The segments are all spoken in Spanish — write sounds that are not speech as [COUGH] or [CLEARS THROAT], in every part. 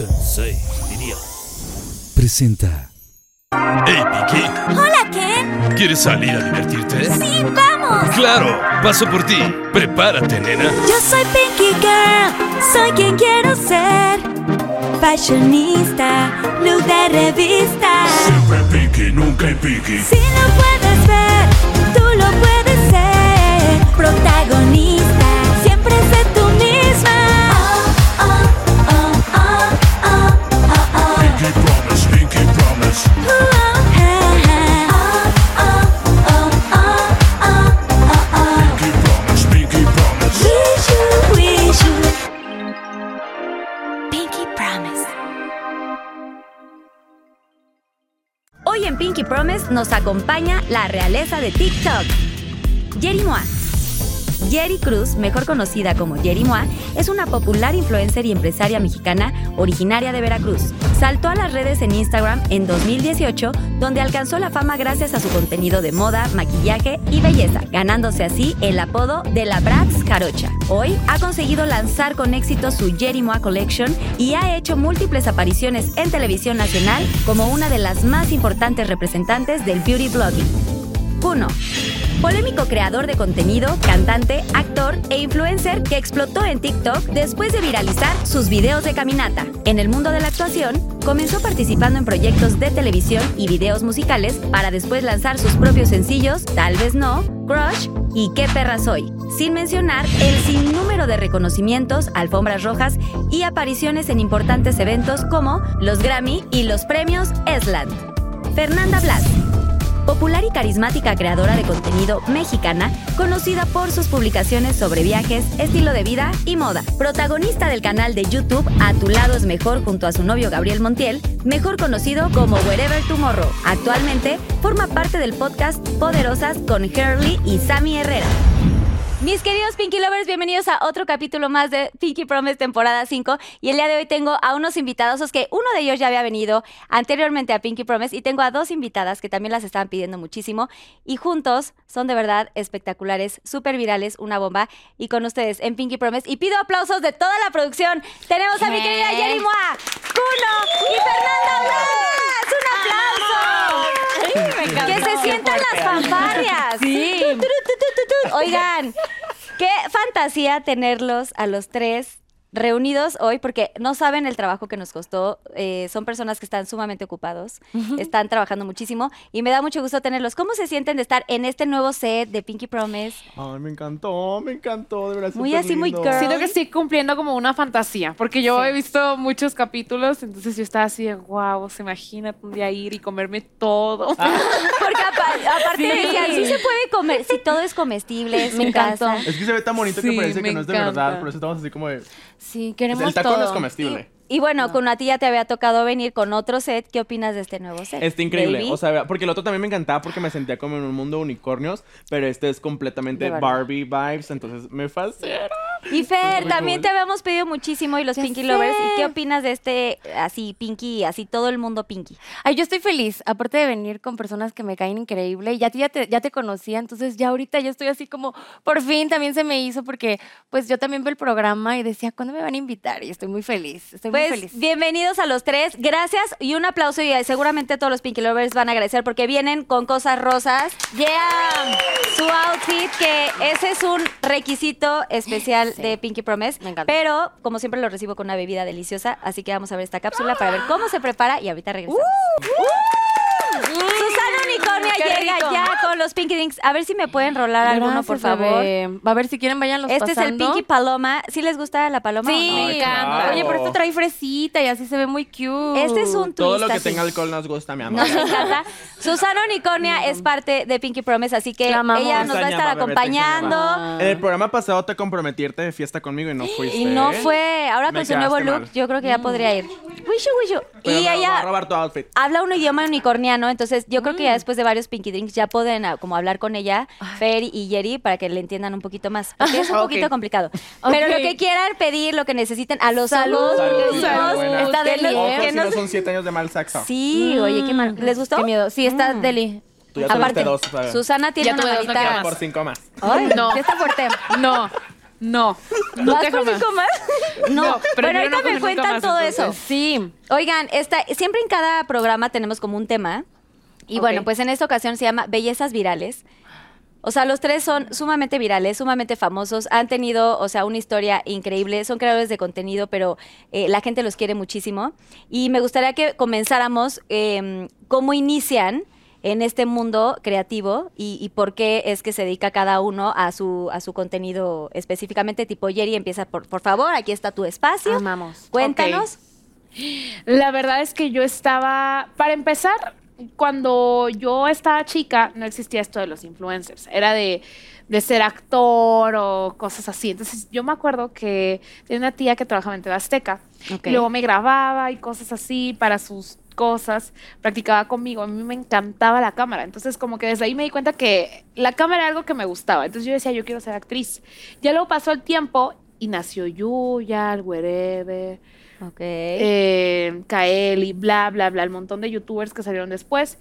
Sensei, diría. Presenta. Hey, Pinky, Hola, Ken. ¿quieres salir a divertirte? Sí, vamos. Claro, paso por ti. Prepárate, nena. Yo soy Pinky Girl. Soy quien quiero ser. Fashionista, look de revista. Siempre Pinky, nunca en Pinky. Si lo puedes ver, tú lo puedes ser. Protagonista, siempre sé tú nos acompaña la realeza de TikTok, Jerry Moa. Jerry Cruz, mejor conocida como Jerry Moa, es una popular influencer y empresaria mexicana originaria de Veracruz. Saltó a las redes en Instagram en 2018, donde alcanzó la fama gracias a su contenido de moda, maquillaje y belleza, ganándose así el apodo de la Bratz Jarocha. Hoy ha conseguido lanzar con éxito su Jerry Moa Collection y ha hecho múltiples apariciones en televisión nacional como una de las más importantes representantes del beauty blogging. 1. Polémico creador de contenido, cantante, actor e influencer que explotó en TikTok después de viralizar sus videos de caminata. En el mundo de la actuación, comenzó participando en proyectos de televisión y videos musicales para después lanzar sus propios sencillos Tal vez no, Crush y Qué perra soy, sin mencionar el sinnúmero de reconocimientos, alfombras rojas y apariciones en importantes eventos como los Grammy y los premios Esland. Fernanda Blas, Popular y carismática creadora de contenido mexicana, conocida por sus publicaciones sobre viajes, estilo de vida y moda. Protagonista del canal de YouTube A Tu Lado es Mejor junto a su novio Gabriel Montiel, mejor conocido como Wherever Tomorrow. Actualmente forma parte del podcast Poderosas con Hurley y Sammy Herrera. Mis queridos Pinky Lovers, bienvenidos a otro capítulo más de Pinky Promise temporada 5 y el día de hoy tengo a unos invitados que uno de ellos ya había venido anteriormente a Pinky Promise y tengo a dos invitadas que también las estaban pidiendo muchísimo y juntos son de verdad espectaculares, súper virales, una bomba y con ustedes en Pinky Promise y pido aplausos de toda la producción. Tenemos a mi querida Jerry Moa, Kuno y Fernanda Blas. ¡Un aplauso! Que se sientan las fanfarrias. Sí. Oigan, qué fantasía tenerlos a los tres reunidos hoy porque no saben el trabajo que nos costó. Eh, son personas que están sumamente ocupados, están trabajando muchísimo y me da mucho gusto tenerlos. ¿Cómo se sienten de estar en este nuevo set de Pinky Promise? Ay, me encantó, me encantó, de verdad. Muy así, muy girl. Siento que estoy cumpliendo como una fantasía, porque yo Sí. he visto muchos capítulos, entonces yo estaba así de, wow, se imagina un día ir y comerme todo. [LAUGHS] Porque apa- aparte Sí. decían, sí se puede comer, si todo es comestible, es Me encantó. casa. Es que se ve tan bonito que Sí, parece que no es de encanta. verdad, por eso estamos así como de... Sí, queremos el tacón todo. es comestible. Y bueno, con a ti ya te había tocado venir con otro set. ¿Qué opinas de este nuevo set? Está increíble, baby? o sea, porque el otro también me encantaba porque me sentía como en un mundo de unicornios, pero este es completamente. Barbie vibes, entonces me fascina. Y Fer, también cool. te habíamos pedido muchísimo y los Ya Pinky sé. Lovers. ¿Y qué opinas de este así Pinky, así todo el mundo Pinky? Ay, yo estoy feliz, aparte de venir con personas que me caen increíble, ya, ya, te, ya te conocía, entonces ya ahorita yo estoy así como, por fin también se me hizo, porque pues yo también veo el programa y decía, ¿cuándo me van a invitar? Y estoy muy feliz, estoy muy Pues feliz. bienvenidos a los tres. Gracias y un aplauso y seguramente todos los Pinky Lovers van a agradecer porque vienen con cosas rosas. Yeah. Su outfit que ese es un requisito especial Sí. de Pinky Promise. Me encanta. Pero como siempre lo recibo con una bebida deliciosa, así que vamos a ver esta cápsula para ver cómo se prepara y ahorita regresamos. Susana Unicornia Qué llega rico. ya con los Pinky Drinks. A ver si me pueden rolar alguno, Gracias, por favor. bebé. A ver si quieren vayan los Este es el pasando. Pinky Paloma. ¿Sí les gusta la paloma? o Sí, no? Ay, me encanta. claro. Oye, pero esto trae fresita y así se ve muy cute. Este es un Todo twist lo que así. tenga alcohol nos gusta, mi amor. Nos encanta. [LAUGHS] Susana Unicornia es parte de Pinky Promise, así que La amamos. ella nos va a estar extrañaba, bebé, te acompañando. En el programa pasado te irte de fiesta conmigo y no fuiste. Y no fue. Ahora Me con su nuevo quedaste look, mal. yo creo que ya podría ir. Wishu, wishu. Pero Y me va a ella robar tu outfit. habla un idioma unicorniano, entonces yo creo que ya después de varios Pinky Drinks ya pueden ah, como hablar con ella, Fer y Jerry, para que le entiendan un poquito más. Porque es un [LAUGHS] poquito complicado. Pero lo que quieran pedir, lo que necesiten, a los Salud. saludos. Salud. Salud. Está deli, ¿eh? Ojo, que si no son siete años de mal sexo. Sí, oye, qué mal. ¿Les gustó? Qué miedo. Sí, está Mm. deli. Tú ya Aparte, dos, ¿sabes? Susana tiene Ya una dos, manita. Por cinco más. Ay, No. ya está fuerte. No. No, ¿Vas nunca por jamás. cinco más? No, No, pero prefiero ahorita no me cuentan más, todo entonces. eso. Sí. Oigan, esta, siempre en cada programa tenemos como un tema. Y bueno, pues en esta ocasión se llama Bellezas Virales. O sea, los tres son sumamente virales, sumamente famosos, han tenido, o sea, una historia increíble, son creadores de contenido, pero eh, la gente los quiere muchísimo. Y me gustaría que comenzáramos eh, cómo inician en este mundo creativo y, y por qué es que se dedica cada uno a su, a su contenido específicamente. Tipo, Jerry, empieza por, por favor, aquí está tu espacio. Amamos. Cuéntanos. La verdad es que yo estaba, para empezar, cuando yo estaba chica, no existía esto de los influencers. Era de, de ser actor o cosas así. Entonces, yo me acuerdo que tenía una tía que trabajaba en TV Azteca. Ok. Y luego me grababa y cosas así para sus cosas, practicaba conmigo, a mí me encantaba la cámara, entonces como que desde ahí me di cuenta que la cámara era algo que me gustaba, entonces yo decía, yo quiero ser actriz. Ya luego pasó el tiempo y nació Yuya, el Wherever, Ok. eh, Kaeli, bla, bla, bla, el montón de youtubers que salieron después.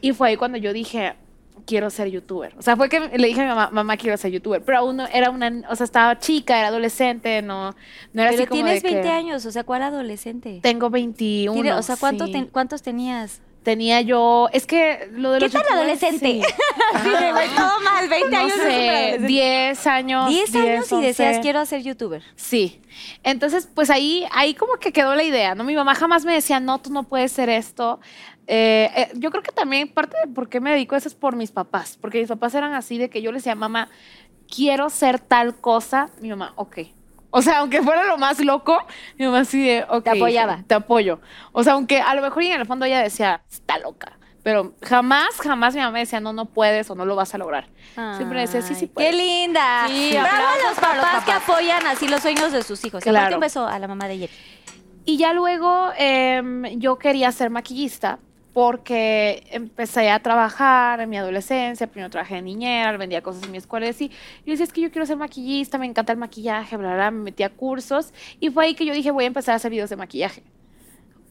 Y fue ahí cuando yo dije, quiero ser youtuber. O sea, fue que le dije a mi mamá, mamá, quiero ser youtuber. Pero aún no, era una, o sea, estaba chica, era adolescente, no, no era Pero así como tienes de que- 20 años, o sea, ¿cuál adolescente? Tengo 21. Tiene- o sea, ¿cuánto sí. ten- ¿cuántos tenías? Tenía yo, es que lo de ¿Qué los tan youtubers, adolescente? sí. [LAUGHS] Güey, todo mal, 20 No años. sé, adolescente. 10 años. 10 años y 11. decías, quiero hacer youtuber. Sí. Entonces, pues ahí, ahí como que quedó la idea, ¿no? Mi mamá jamás me decía, no, tú no puedes ser esto. Eh, eh, yo creo que también parte de por qué me dedico a eso es por mis papás, porque mis papás eran así de que yo les decía, mamá, quiero ser tal cosa. Mi mamá, ok. O sea, aunque fuera lo más loco, mi mamá así de, ok. Te apoyaba. Te apoyo. O sea, aunque a lo mejor y en el fondo ella decía, está loca. Pero jamás, jamás mi mamá me decía, no, no puedes o no lo vas a lograr. Siempre decía, sí, sí puedes. ¡Qué linda! Sí, Bravo a los papás que apoyan así los sueños de sus hijos. Y aparte Claro. un beso a la mamá de Jerry. Y ya luego em, yo quería ser maquillista porque empecé a trabajar en mi adolescencia, primero trabajé de niñera, vendía cosas en mi escuela y así. Yo decía, es que yo quiero ser maquillista, me encanta el maquillaje, bla, bla, bla, me metí a cursos y fue ahí que yo dije, voy a empezar a hacer videos de maquillaje.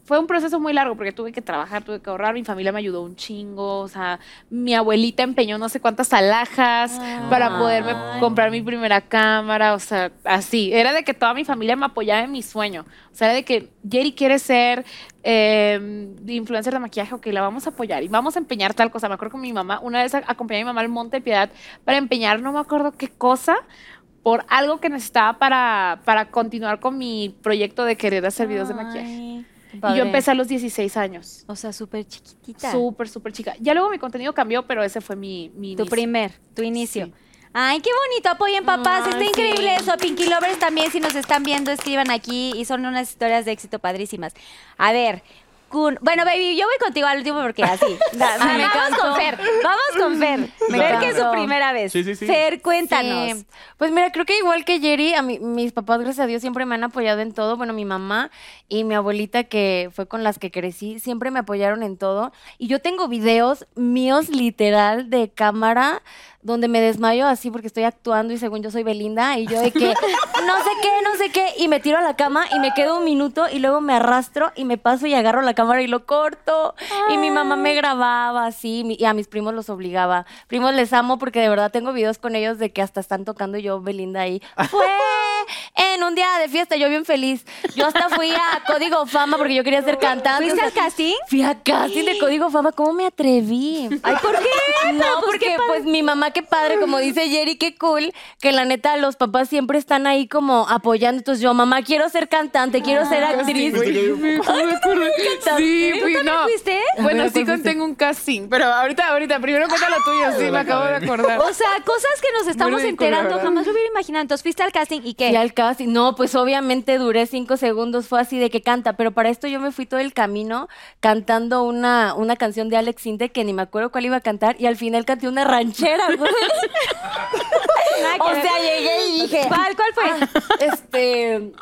Fue un proceso muy largo porque tuve que trabajar, tuve que ahorrar, mi familia me ayudó un chingo, o sea, mi abuelita empeñó no sé cuántas alhajas para poderme Ay. comprar mi primera cámara, o sea, así. Era de que toda mi familia me apoyaba en mi sueño. O sea, era de que Jerry quiere ser eh, influencer de maquillaje, ok, la vamos a apoyar y vamos a empeñar tal cosa. Me acuerdo con mi mamá, una vez acompañé a mi mamá al Monte Piedad para empeñar, no me acuerdo qué cosa, por algo que necesitaba para, para continuar con mi proyecto de querer hacer videos de maquillaje. Y yo empecé a los 16 años. O sea, súper chiquitita. Súper, súper chica. Ya luego mi contenido cambió, pero ese fue mi, mi Tu primer, tu inicio. Sí. Ay, qué bonito, apoyen papás, está increíble eso. Pinky Lovers también, si nos están viendo, escriban aquí y son unas historias de éxito padrísimas. A ver, Kun, bueno, baby, yo voy contigo al último porque así. [LAUGHS] Da- me vamos con Fer, vamos con Fer. Me Fer, que es su primera vez. Sí, sí, sí. Fer, cuéntanos. Sí. Pues mira, creo que igual que Jerry, a mí- mis papás, gracias a Dios, siempre me han apoyado en todo. Bueno, mi mamá y mi abuelita, que fue con las que crecí, siempre me apoyaron en todo. Y yo tengo videos míos, literal, de cámara, donde me desmayo así porque estoy actuando y según yo soy Belinda, y yo de que [LAUGHS] no sé qué, no sé qué, y me tiro a la cama y me quedo un minuto y luego me arrastro y me paso y agarro la cámara y lo corto. Y mi mamá me grababa así y a mis primos los obligaba. Primos les amo porque de verdad tengo videos con ellos de que hasta están tocando yo, Belinda, ahí. Fue [LAUGHS] en un día de fiesta, yo bien feliz. Yo hasta fui a [LAUGHS] Código Fama porque yo quería ser cantante. ¿Fuiste o al casting? Fui a casting de Código Fama, ¿cómo me atreví? [LAUGHS] Ay, ¿por qué? No, pues, porque pues mi mamá, qué padre, como dice Jerry, qué cool, que la neta los papás siempre están ahí como apoyando. Entonces yo, mamá, quiero ser cantante, quiero ser actriz. [LAUGHS] Sí, fui, ¿Tú también no. fuiste? Bueno, sí tengo un casting, pero ahorita, ahorita, primero cuenta lo tuyo, sí, me acabo de acordar. O sea, cosas que nos estamos enterando, jamás lo hubiera imaginado. Entonces, ¿fuiste al casting y qué? Fui al casting. No, pues obviamente duré cinco segundos, fue así de que canta, pero para esto yo me fui todo el camino cantando una, una canción de Alex Sinte que ni me acuerdo cuál iba a cantar y al final canté una ranchera, güey. [LAUGHS] o sea, llegué y dije, ¿Cuál, cuál fue? Ah, este,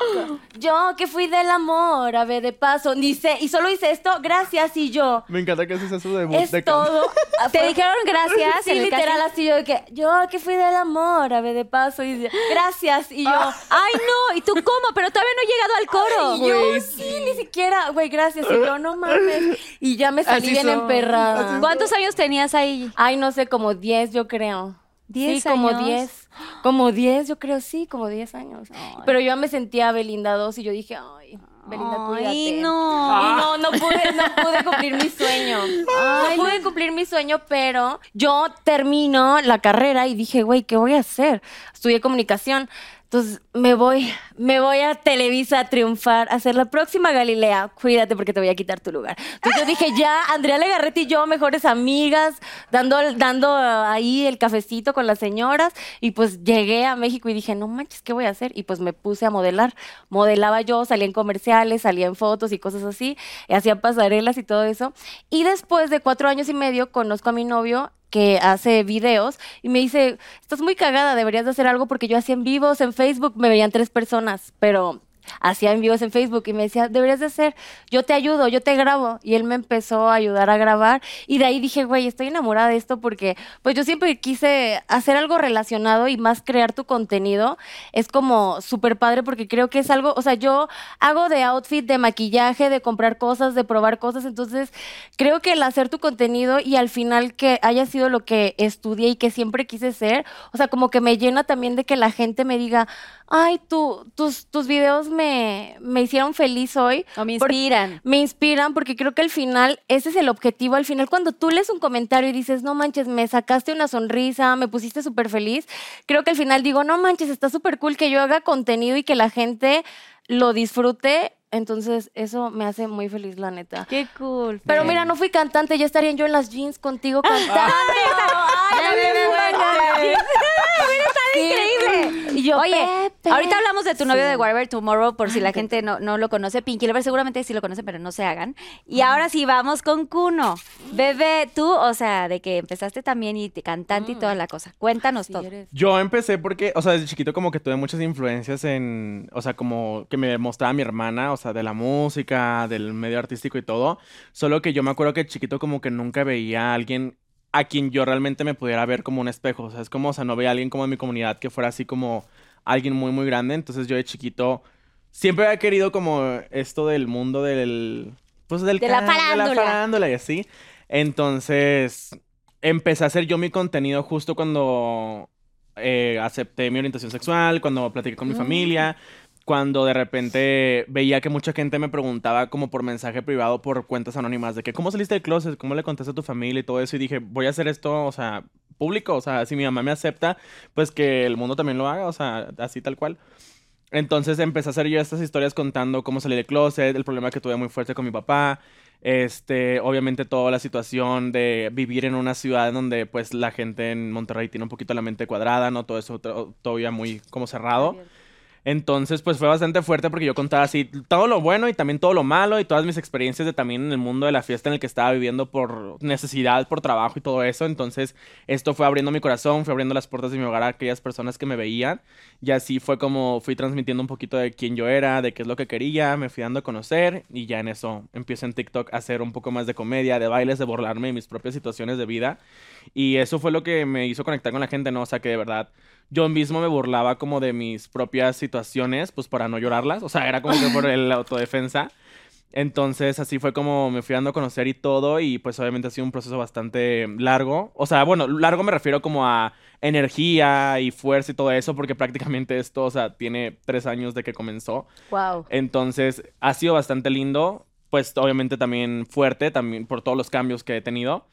yo que fui del amor, a ver, de paso, dice, y solo hice esto, gracias, y yo, Me encanta que ese sea su debut es de canto. todo. [LAUGHS] Te dijeron gracias Sí, literal, así yo de que, yo que fui del amor, a ver, de paso, y dice, gracias, y yo, [LAUGHS] Ay, no, ¿y tú cómo? Pero todavía no he llegado al coro. y yo, sí, ni siquiera, güey, gracias, y yo, no [LAUGHS] mames, y ya me salí Así bien son. emperrada. ¿Cuántos años tenías ahí? Ay, no sé, como 10, yo creo. 10 sí, como años. 10. Como 10, yo creo, sí, como 10 años. Pero yo ya me sentía Belinda 2 y yo dije, ay, Belinda, cuídate. Ay, Y no. no, no pude, no pude cumplir mi sueño. no pude cumplir mi sueño, pero yo termino la carrera y dije, güey, ¿qué voy a hacer? Estudié comunicación. Entonces me voy, me voy a Televisa a triunfar, a ser la próxima Galilea. Cuídate porque te voy a quitar tu lugar. Entonces yo dije, ya, Andrea Legarreta y yo, mejores amigas, dando, dando ah, ahí el cafecito con las señoras. Y pues llegué a México y dije, no manches, ¿qué voy a hacer? Y pues me puse a modelar. Modelaba yo, salía en comerciales, salía en fotos y cosas así. hacía pasarelas y todo eso. Y después de cuatro años y medio conozco a mi novio que hace videos y me dice, estás muy cagada, deberías de hacer algo porque yo hacía en vivos en Facebook, me veían tres personas, pero hacía en en Facebook y me decía, deberías de hacer, yo te ayudo, yo te grabo. Y él me empezó a ayudar a grabar y de ahí dije, güey, estoy enamorada de esto porque pues yo siempre quise hacer algo relacionado y más crear tu contenido. Es como súper padre porque creo que es algo, o sea, yo hago de outfit, de maquillaje, de comprar cosas, de probar cosas, entonces creo que el hacer tu contenido y al final que haya sido lo que estudié y que siempre quise ser, o sea, como que me llena también de que la gente me diga, ay, tú, tus, tus videos me, me hicieron feliz hoy. O me Por- inspiran. me inspiran porque creo que al final, ese es el objetivo. Al final, cuando tú lees un comentario y dices, no manches, me sacaste una sonrisa, me pusiste súper feliz, creo que al final digo, no manches, está súper cool que yo haga contenido y que la gente lo disfrute. Entonces, eso me hace muy feliz, la neta. Qué cool. Pero mira, no fui cantante, ya estaría yo en las jeans contigo [LAUGHS] cantando. ¡Ay, estado Sí. [LAUGHS] increíble. Y yo, Oye. Ahorita hablamos de tu novio Sí. de Whatever Tomorrow, por si la gente no, no lo conoce. Pinky Lover seguramente sí lo conocen, pero no se hagan. Y ahora sí, vamos con Kuno. [GASPS] Bebé, tú, o sea, de que empezaste también y te cantante y toda la cosa. Cuéntanos Sí, todo. eres- Yo empecé porque, o sea, desde chiquito como que tuve muchas influencias en, o sea, como que me mostraba mi hermana, o sea, de la música, del medio artístico y todo. Solo que yo me acuerdo que chiquito como que nunca veía a alguien a quien yo realmente me pudiera ver como un espejo. O sea, es como, o sea, no veía a alguien como en mi comunidad que fuera así como alguien muy, muy grande. Entonces yo de chiquito siempre había querido como esto del mundo del, pues del De la de la farándula y así. Entonces empecé a hacer yo mi contenido justo cuando eh, acepté mi orientación sexual, cuando platiqué con mi familia, cuando de repente veía que mucha gente me preguntaba como por mensaje privado, por cuentas anónimas, de que cómo saliste del closet, cómo le contaste a tu familia y todo eso, y dije, voy a hacer esto, o sea, público, o sea, si mi mamá me acepta, pues que el mundo también lo haga, o sea, así tal cual. Entonces empecé a hacer yo estas historias contando cómo salí del closet, el problema que tuve muy fuerte con mi papá, este, obviamente toda la situación de vivir en una ciudad donde pues la gente en Monterrey tiene un poquito la mente cuadrada, ¿no? Todo eso to- todavía muy como cerrado. Entonces, pues fue bastante fuerte porque yo contaba así todo lo bueno y también todo lo malo y todas mis experiencias de también en el mundo de la fiesta en el que estaba viviendo por necesidad, por trabajo y todo eso. Entonces, esto fue abriendo mi corazón, fue abriendo las puertas de mi hogar a aquellas personas que me veían y así fue como fui transmitiendo un poquito de quién yo era, de qué es lo que quería, me fui dando a conocer y ya en eso empiezo en TikTok a hacer un poco más de comedia, de bailes, de burlarme de mis propias situaciones de vida. Y eso fue lo que me hizo conectar con la gente, ¿no? O sea, que de verdad yo mismo me burlaba como de mis propias situaciones, pues para no llorarlas. O sea, era como que por el autodefensa. Entonces, así fue como me fui dando a conocer y todo. Y pues obviamente ha sido un proceso bastante largo. O sea, bueno, largo me refiero como a energía y fuerza y todo eso, porque prácticamente esto, o sea, tiene tres años de que comenzó. Wow. Entonces, ha sido bastante lindo, pues obviamente también fuerte, también por todos los cambios que he tenido.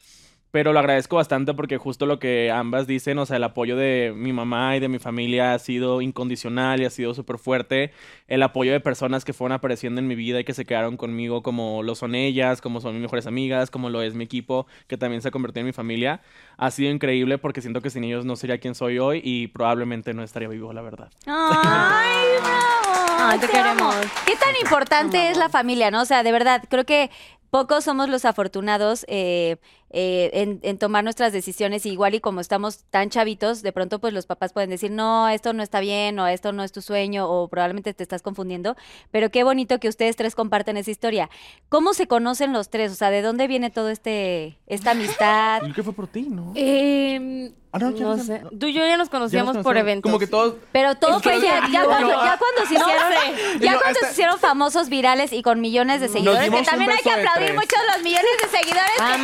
Pero lo agradezco bastante porque justo lo que ambas dicen, o sea, el apoyo de mi mamá y de mi familia ha sido incondicional y ha sido súper fuerte. El apoyo de personas que fueron apareciendo en mi vida y que se quedaron conmigo, como lo son ellas, como son mis mejores amigas, como lo es mi equipo, que también se ha convertido en mi familia, ha sido increíble porque siento que sin ellos no sería quien soy hoy y probablemente no estaría vivo, la verdad. ¡Ay, [LAUGHS] bravo! Ay, te amo. queremos. ¿Qué tan importante es la familia, no? O sea, de verdad, creo que pocos somos los afortunados eh, eh, en, en tomar nuestras decisiones. Igual y como estamos tan chavitos, de pronto pues los papás pueden decir, no, esto no está bien, o esto no es tu sueño, o probablemente te estás confundiendo. Pero qué bonito que ustedes tres comparten esa historia. ¿Cómo se conocen los tres? O sea, ¿de dónde viene todo este esta [LAUGHS] amistad? Yo que fue por ti, ¿no? Em, Ah, no, ya No sé. Tú y yo ya nos conocíamos por eventos. Como que todos Pero todo fue ya, ya cuando, yo- ya cuando se No hicieron, sé. ya Yo cuando hasta- se hicieron famosos, virales y con millones de seguidores, que también hay que aplaudir tres. mucho los millones de seguidores que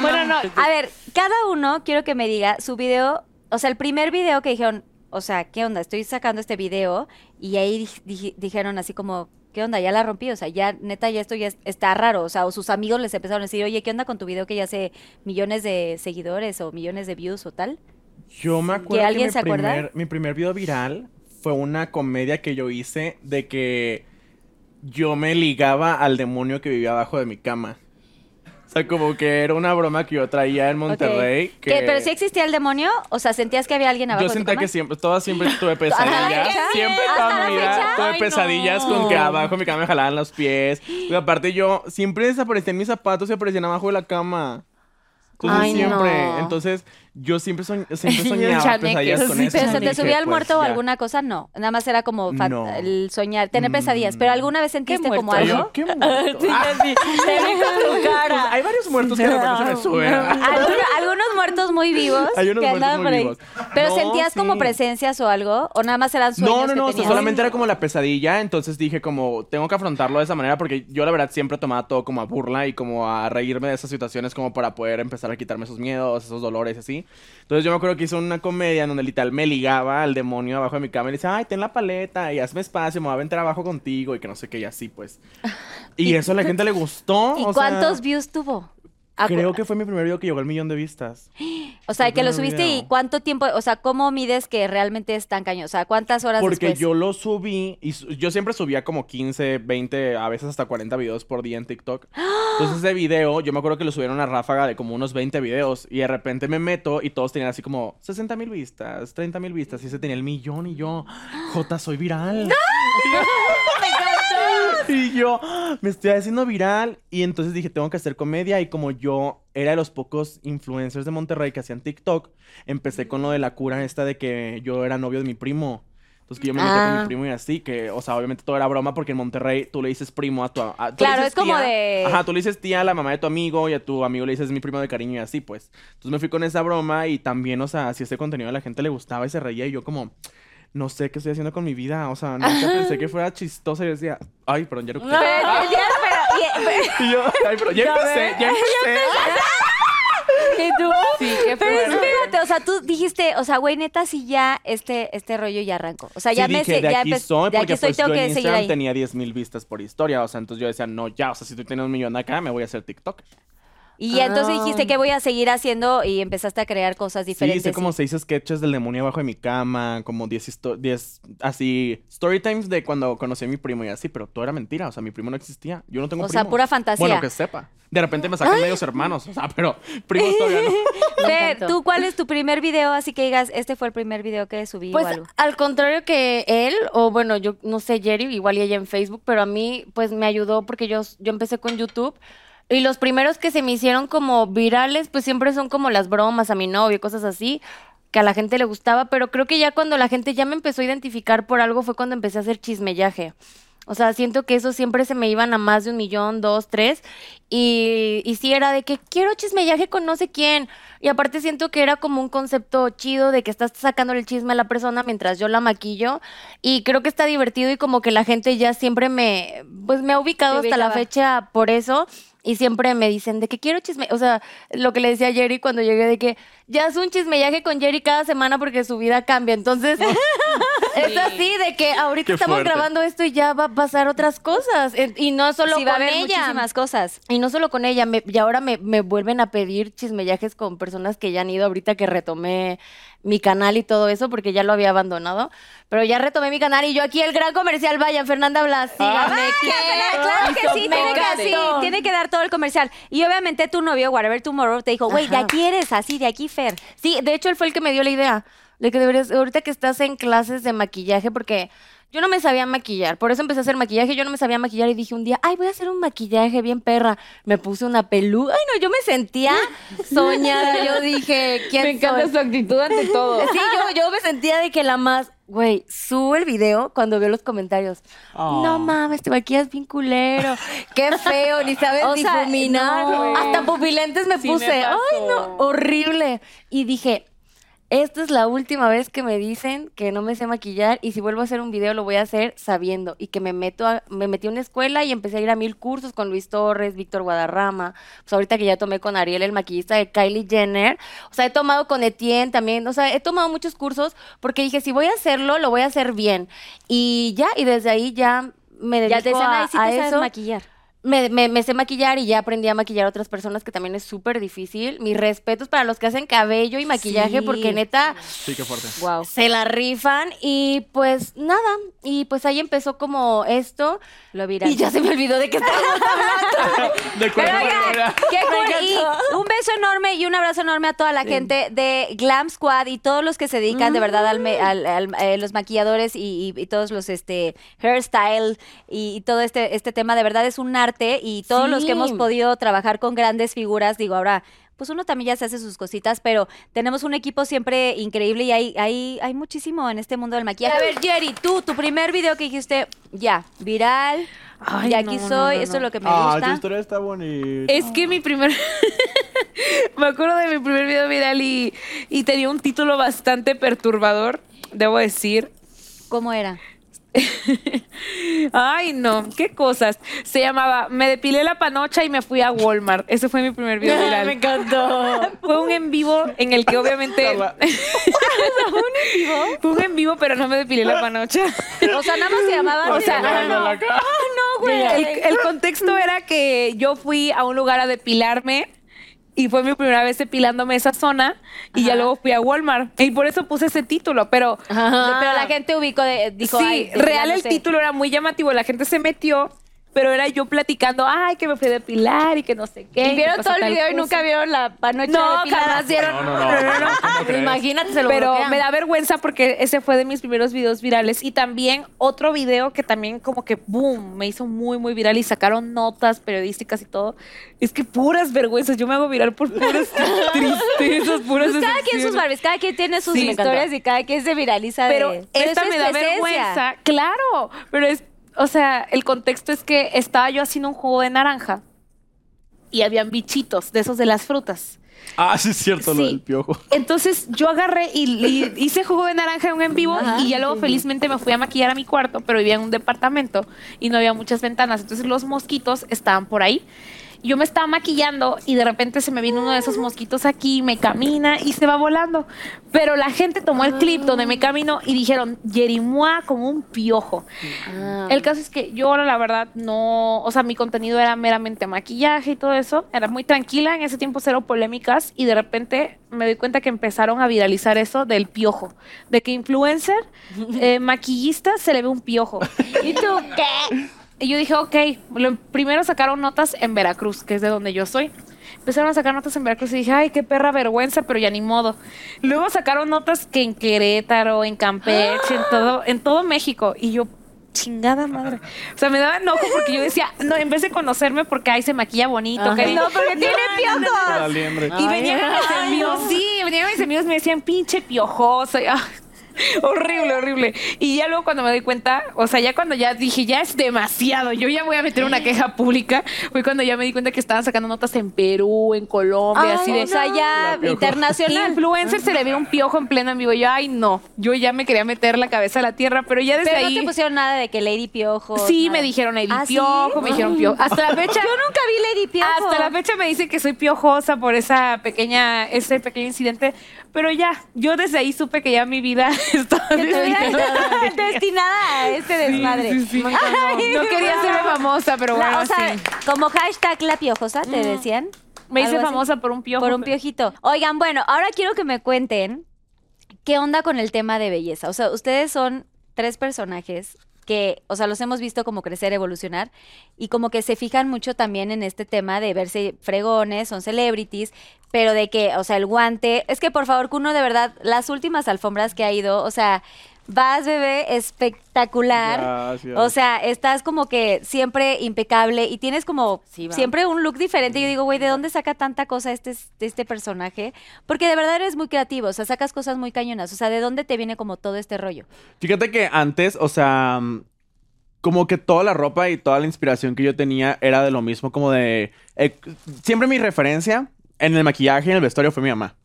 Bueno, no, A ver, cada uno quiero que me diga su video, o sea, el primer video que dijeron, o sea, ¿qué onda? Estoy sacando este video y ahí di- di- dijeron así como, ¿qué onda? Ya la rompí, o sea, ya neta, ya esto ya es- está raro, o sea, o sus amigos les empezaron a decir, oye, ¿qué onda con tu video que ya hace millones de seguidores o millones de views o tal? Yo me acuerdo que, alguien mi, se acuerda? primer, mi primer video viral fue una comedia que yo hice de que yo me ligaba al demonio que vivía abajo de mi cama. O sea, como que era una broma que yo traía en Monterrey. Ok. Que ¿Qué, ¿Pero si existía el demonio? O sea, ¿sentías que había alguien abajo Yo sentía que siempre, todas siempre [GASPS] tuve la pesadillas. Siempre ¿Hasta toda mi vida tuve Ay, pesadillas no. con que abajo mi cama me jalaban los pies. Y aparte yo siempre desaparecían mis zapatos y aparecían abajo de la cama. Entonces Ay, siempre. no. Entonces yo siempre, soñ- [LAUGHS] siempre soñaba pesadillas con sí, eso. Pero se te subía el pues, muerto o ya. alguna cosa, no. Nada más era como No. el soñar, tener pesadillas. Pero alguna vez sentiste ¿Qué como algo. ¿Qué muerto? [LAUGHS] Ah, Te vi con tu [LAUGHS] cara. hay varios muertos que de repente se me suben. Algunos, algunos muertos muy vivos Hay unos que muertos andaban muy por ahí. vivos. Pero No, sentías como sí. presencias o algo, o nada más eran sueños No, no, que no, o sea, solamente era como la pesadilla, entonces dije como, tengo que afrontarlo de esa manera porque yo la verdad siempre tomaba todo como a burla y como a reírme de esas situaciones como para poder empezar a quitarme esos miedos, esos dolores y así. Entonces yo me acuerdo que hice una comedia en donde literal me ligaba al demonio abajo de mi cama y le decía, ay, ten la paleta y hazme espacio, me voy a aventar abajo contigo y que no sé qué y así pues. [LAUGHS] Y eso a la gente le gustó. ¿Y o sea, cuántos views tuvo? Acu- Creo que fue mi primer video que llegó al millón de vistas. [GASPS] O sea, que lo subiste y cuánto tiempo, o sea, ¿cómo mides que realmente es tan cañón? O sea, ¿cuántas horas Porque después? yo lo subí y su- yo siempre subía como 15, 20, a veces hasta 40 videos por día en TikTok. [GASPS] Entonces ese video, yo me acuerdo que lo subieron a ráfaga de como unos 20 videos y de repente me meto y todos tenían así como 60 mil vistas, 30 mil vistas y ese tenía el millón y yo, [GASPS] Jota, soy viral. [LAUGHS] [LAUGHS] [LAUGHS] Y yo me estoy haciendo viral y entonces dije, tengo que hacer comedia y como yo era de los pocos influencers de Monterrey que hacían TikTok, empecé con lo de la cura esta de que yo era novio de mi primo. Entonces que yo me metí con Ah. mi primo y así, que, o sea, obviamente todo era broma porque en Monterrey tú le dices primo a tu... a- tú le Claro, dices es como tía- de- Ajá, tú le dices tía a la mamá de tu amigo y a tu amigo le dices mi primo de cariño y así, pues. Entonces me fui con esa broma y también, o sea, si ese contenido a la gente le gustaba y se reía y yo como... No sé qué estoy haciendo con mi vida, o sea, nunca pensé que fuera chistosa y yo decía, ay, perdón, ya no Pero, ya, pero- y- [LAUGHS] y yo, ay, pero ya empecé, ya empecé. ¿Y tú? Sí, qué Pero fuerte. espérate, o sea, tú dijiste, o sea, güey, neta, si ya este, este rollo ya arrancó. O sea, ya sí, me dije, sé- de ya aquí soy, de porque aquí soy, pues tengo yo que en seguir Instagram ahí. tenía 10 mil vistas por historia, o sea, entonces yo decía, no, ya, o sea, si tú tienes un millón acá, me voy a hacer TikTok. Y entonces Ah. dijiste que voy a seguir haciendo y empezaste a crear cosas Sí, diferentes. hice como seis sketches del demonio abajo de mi cama, como 10, histo- 10 así, story times de cuando conocí a mi primo y así, pero todo era mentira, o sea, mi primo no existía, yo no tengo O sea, pura fantasía. Bueno, que sepa. De repente me sacan medios hermanos, o sea, pero primos todavía no. [LAUGHS] Encantó. ¿tú cuál es tu primer video? Así que digas, este fue el primer video que subí Pues o algo. al contrario que él, o bueno, yo no sé, Jerry, igual y ella en Facebook, pero a mí pues me ayudó porque yo, yo empecé con YouTube y los primeros que se me hicieron como virales pues siempre son como las bromas a mi novio cosas así que a la gente le gustaba, pero creo que ya cuando la gente ya me empezó a identificar por algo fue cuando empecé a hacer chismellaje. O sea, siento que eso siempre se me iban a más de un millón, dos, tres. Y, y sí era de que quiero chismellaje con no sé quién. Y aparte siento que era como un concepto chido de que estás sacándole el chisme a la persona mientras yo la maquillo. Y creo que está divertido y como que la gente ya siempre me, pues me ha ubicado hasta la fecha por eso. Y siempre me dicen de que quiero chisme. O sea, lo que le decía a Jerry cuando llegué de que ya es un chismellaje con Jerry cada semana porque su vida cambia. Entonces, [LAUGHS] es así de que ahorita Qué estamos fuerte. grabando esto y ya va a pasar otras cosas. Eh, Y no solo sí, va a con haber ella. muchísimas cosas. Y no solo con ella, me- y ahora me, me vuelven a pedir chismellajes con personas que ya han ido ahorita que retomé mi canal y todo eso, porque ya lo había abandonado. Pero ya retomé mi canal y yo aquí el gran comercial, vayan, Fernanda Blas, síganme. que Claro que sí, me tiene que, encantó. tiene que dar todo el comercial. Y obviamente tu novio, Whatever Tomorrow, te dijo, güey, de Ajá. aquí eres así, de aquí Fer. Sí, de hecho él fue el que me dio la idea de que deberías, ahorita que estás en clases de maquillaje, porque yo no me sabía maquillar, por eso empecé a hacer maquillaje, yo no me sabía maquillar y dije un día, ay, voy a hacer un maquillaje bien perra. Me puse una peluca, ay no, yo me sentía [LAUGHS] soñada, yo dije, ¿quién Me encanta soy? su actitud ante todo. Sí, yo, yo me sentía de que la más, güey, subo el video cuando veo los comentarios. Oh. No mames, te maquillas bien culero. Qué feo, ni sabes [LAUGHS] O sea, difuminar. no. Hasta pupilentes me Sí me puse. Ay, no, horrible. Y dije, esta es la última vez que me dicen que no me sé maquillar y si vuelvo a hacer un video lo voy a hacer sabiendo y que me meto a, me metí a una escuela y empecé a ir a mil cursos con Luis Torres, Víctor Guadarrama, pues ahorita que ya tomé con Ariel el maquillista de Kylie Jenner, o sea, he tomado con Etienne también, o sea, he tomado muchos cursos porque dije, si voy a hacerlo, lo voy a hacer bien. Y ya, y desde ahí ya me dedico Ya te dicen, a, ay, sí a te sabes eso maquillar. Me, me, me sé maquillar y ya aprendí a maquillar a otras personas que también es súper difícil. Mis respetos para los que hacen cabello y maquillaje Sí. porque neta Sí, qué fuerte. Wow. se la rifan y pues nada. Y pues ahí empezó como esto Lo viral. y ya se me olvidó de que estábamos [LAUGHS] hablando. [LAUGHS] De Pero oigan, qué cool. Y un beso enorme y un abrazo enorme a toda la gente de Glam Squad y todos los que se dedican de verdad al, me- al- al- eh, los maquilladores y, y- y todos los este hairstyle y, y todo este este tema de verdad es un arte y todos los que hemos podido trabajar con grandes figuras, digo ahora pues uno también ya se hace sus cositas, pero tenemos un equipo siempre increíble y hay, hay, hay muchísimo en este mundo del maquillaje. A ver, Jerry, tú, tu primer video que dijiste, ya, viral, Ay, y aquí no, soy, no, esto no. es lo que me Ah, tu gusta. historia está bonita. Es que mi primer. [LAUGHS] Me acuerdo de mi primer video viral y, y tenía un título bastante perturbador, debo decir. ¿Cómo era? [LAUGHS] Ay, no, qué cosas. Se llamaba Me depilé la panocha y me fui a Walmart. Ese fue mi primer video [LAUGHS] viral. me encantó. [LAUGHS] Fue un en vivo en el que obviamente. Carla. Fue un en vivo, pero no me depilé la panocha. O sea, nada más se llamaba. O sea, no, no, cara. El, el contexto era que yo fui a un lugar a depilarme y fue mi primera vez depilándome esa zona y ya luego fui a Walmart. Y por eso puse ese título, pero Pero la gente ubicó, de, dijo, sí, real el título era muy llamativo. La gente se metió, pero era yo platicando, ay, que me fui a depilar y que no sé qué. Y vieron todo el video y nunca vieron la panocha No, jamás dieron. No, no, no. ¿Cómo crees? Imagínate, se lo Pero bloquean. me da vergüenza porque ese fue de mis primeros videos virales. Y también otro video que también como que, boom, me hizo muy, muy viral y sacaron notas periodísticas y todo. Es que puras vergüenzas. Yo me hago viral por puras [LAUGHS] tristezas, puras Pues cada quien sus. Barbies, cada quien tiene sus Sí, historias y cada quien se viraliza Pero de... esta eso me da vergüenza. Claro, pero es, o sea, el contexto es que estaba yo haciendo un jugo de naranja y habían bichitos de esos de las frutas. Ah, sí es cierto lo del piojo. Entonces yo agarré y, y [LAUGHS] hice jugo de naranja en un en vivo y ya luego felizmente me fui a maquillar a mi cuarto, pero vivía en un departamento y no había muchas ventanas, entonces los mosquitos estaban por ahí. Yo me estaba maquillando y de repente se me vino uno de esos mosquitos aquí, me camina y se va volando. Pero la gente tomó el clip donde me caminó y dijeron, Yerimua como un piojo. Ah. El caso es que yo ahora la verdad no, o sea, mi contenido era meramente maquillaje y todo eso, era muy tranquila, en ese tiempo cero polémicas y de repente me doy cuenta que empezaron a viralizar eso del piojo, de que influencer, [LAUGHS] eh, maquillista, se le ve un piojo. ¿Y tú qué? Y yo dije, ok, lo- primero sacaron notas en Veracruz, que es de donde yo soy. Empezaron a sacar notas en Veracruz y dije, ay, qué perra vergüenza, pero ya ni modo. Luego sacaron notas que en Querétaro, en Campeche, en todo, en todo México. Y yo, chingada madre. O sea, me daba enojo porque yo decía, no, en vez de conocerme porque ahí se maquilla bonito, Ajá. que No, porque tiene piojos. La liembre. y venían a mis amigos, sí, venían a mis amigos y me decían, pinche piojoso. Y, ah, [LAUGHS] horrible, horrible. Y ya luego cuando me doy cuenta, o sea, ya cuando ya dije, ya es demasiado, yo ya voy a meter una queja pública, fue cuando ya me di cuenta que estaban sacando notas en Perú, en Colombia, así de... o sea, ya internacional. Influencer se le ve un piojo en pleno en vivo. Yo, ay, no. Yo ya me quería meter la cabeza a la tierra, pero ya desde Pero no ahí. te pusieron nada de que Lady Piojo. sí, nada. me dijeron Lady ¿Ah, sí? Piojo, me dijeron Piojo. Hasta la [LAUGHS] fecha. Yo nunca vi Lady Piojo. Hasta la fecha me dicen que soy piojosa por esa pequeña, ese pequeño incidente. Pero ya, yo desde ahí supe que ya mi vida [LAUGHS] estaba Que [LAUGHS] destinada. a este desmadre. Sí, sí, sí. Ay, No quería serme famosa, pero bueno, o sea, como hashtag la piojosa, te decían. Me hice así. famosa por un piojo. Por un piojito. Oigan, bueno, ahora quiero que me cuenten qué onda con el tema de belleza. O sea, ustedes son tres personajes que, o sea, los hemos visto como crecer, evolucionar y como que se fijan mucho también en este tema de verse fregones, son celebrities, pero de que, o sea, el guante, es que por favor, Kuno, de verdad, las últimas alfombras que ha ido, o sea, vas, bebé, espectacular. Gracias. O sea, estás como que siempre impecable y tienes como Sí, siempre un look diferente. Yo digo, güey, ¿de dónde saca tanta cosa este, este personaje? Porque de verdad eres muy creativo, o sea, sacas cosas muy cañonas. O sea, ¿de dónde te viene como todo este rollo? Fíjate que antes, o sea, como que toda la ropa y toda la inspiración que yo tenía era de lo mismo, como de... eh, siempre mi referencia en el maquillaje y en el vestuario fue mi mamá.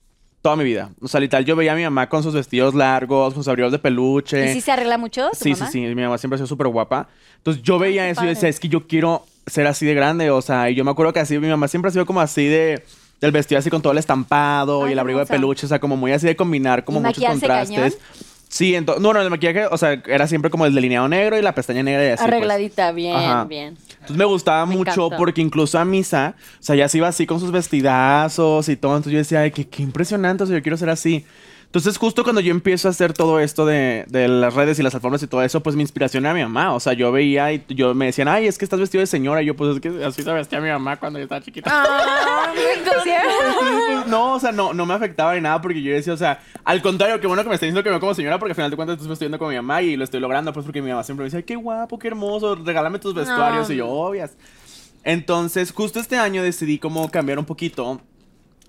Toda mi vida. O sea, literal, yo veía a mi mamá con sus vestidos largos, con sus abrigos de peluche. ¿Y si se arregla mucho? Sí, sí, mamá? sí. Mi mamá siempre ha sido súper guapa. Entonces yo veía eso y yo decía, es que yo quiero ser así de grande. O sea, y yo me acuerdo que así, mi mamá siempre ha sido como así de. Del vestido así con todo el estampado Ay, y el abrigo de peluche, o sea, como muy así de combinar como ¿Y muchos contrastes. Sí, entonces, no, no, el maquillaje, o sea, era siempre como el delineado negro y la pestaña negra y así. pues. Arregladita, bien, Ajá. bien. Entonces me gustaba Me mucho encanta. porque incluso a misa, o sea, ya se iba así con sus vestidazos y todo. Entonces yo decía, ay, qué, qué impresionante, o sea, yo quiero ser así. Entonces justo cuando yo empiezo a hacer todo esto de, de las redes y las alfombras y todo eso, pues mi inspiración era mi mamá. O sea, yo veía y yo me decían, ay, es que estás vestido de señora. Y yo, pues es que así se vestía mi mamá cuando yo estaba chiquita. Ah, no, o sea, no, no me afectaba ni nada porque yo decía, o sea, al contrario, qué bueno que me está diciendo que me veo como señora porque al final de cuentas estoy vestiendo como mi mamá y lo estoy logrando, pues porque mi mamá siempre me decía, qué guapo, qué hermoso, regálame tus vestuarios. Y yo, obvias. Entonces, justo este año decidí como cambiar un poquito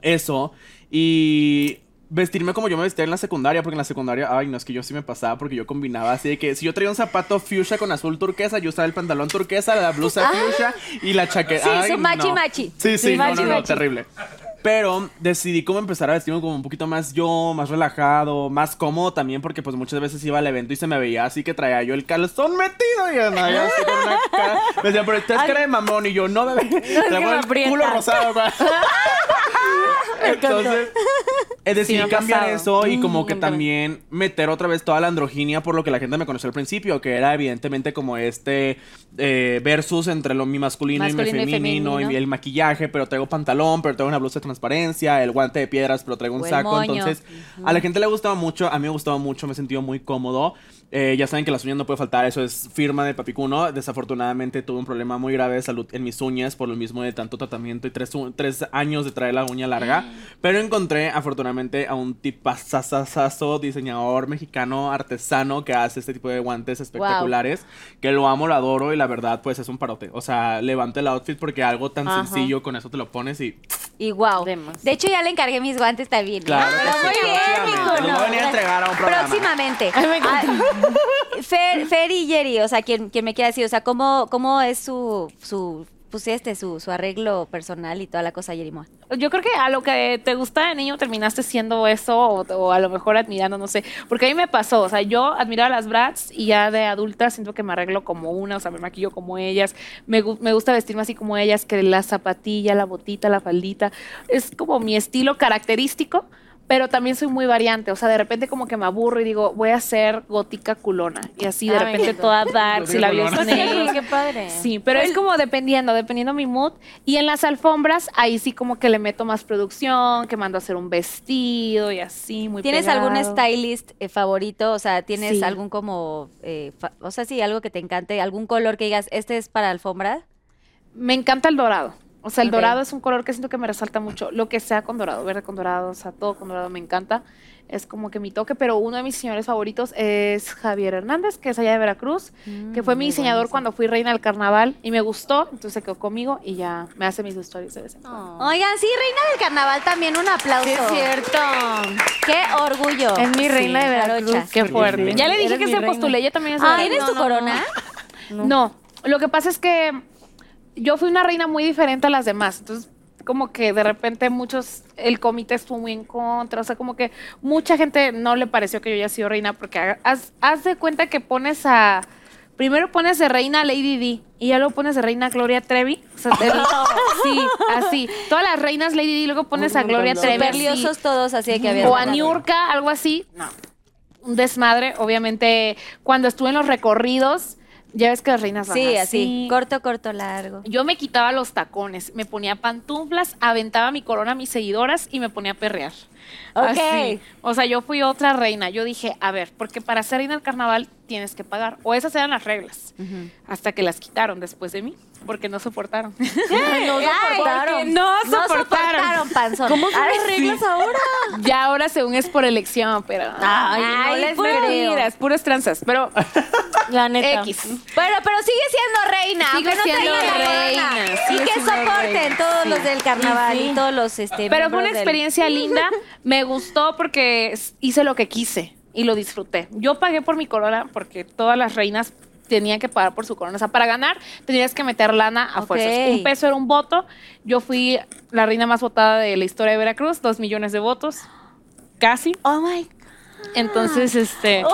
eso y vestirme como yo me vestía en la secundaria, porque en la secundaria, ay, no, es que yo sí me pasaba porque yo combinaba así de que si yo traía un zapato fuchsia con azul turquesa, yo usaba el pantalón turquesa, la blusa fuchsia y la chaqueta. Sí, Ay, su machi no. machi. Sí, sí, no, machi no, no, machi. terrible. Pero decidí como empezar a vestirme como un poquito más yo, más relajado, más cómodo también, porque pues muchas veces iba al evento y se me veía así que traía yo el calzón metido y andaba yo así con una cara. Me decían, pero estás cara de mamón y yo, no, bebé, [LAUGHS] me el aprieta. culo rosado. güey". [LAUGHS] Entonces, decidí me ha cambiar eso y como Mm, que encanta. también meter otra vez toda la androginia por lo que la gente me conoció al principio, que era evidentemente como este eh, versus entre lo mi masculino, Masculino y y mi femenino, femenino. y el maquillaje, pero traigo pantalón, pero traigo una blusa transparencia, el guante de piedras, pero traigo un O saco. Entonces, a la gente le gustaba mucho, a mí me gustaba mucho, me he sentido muy cómodo. Eh, ya saben que las uñas no puede faltar, eso es firma de papicuno. Desafortunadamente tuve un problema muy grave de salud en mis uñas por lo mismo de tanto tratamiento y tres, tres años de traer la uña larga. Pero encontré afortunadamente a un tipazazazazo diseñador mexicano artesano que hace este tipo de guantes espectaculares. Que lo amo, lo adoro y la verdad pues es un parote. O sea, levante el outfit porque algo tan Ajá. sencillo con eso te lo pones y... Y wow. De hecho, ya le encargué mis guantes también. ¿eh? Claro Pero sí, muy bien, Los voy a no, venir a entregar a un programa. Próximamente. Ay, me. Ah, Fer, Fer y Jerry, o sea, quien, quien me quiera decir, o sea, ¿cómo, cómo es su, su, pues este, su, arreglo personal y toda la cosa, Jerry Moa? Yo creo que a lo que te gusta de niño terminaste siendo eso o, a lo mejor admirando, no sé. Porque a mí me pasó, o sea, yo admiraba las brats y ya de adulta siento que me arreglo como una, o sea, me maquillo como ellas. Me, me gusta vestirme así como ellas, que la zapatilla, la botita, la faldita. Es como mi estilo característico. Pero también soy muy variante, o sea, de repente como que me aburro y digo, voy a ser gótica culona. Y así de Ah, repente toda Gótica labios culona. negros. qué padre. Sí, pero es como dependiendo, dependiendo mi mood. Y en las alfombras, ahí sí como que le meto más producción, que mando a hacer un vestido y así, muy ¿Tienes algún stylist eh, favorito? O sea, ¿tienes Sí. algún como, eh, o sea, sí, algo que te encante, algún color que digas, este es para alfombra? Me encanta el dorado. O sea, el dorado es un color que siento que me resalta mucho. Lo que sea con dorado, verde con dorado, o sea, todo con dorado me encanta. Es como que mi toque, pero uno de mis diseñadores favoritos es Javier Hernández, que es allá de Veracruz, que fue mi diseñador cuando fui reina del carnaval y me gustó, entonces se quedó conmigo y ya me hace mis stories de vez en cuando. Oigan, sí, reina del carnaval también, un aplauso. Sí, es cierto. Qué orgullo. Es mi reina de Veracruz. Qué fuerte. Sí. Ya le dije Eres que se reina. postule, ella también es Ah, Veracruz. ¿Tienes tu no, no. corona? No. lo que pasa es que yo fui una reina muy diferente a las demás. Entonces, como que de repente muchos, el comité estuvo muy en contra. O sea, como que mucha gente no le pareció que yo haya sido reina porque ha- haz, haz de cuenta que pones a. Primero pones de reina a Lady D y ya luego pones de reina Gloria Trevi. O sea, el- [LAUGHS] sí, así. Todas las reinas Lady D, luego pones a Gloria Trevi. Súper así. liosos todos, así de que había. O a Niurka, algo así. No. Un desmadre. Obviamente, cuando estuve en los recorridos, ya ves que las reinas van Sí, así, corto, corto, largo. Yo me quitaba los tacones, me ponía pantuflas, aventaba mi corona a mis seguidoras y me ponía a perrear. Ok. Así. O sea, yo fui otra reina. Yo dije, a ver, porque para ser reina del carnaval tienes que pagar. O esas eran las reglas. Hasta que las quitaron después de mí, porque no soportaron. [LAUGHS] No soportaron. No No soportaron. soportaron, panzón. ¿Cómo son las reglas ahora? [LAUGHS] Ya ahora según es por elección, pero... Ay, no les puras mentiras, puras tranzas. Pero [LAUGHS] La neta. X. Bueno, pero sigue siendo reina. Sigue no siendo reina, Y que soporten todos los del carnaval y todos los este Pero fue una experiencia linda. Me gustó porque hice lo que quise y lo disfruté. Yo pagué por mi corona porque todas las reinas tenían que pagar por su corona. O sea, para ganar tenías que meter lana a fuerzas. Un peso era un voto. Yo fui la reina más votada de la historia de Veracruz, dos millones de votos. casi. Oh my. Entonces, este.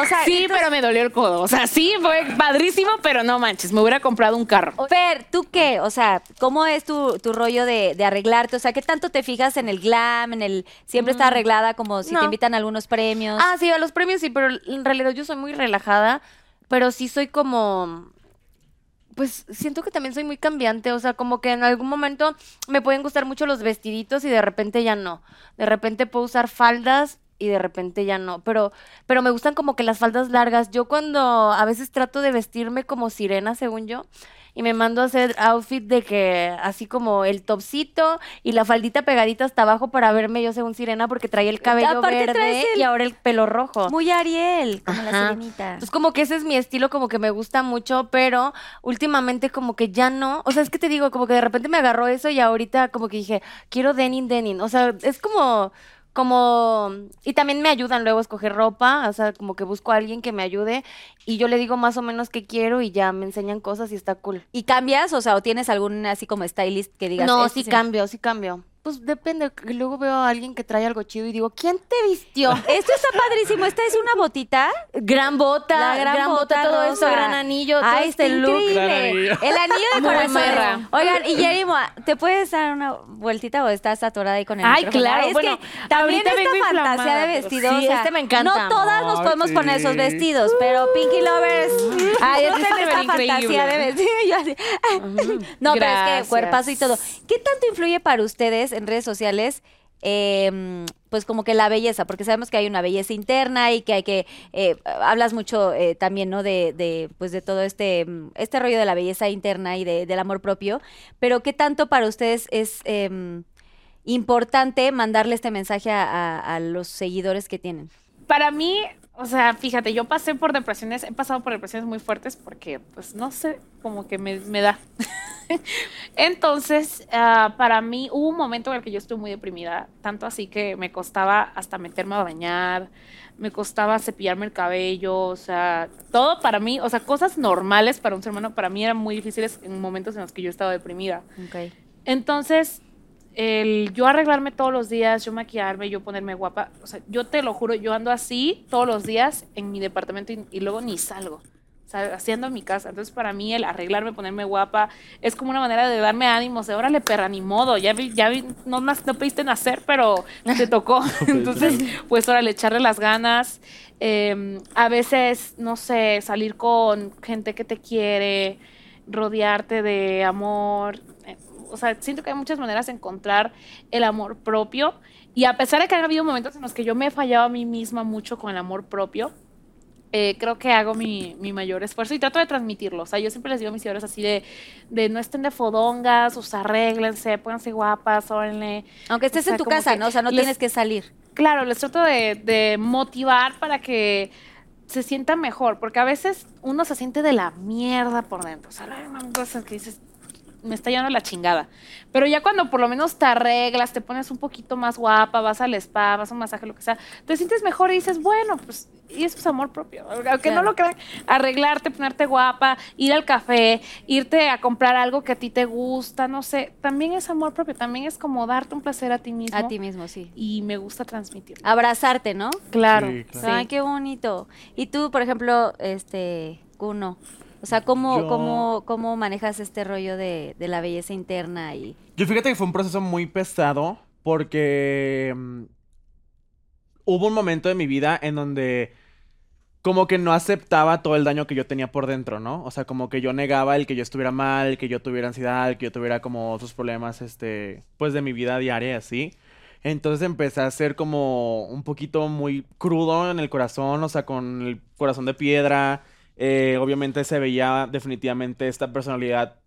O sea, sí, entonces- pero me dolió el codo. O sea, sí, fue padrísimo, pero no manches, me hubiera comprado un carro. Fer, ¿tú qué? O sea, ¿cómo es tu, tu rollo de, de arreglarte? O sea, ¿qué tanto te fijas en el glam, en el siempre está arreglada como si No. te invitan a algunos premios? Ah, sí, a los premios sí, pero en realidad yo soy muy relajada, pero sí soy como... Pues siento que también soy muy cambiante, o sea, como que en algún momento me pueden gustar mucho los vestiditos y de repente ya no. De repente puedo usar faldas y de repente ya no, pero pero me gustan como que las faldas largas. Yo cuando a veces trato de vestirme como sirena, según yo, y me mando a hacer outfit de que así como el topcito y la faldita pegadita hasta abajo para verme yo según sirena porque traía el cabello Aparte verde el- y ahora el pelo rojo. Muy Ariel, como la sirenita. Entonces como que ese es mi estilo, como que me gusta mucho, pero últimamente como que ya no, o sea, es que te digo, como que de repente me agarró eso y ahorita como que dije, quiero denim, denim, o sea, es como, como, y también me ayudan luego a escoger ropa, o sea, como que busco a alguien que me ayude y yo le digo más o menos qué quiero y ya me enseñan cosas y está cool. ¿Y cambias? O sea, ¿o tienes algún así como stylist que digas? No, este sí se- cambio, sí cambio. Pues depende, luego veo a alguien que trae algo chido y digo, ¿quién te vistió? [LAUGHS] Esto está padrísimo. Esta es una botita. Gran bota, La gran, bota, todo rosa. eso, gran anillo, todo Ay, este está look. Gran increíble. anillo. El anillo de corazón. Oigan, y Jerimo, ¿te puedes dar una vueltita o estás atorada ahí con el Ay, micrófono? claro, Es bueno, que también esta vengo fantasía inflamada, de vestidos. sí, o sea, este me encanta. No todas nos Ay, podemos poner esos vestidos, pero Pinky Lovers. Ay, Este esta se ve fantasía de vestido. [LAUGHS] Yo así, [LAUGHS] No, pero es que cuerpazo y todo. ¿Qué tanto influye para ustedes en redes sociales? eh, pues como que la belleza, porque sabemos que hay una belleza interna y que hay que, eh, hablas mucho eh, también, ¿no? De, pues de todo este, mm, este rollo de la belleza interna y de- del amor propio, pero ¿qué tanto para ustedes es em, importante mandarle este mensaje a, los seguidores que tienen? Para mí, o sea, fíjate, yo pasé por depresiones, he pasado por depresiones muy fuertes porque, pues, no sé, como que me da. [LAUGHS] [LAUGHS] Entonces, ah, para mí hubo un momento en el que yo estuve muy deprimida, tanto así que me costaba hasta meterme a bañar, me costaba cepillarme el cabello, o sea, todo para mí, o sea, cosas normales para un ser humano, para mí eran muy difíciles en momentos en los que yo estaba deprimida. Okay. Entonces, el yo arreglarme todos los días, yo maquillarme, yo ponerme guapa, o sea, yo te lo juro, yo ando así todos los días en mi departamento y, y luego ni salgo. Haciendo en mi casa. Entonces, para mí, el arreglarme, ponerme guapa, es como una manera de darme ánimos. De órale, perra, ni modo. Ya vi, ya vi, no, no pediste nacer, pero te [LAUGHS] tocó. Entonces, [LAUGHS] pues, órale, echarle las ganas. Eh, a veces, no sé, salir con gente que te quiere, rodearte de amor. Eh, O sea, siento que hay muchas maneras de encontrar el amor propio. Y a pesar de que han habido momentos en los que yo me he fallado a mí misma mucho con el amor propio, eh, creo que hago mi, mi mayor esfuerzo y trato de transmitirlo. O sea, yo siempre les digo a mis seguidores así de, de no estén de fodongas, o sea, arréglense, pónganse guapas, órenle. Aunque estés O sea, en tu casa, ¿no? O sea, no les- tienes que salir. Claro, les trato de, de motivar para que se sientan mejor, porque a veces uno se siente de la mierda por dentro. O sea, hay cosas que dices, me está llevando la chingada. Pero ya cuando por lo menos te arreglas, te pones un poquito más guapa, vas al spa, vas a un masaje, lo que sea, te sientes mejor y dices, bueno, pues, y eso es amor propio. Aunque no lo crean, arreglarte, ponerte guapa, ir al café, irte a comprar algo que a ti te gusta, no sé, también es amor propio, también es como darte un placer a ti mismo. A ti mismo, sí. Y me gusta transmitirlo. Abrazarte, ¿no? Claro. Sí, claro. Ay, qué bonito. Y tú, por ejemplo, este, Kuno, o sea, ¿cómo, Yo- cómo, cómo manejas este rollo de, de la belleza interna y Yo fíjate que fue un proceso muy pesado porque mm, hubo un momento de mi vida en donde como que no aceptaba todo el daño que yo tenía por dentro, ¿no? O sea, como que yo negaba el que yo estuviera mal, que yo tuviera ansiedad, que yo tuviera como otros problemas, este, pues de mi vida diaria, así. Entonces empecé a ser como un poquito muy crudo en el corazón, o sea, con el corazón de piedra. Eh, obviamente se veía definitivamente esta personalidad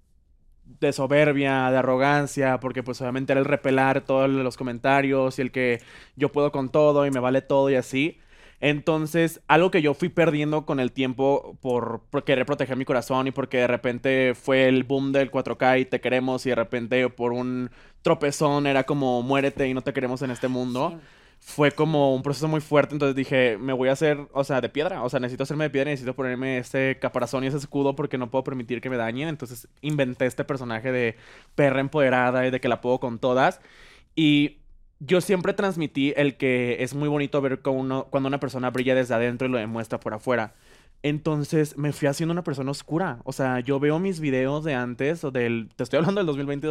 de soberbia, de arrogancia, porque pues obviamente era el repelar todos los comentarios y el que yo puedo con todo y me vale todo y así. Entonces, algo que yo fui perdiendo con el tiempo por, por querer proteger mi corazón y porque de repente fue el boom del 4K y te queremos y de repente por un tropezón era como muérete y no te queremos en este mundo. Fue como un proceso muy fuerte, entonces dije, me voy a hacer, o sea, de piedra, o sea, necesito hacerme de piedra, necesito ponerme este caparazón y ese escudo porque no puedo permitir que me dañen, entonces inventé este personaje de perra empoderada y de que la puedo con todas. Y yo siempre transmití el que es muy bonito ver uno- cuando una persona brilla desde adentro y lo demuestra por afuera. Entonces me fui haciendo una persona oscura. O sea, yo veo mis videos de antes, o del, te estoy hablando del 2020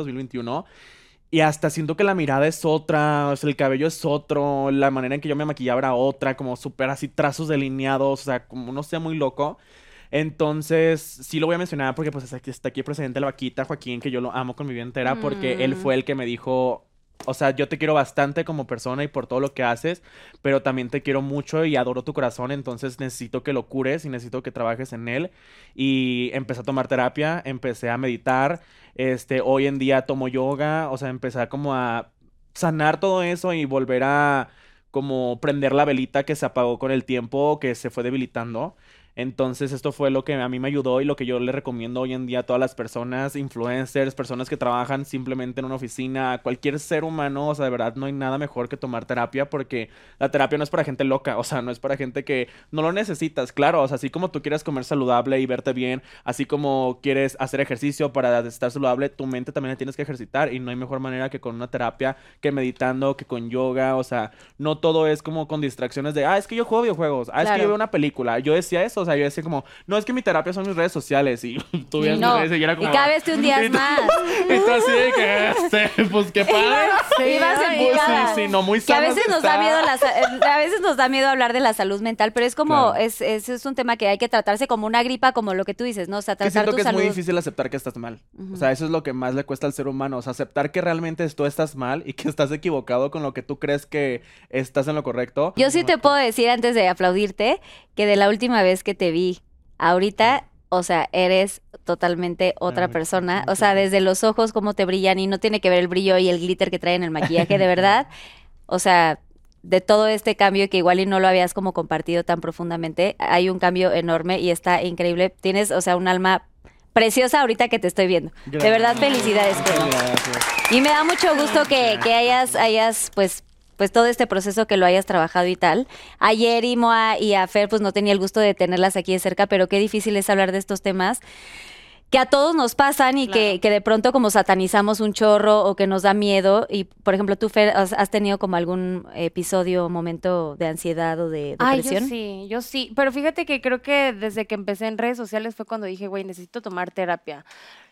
y 2021, y hasta siento que la mirada es otra, o sea, el cabello es otro, la manera en que yo me maquillaba era otra, como súper así trazos delineados, o sea, como no sé, muy loco. Entonces, sí lo voy a mencionar porque pues está aquí, está aquí presente la vaquita, Joaquín, que yo lo amo con mi vida entera, porque él Mm. fue el que me dijo, o sea, yo te quiero bastante como persona y por todo lo que haces, pero también te quiero mucho y adoro tu corazón, entonces necesito que lo cures y necesito que trabajes en él. Y empecé a tomar terapia, empecé a meditar, este, hoy en día tomo yoga, o sea, empecé como a sanar todo eso y volver a como prender la velita que se apagó con el tiempo, que se fue debilitando. Entonces esto fue lo que a mí me ayudó y lo que yo le recomiendo hoy en día a todas las personas, influencers, personas que trabajan simplemente en una oficina, a cualquier ser humano, o sea, de verdad no hay nada mejor que tomar terapia porque la terapia no es para gente loca, [LAUGHS] o sea, no es para gente que no lo necesitas, claro, o sea, así como tú quieres comer saludable y verte bien, así como quieres hacer ejercicio para estar saludable, tu mente también la tienes que ejercitar y no hay mejor manera que con una terapia, que meditando, que con yoga, o sea, no todo es como con distracciones de, ah, es que yo juego videojuegos, ah, es que yo veo una película, yo decía eso, o sea, yo decía como, no, es que mi terapia son mis redes sociales y [LAUGHS] tú Y veías no, mis redes y era Y como... cada vez te [LAUGHS] hundías y más. [LAUGHS] Y tú así de que, este, pues qué padre. Ibas ¿no? en Pues, sí, sí, no muy Que a veces sí nos da miedo la eh, a veces nos da miedo hablar de la salud mental, pero es como Claro. es, es, es un tema que hay que tratarse como una gripa, como lo que tú dices, ¿no? O sea, Que tratar siento tu que es salud. muy difícil aceptar que estás mal. O sea, eso es lo que más le cuesta al ser humano. O sea, aceptar que realmente tú estás mal y que estás equivocado con lo que tú crees que estás en lo correcto. Yo sí te puedo decir antes de aplaudirte que de la última vez que te vi, ahorita, o sea, eres totalmente otra Ay, persona. O sea, desde los ojos, cómo te brillan y no tiene que ver el brillo y el glitter que trae en el maquillaje, de [LAUGHS] verdad. O sea, de todo este cambio que igual y no lo habías como compartido tan profundamente, hay un cambio enorme y está increíble. Tienes, o sea, un alma preciosa ahorita que te estoy viendo. De verdad, felicidades. Gracias. Y me da mucho gusto que, que hayas, hayas, pues, pues todo este proceso que lo hayas trabajado y tal. Ayer y Moa y a Fer, pues no tenía el gusto de tenerlas aquí de cerca, pero qué difícil es hablar de estos temas que a todos nos pasan y que, que de pronto como satanizamos un chorro o que nos da miedo. Y, por ejemplo, tú, Fer, ¿has, has tenido como algún episodio, momento de ansiedad o de Ay, depresión? yo sí, yo sí. Pero fíjate que creo que desde que empecé en redes sociales fue cuando dije, güey, necesito tomar terapia.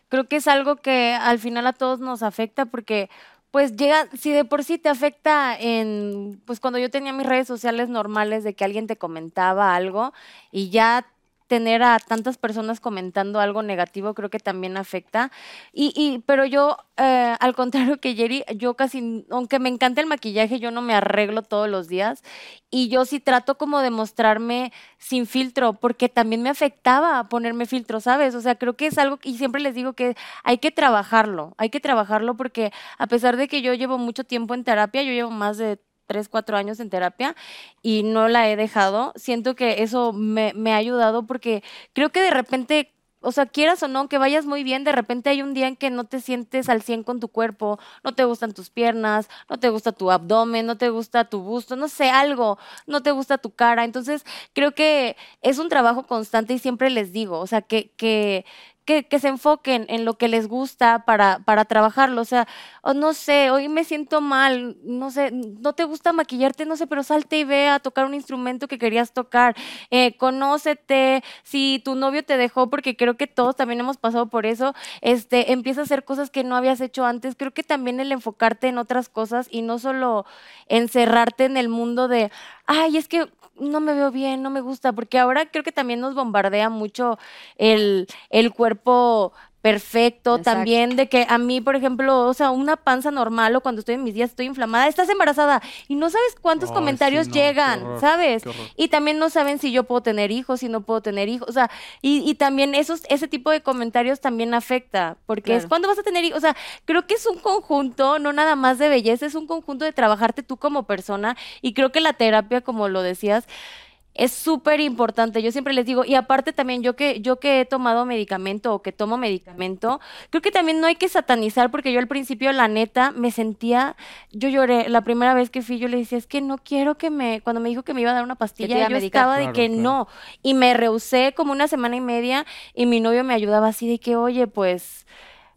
Creo que es algo que al final a todos nos afecta porque, pues llega, si de por sí te afecta en, pues cuando yo tenía mis redes sociales normales de que alguien te comentaba algo y ya tener a tantas personas comentando algo negativo creo que también afecta. Y, y pero yo, eh, al contrario que Jerry, yo casi, aunque me encanta el maquillaje, yo no me arreglo todos los días. Y yo sí trato como de mostrarme sin filtro, porque también me afectaba ponerme filtro, ¿sabes? O sea, creo que es algo, y siempre les digo que hay que trabajarlo, hay que trabajarlo porque a pesar de que yo llevo mucho tiempo en terapia, yo llevo más de tres, cuatro años en terapia y no la he dejado, siento que eso me, ha ayudado porque creo que de repente o sea, quieras o no, que vayas muy bien, de repente hay un día en que no te sientes al 100 con tu cuerpo, no te gustan tus piernas, no te gusta tu abdomen, no te gusta tu busto, no sé, algo, no te gusta tu cara. Entonces, creo que es un trabajo constante y siempre les digo, o sea, que, que, que se enfoquen en lo que les gusta para, para trabajarlo. O sea, o no sé, hoy me siento mal, no sé, no te gusta maquillarte, no sé, pero salte y ve a tocar un instrumento que querías tocar. Eh, conócete, si tu novio te dejó, porque creo que todos también hemos pasado por eso, este, empieza a hacer cosas que no habías hecho antes. Creo que también el enfocarte en otras cosas y no solo encerrarte en el mundo de, ay, es que no me veo bien, no me gusta, porque ahora creo que también nos bombardea mucho el, el cuerpo perfecto, Exacto. también de que a mí, por ejemplo, o sea, una panza normal o cuando estoy en mis días estoy inflamada, estás embarazada y no sabes cuántos Ay, comentarios sí, no, qué llegan, horror, ¿sabes? Y también no saben si yo puedo tener hijos, si no puedo tener hijos, o sea, y, y también esos, ese tipo de comentarios también afecta, porque es cuando vas a tener hijos, o sea, creo que es un conjunto, no nada más de belleza, es un conjunto de trabajarte tú como persona y creo que la terapia, como lo decías, es súper importante. Yo siempre les digo, y aparte también yo que, yo que he tomado medicamento o que tomo medicamento, creo que también no hay que satanizar porque yo al principio, la neta, me sentía, yo lloré. La primera vez que fui, yo le decía, es que no quiero que me, cuando me dijo que me iba a dar una pastilla, yo medicar. estaba de Claro, que claro. no. Y me rehusé como una semana y media y mi novio me ayudaba así de que, oye, pues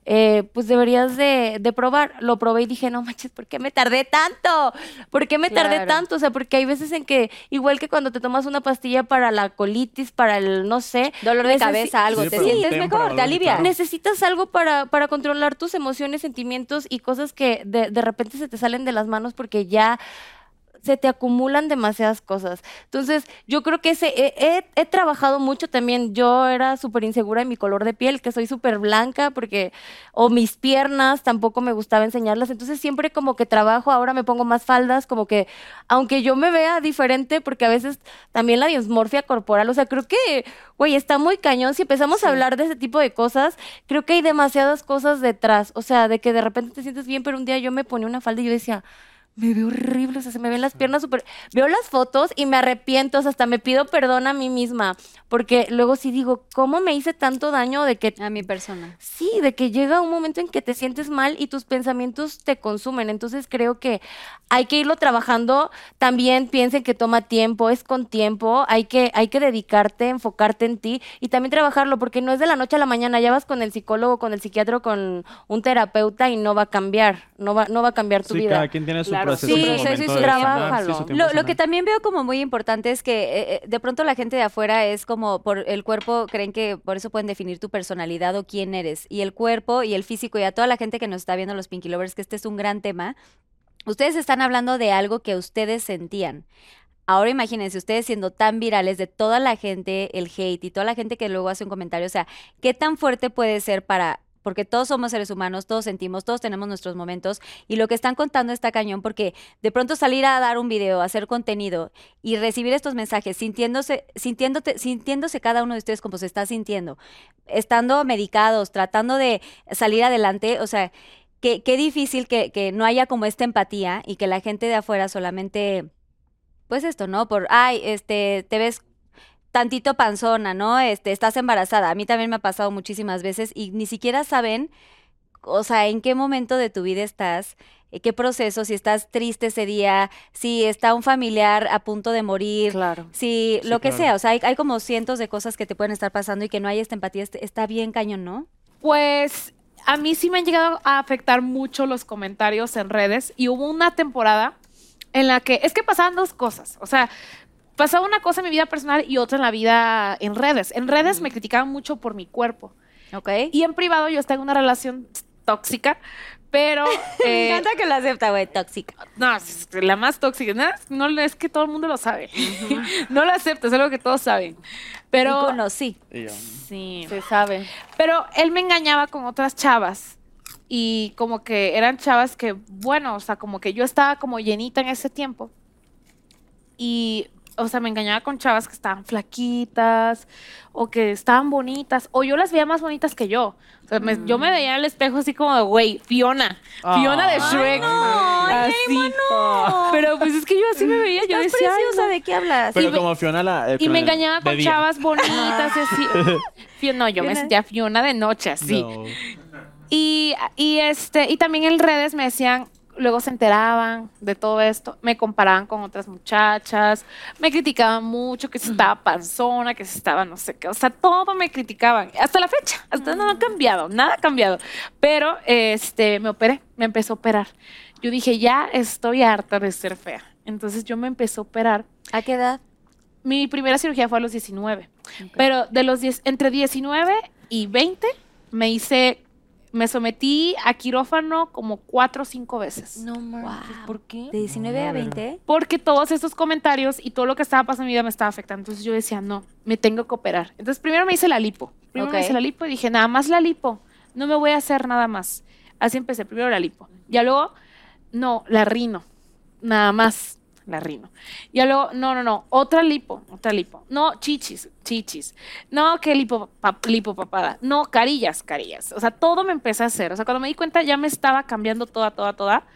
eh, pues deberías de, de probar. Lo probé y dije, no manches, ¿por qué me tardé tanto? ¿Por qué me tardé tanto? O sea, porque hay veces en que, igual que cuando te tomas una pastilla para la colitis, para el, no sé, Dolor de cabeza, algo, Sí, te sientes mejor, te alivia. claro. necesitas algo para, para controlar tus emociones, sentimientos y cosas que de, de repente se te salen de las manos porque ya se te acumulan demasiadas cosas. Entonces, yo creo que ese, he, he- he trabajado mucho también. Yo era súper insegura en mi color de piel, que soy súper blanca, porque, o mis piernas, tampoco me gustaba enseñarlas. Entonces, siempre como que trabajo, ahora me pongo más faldas, como que, aunque yo me vea diferente, porque a veces también la dismorfia corporal, o sea, creo que, güey, está muy cañón. Si empezamos a hablar de ese tipo de cosas, creo que hay demasiadas cosas detrás. O sea, de que de repente te sientes bien, pero un día yo me ponía una falda y yo decía, me veo horrible, o sea, se me ven las piernas súper... Veo las fotos y me arrepiento, o sea, hasta me pido perdón a mí misma, porque luego sí digo, ¿cómo me hice tanto daño de que... A mi persona. Sí, de que llega un momento en que te sientes mal y tus pensamientos te consumen. Entonces creo que hay que irlo trabajando. También piensen que toma tiempo, es con tiempo. Hay que, hay que dedicarte, enfocarte en ti y también trabajarlo, porque no es de la noche a la mañana. Ya vas con el psicólogo, con el psiquiatra, con un terapeuta y no va a cambiar. No va, no va a cambiar tu Sí, vida. cada quien tiene su Claro. Proceso. Sí, sí, sí, sí, trabájalo. Lo, que también veo como muy importante es que eh, eh, de pronto la gente de afuera es como por el cuerpo, creen que por eso pueden definir tu personalidad o quién eres. Y el cuerpo y el físico y a toda la gente que nos está viendo, los Pinky Lovers, que este es un gran tema. Ustedes están hablando de algo que ustedes sentían. Ahora imagínense, ustedes siendo tan virales de toda la gente, el hate y toda la gente que luego hace un comentario, o sea, ¿qué tan fuerte puede ser para... Porque todos somos seres humanos, todos sentimos, todos tenemos nuestros momentos y lo que están contando está cañón porque de pronto salir a dar un video, hacer contenido y recibir estos mensajes sintiéndose, sintiéndote, sintiéndose cada uno de ustedes como se está sintiendo, estando medicados, tratando de salir adelante, o sea, qué, qué difícil que, que no haya como esta empatía y que la gente de afuera solamente, pues esto, ¿no? Por, ay, este, te ves tantito panzona, ¿no? Este, estás embarazada. A mí también me ha pasado muchísimas veces y ni siquiera saben, o sea, en qué momento de tu vida estás, eh, qué proceso, si estás triste ese día, si está un familiar a punto de morir, Claro. si Sí, lo que claro. sea, o sea, hay, hay como cientos de cosas que te pueden estar pasando y que no hay esta empatía, este- está bien cañón, ¿no? Pues a mí sí me han llegado a afectar mucho los comentarios en redes y hubo una temporada en la que es que pasaban dos cosas, o sea, pasaba una cosa en mi vida personal y otra en la vida en redes. En redes me criticaban mucho por mi cuerpo ¿Ok? y en privado yo estaba en una relación tóxica, pero [LAUGHS] Me eh, encanta que lo acepta, güey, tóxica. no, es la más tóxica, no, no es que todo el mundo lo sabe. [LAUGHS] no lo acepto, es algo que todos saben. Pero Y conocí. Y sí. Se sabe. Pero él me engañaba con otras chavas. Y como que eran chavas que, bueno, o sea, como que yo estaba como llenita en ese tiempo. Y, o sea, me engañaba con chavas que estaban flaquitas o que estaban bonitas. O yo las veía más bonitas que yo. O sea, me- yo me veía en el espejo así como de, güey, Fiona. Fiona de Shrek. así. Pero pues es que yo así me veía. Yo Estás decía, "Ay, preciosa, no". ¿de qué hablas? Pero como Fiona la... eh, Y me engañaba con día. chavas bonitas, así. [LAUGHS] Fio- No, yo me Fiona. sentía Fiona de noche, así. No. Y, y este, y también en redes me decían, luego se enteraban de todo esto, me comparaban con otras muchachas, me criticaban mucho, que si estaba panzona, que si estaba no sé qué, o sea, todo me criticaban, hasta la fecha, hasta no ha cambiado, nada ha cambiado. Pero este, me operé, me empezó a operar. Yo dije, ya estoy harta de ser fea. Entonces yo me empecé a operar. ¿A qué edad? Mi primera cirugía fue a los 19. Pero de los 10, entre 19 y 20 me hice, me sometí a quirófano como cuatro o cinco veces. No Wow. ¿por qué? ¿De 19 a 20? Porque todos estos comentarios y todo lo que estaba pasando en mi vida me estaba afectando. Entonces yo decía, no, me tengo que operar. Entonces primero me hice la lipo. Primero me hice la lipo y dije, nada más la lipo. No me voy a hacer nada más. Así empecé, primero la lipo. Ya luego, no, la rino. Nada más la rino. Ya luego, no, no, no, otra lipo, otra lipo. No, chichis, chichis. No, que lipo, pa- lipopapada. No, carillas, carillas. O sea, todo me empecé a hacer. O sea, cuando me di cuenta ya me estaba cambiando toda, toda, toda.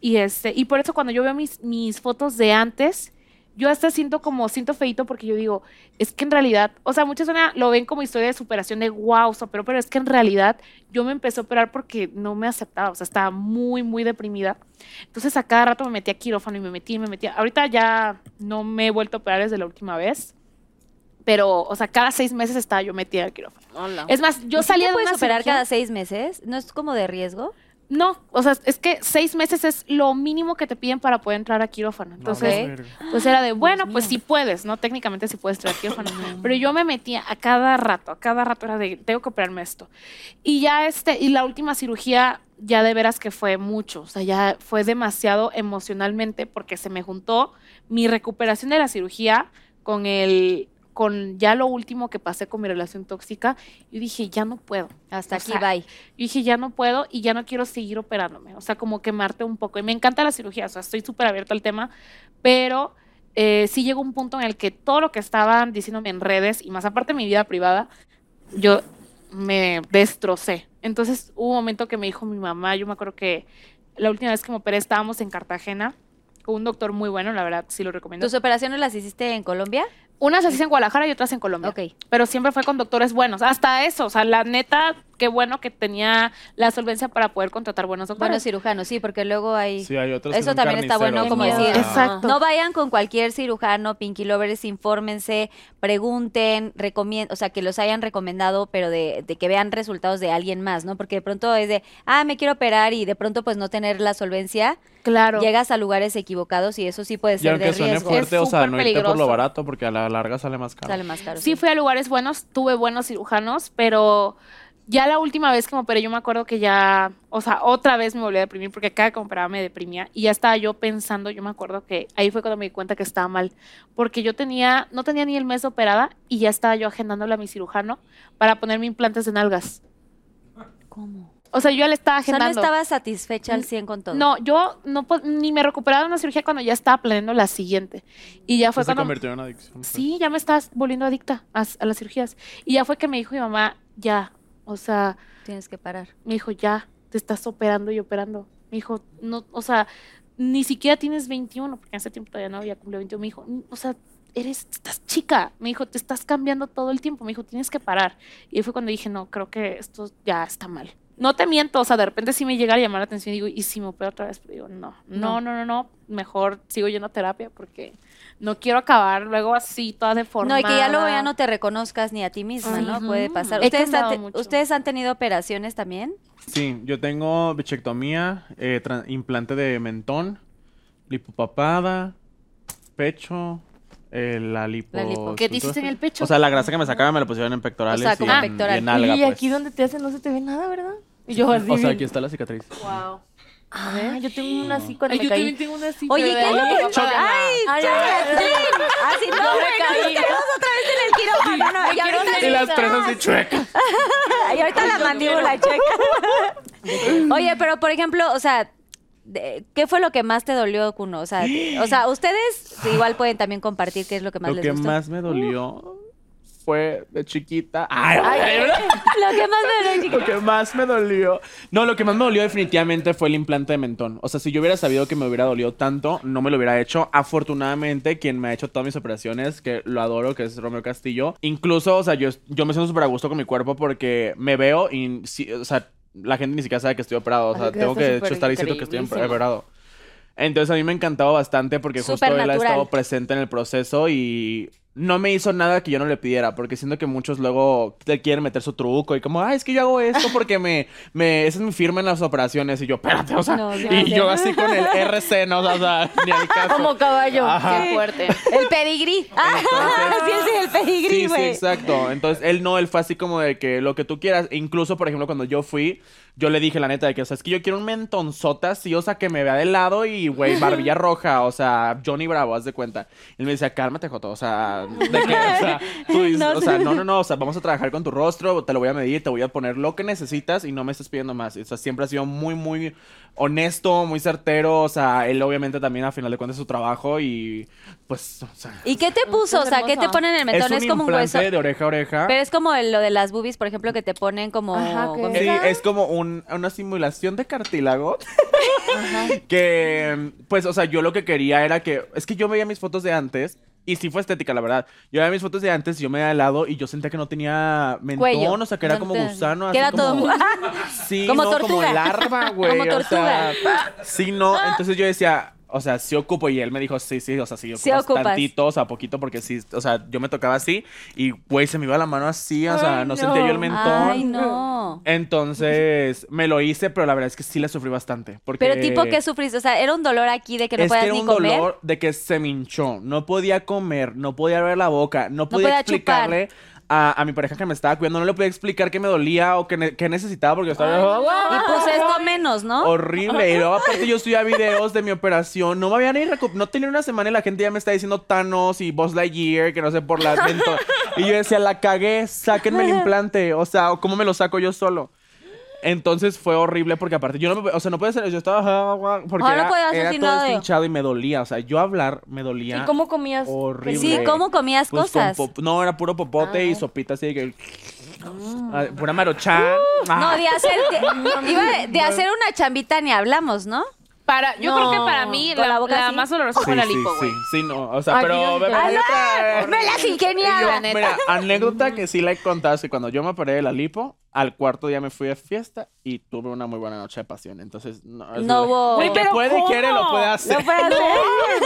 Y este, y por eso cuando yo veo mis, mis fotos de antes, yo hasta siento como, siento feito porque yo digo, es que en realidad, o sea, muchas personas lo ven como historia de superación de wow, pero, pero es que en realidad yo me empecé a operar porque no me aceptaba, o sea, estaba muy, muy deprimida. Entonces a cada rato me metía a quirófano y me metía y me metía. Ahorita ya no me he vuelto a operar desde la última vez, Pero, o sea, cada seis meses estaba yo metida al quirófano. Hola. Es más, yo ¿Y sí salía de puedes una operar cirugía- cada seis meses? ¿No es como de riesgo? No, o sea, es que seis meses es lo mínimo que te piden para poder entrar a quirófano. Entonces, pues era de, bueno, pues sí puedes, ¿no? Técnicamente sí puedes entrar a quirófano. Pero yo me metía a cada rato, a cada rato era de, tengo que operarme esto. Y ya este, y la última cirugía, ya de veras que fue mucho, o sea, ya fue demasiado emocionalmente porque se me juntó mi recuperación de la cirugía con el con ya lo último que pasé con mi relación tóxica, yo dije, ya no puedo. Hasta O aquí, sea, bye. Yo dije, ya no puedo y ya no quiero seguir operándome. O sea, como quemarte un poco. Y me encanta la cirugía, o sea, estoy súper abierta al tema, pero eh, sí llegó un punto en el que todo lo que estaban diciéndome en redes y más aparte mi vida privada, yo me destrocé. Entonces hubo un momento que me dijo mi mamá, yo me acuerdo que la última vez que me operé estábamos en Cartagena con un doctor muy bueno, la verdad, sí lo recomiendo. ¿Tus operaciones las hiciste en Colombia? Unas se hacen en Guadalajara y otras en Colombia. Ok. Pero siempre fue con doctores buenos. Hasta eso, o sea, la neta, qué bueno que tenía la solvencia para poder contratar buenos doctores. Buenos cirujanos, sí, porque luego hay... Sí, hay otros Eso también está bueno como ¿no? decir, Exacto. no vayan con cualquier cirujano, Pinky Lovers, infórmense, pregunten, recomienden, o sea, que los hayan recomendado, pero de, de que vean resultados de alguien más, ¿no? Porque de pronto es de, ah, me quiero operar y de pronto pues no tener la solvencia, claro. llegas a lugares equivocados y eso sí puede Y ser aunque de suene riesgo. fuerte, Es o sea, súper no irte por lo peligroso. barato porque a la larga sale más caro. Sale más caro. Sí, fui a lugares buenos, tuve buenos cirujanos, pero ya la última vez que me operé, yo me acuerdo que ya, o sea, otra vez me volví a deprimir porque cada que me operaba me deprimía y ya estaba yo pensando, yo me acuerdo que ahí fue cuando me di cuenta que estaba mal, porque yo tenía, no tenía ni el mes de operada y ya estaba yo agendándole a mi cirujano para ponerme implantes de nalgas. ¿Cómo? O sea, yo ya le estaba O sea, no agendando. estaba satisfecha al 100 con todo. No, yo no ni me recuperaba de una cirugía cuando ya estaba planeando la siguiente. Y ya fue Pues se cuando convirtió en una adicción. pues. Sí, ya me estás volviendo adicta a, a las cirugías. Y ya fue que me dijo mi mamá, ya, o sea, Tienes que parar. me dijo, ya, te estás operando y operando. Me dijo, no, o sea, ni siquiera tienes 21, porque en ese tiempo todavía no había cumplido 21. Me dijo, "N- o sea, eres, estás chica. Me dijo, te estás cambiando todo el tiempo. Me dijo, tienes que parar. Y ahí fue cuando dije, no, creo que esto ya está mal. No te miento, o sea, de repente sí me llega a llamar la atención y digo, ¿y si me opero otra vez? Pero digo, no, no, no, no, no, mejor sigo yendo a terapia porque no quiero acabar luego así, toda deformada. No, y que ya luego ya no te reconozcas ni a ti misma, ¿no? Puede pasar. ¿Ustedes han, cambiado te- mucho. ¿Ustedes han tenido operaciones también? Sí, yo tengo bichectomía, eh, implante de mentón, lipopapada, pecho, eh, la lipo... La lipo. ¿Qué te hiciste en el pecho? O sea, la grasa que me sacaba me la pusieron en pectorales O sea, como y, en, pectoral. y en alga, y pues. aquí donde te hacen no se te ve nada, ¿verdad? Y yo así. O sea, aquí está la cicatriz. Wow. Ah, yo tengo una así cuando Ay, me yo caí. también tengo una así. Oye, ¿qué es lo que choca? ¡Ay, Ay, choca! ay, Así no, No me caí. nos quedamos otra vez en el quirófano. No, y ahorita, Y las tres así chuecas. [LAUGHS] y ahorita la mandíbula checa. [LAUGHS] Oye, pero por ejemplo, o sea, ¿qué fue lo que más te dolió, Kuno? O sea, o sea, ustedes igual pueden también compartir qué es lo que más Lo les que gustó. más me dolió fue de chiquita. Ay, ay, [LAUGHS] Lo que más me dolió, chica. Lo que más me dolió. No, lo que más me dolió definitivamente fue el implante de mentón. O sea, si yo hubiera sabido que me hubiera dolido tanto, no me lo hubiera hecho. Afortunadamente, quien me ha hecho todas mis operaciones, que lo adoro, que es Romeo Castillo. Incluso, o sea, yo, yo me siento súper a gusto con mi cuerpo porque me veo y, sí, o sea, la gente ni siquiera sabe que estoy operado. O sea, tengo que de hecho estar diciendo que estoy operado. Entonces a mí me encantaba bastante porque justo él ha estado presente en el proceso y no me hizo nada que yo no le pidiera, porque siento que muchos luego te quieren meter su truco y como, ay, es que yo hago esto [LAUGHS] porque me, me, esa es mi firma en las operaciones y yo, espérate, o sea, No, y yo así con el RC, no, o sea, ni al caso. Como caballo. Ajá. Qué fuerte. El pedigrí. [LAUGHS] Ah, sí, sí, el pedigrí, Sí, sí, güey. exacto. Entonces, él no, él fue así como de que lo que tú quieras. Incluso, por ejemplo, cuando yo fui, yo le dije la neta de que, o sea, es que yo quiero un mentonzota así, o sea, que me vea de lado y, güey, barbilla [LAUGHS] roja, o sea, Johnny Bravo, haz de cuenta. Y él me decía, cálmate, Joto, o sea, de que, o sea, [LAUGHS] tú dices, No, o sea, no, no, no, o sea, vamos a trabajar con tu rostro, te lo voy a medir, te voy a poner lo que necesitas y no me estés pidiendo más. O sea, siempre ha sido muy, muy honesto, muy certero, o sea, él obviamente también a final de cuentas es su trabajo y, pues, o sea... ¿Y qué te puso? O sea, ¿qué te ponen en el mentón? Es Es, un como un hueso. de oreja a oreja. Pero es como lo de las boobies, por ejemplo, que te ponen como... Ajá, Sí, es como un- una simulación de cartílago. [LAUGHS] que, pues, o sea, yo lo que quería era que. Es que yo veía mis fotos de antes. Y sí fue estética, la verdad. Yo veía mis fotos de antes y yo me de lado y yo sentía que no tenía mentón, Cuello. o sea, que era como gusano. que así era todo- como- [LAUGHS] Sí, Como no, tortuga. [LAUGHS] como larva, güey. Como o sea, tortuga. sí, no. Entonces yo decía, O sea, sí ocupo. Y él me dijo, sí, sí, o sea, sí ocupas, Sí ocupas. tantito, o sea, poquito, porque sí, o sea, yo me tocaba así y, güey, se me iba la mano así, o sea, Ay, no, no. sentía yo el mentón. Ay, no. Entonces, me lo hice, pero la verdad es que sí le sufrí bastante. Porque... Pero tipo, ¿qué sufriste? O sea, era un dolor aquí de que no es podías que era ni un comer. dolor de que se me hinchó. No podía comer, no podía abrir la boca, no podía, podía explicarle a, a mi pareja que me estaba cuidando, no le podía explicar que me dolía o que, ne- que necesitaba porque yo estaba... Y pues esto menos, ¿no? Horrible. Y luego aparte yo subía videos de mi operación. No me había ni No tenía una semana y la gente ya me está diciendo Thanos y Buzz Lightyear, que no sé por la. Y yo decía, la cagué, sáquenme el implante. O sea, ¿cómo me lo saco yo solo? Entonces fue horrible porque aparte yo no me, o sea, no podía hacer, yo estaba ah, ah, porque Ah, no era, podías era todo hinchado y me dolía, o sea, yo hablar me dolía ¿Y cómo comías? horrible. Sí, ¿cómo comías Pues cosas? no, era puro popote y sopita así de que Ah, pura maruchan. No, Ah. de hacer, de, [LAUGHS] iba de, de hacer una chambita ni hablamos, ¿no? Para, yo creo que para mí la, la boca la más dolorosa fue Sí, la sí, lipo, güey. sí, sí, no, o sea, Ay, pero Ay, hay otra- Me las [LAUGHS] ingeniaba. La neta. Mira, anécdota que sí la he contado es que cuando yo me operé de la lipo, al cuarto día me fui de fiesta y tuve una muy buena noche de pasión. Entonces, no, No hubo- El que puede y quiere lo puede hacer. No puede hacer.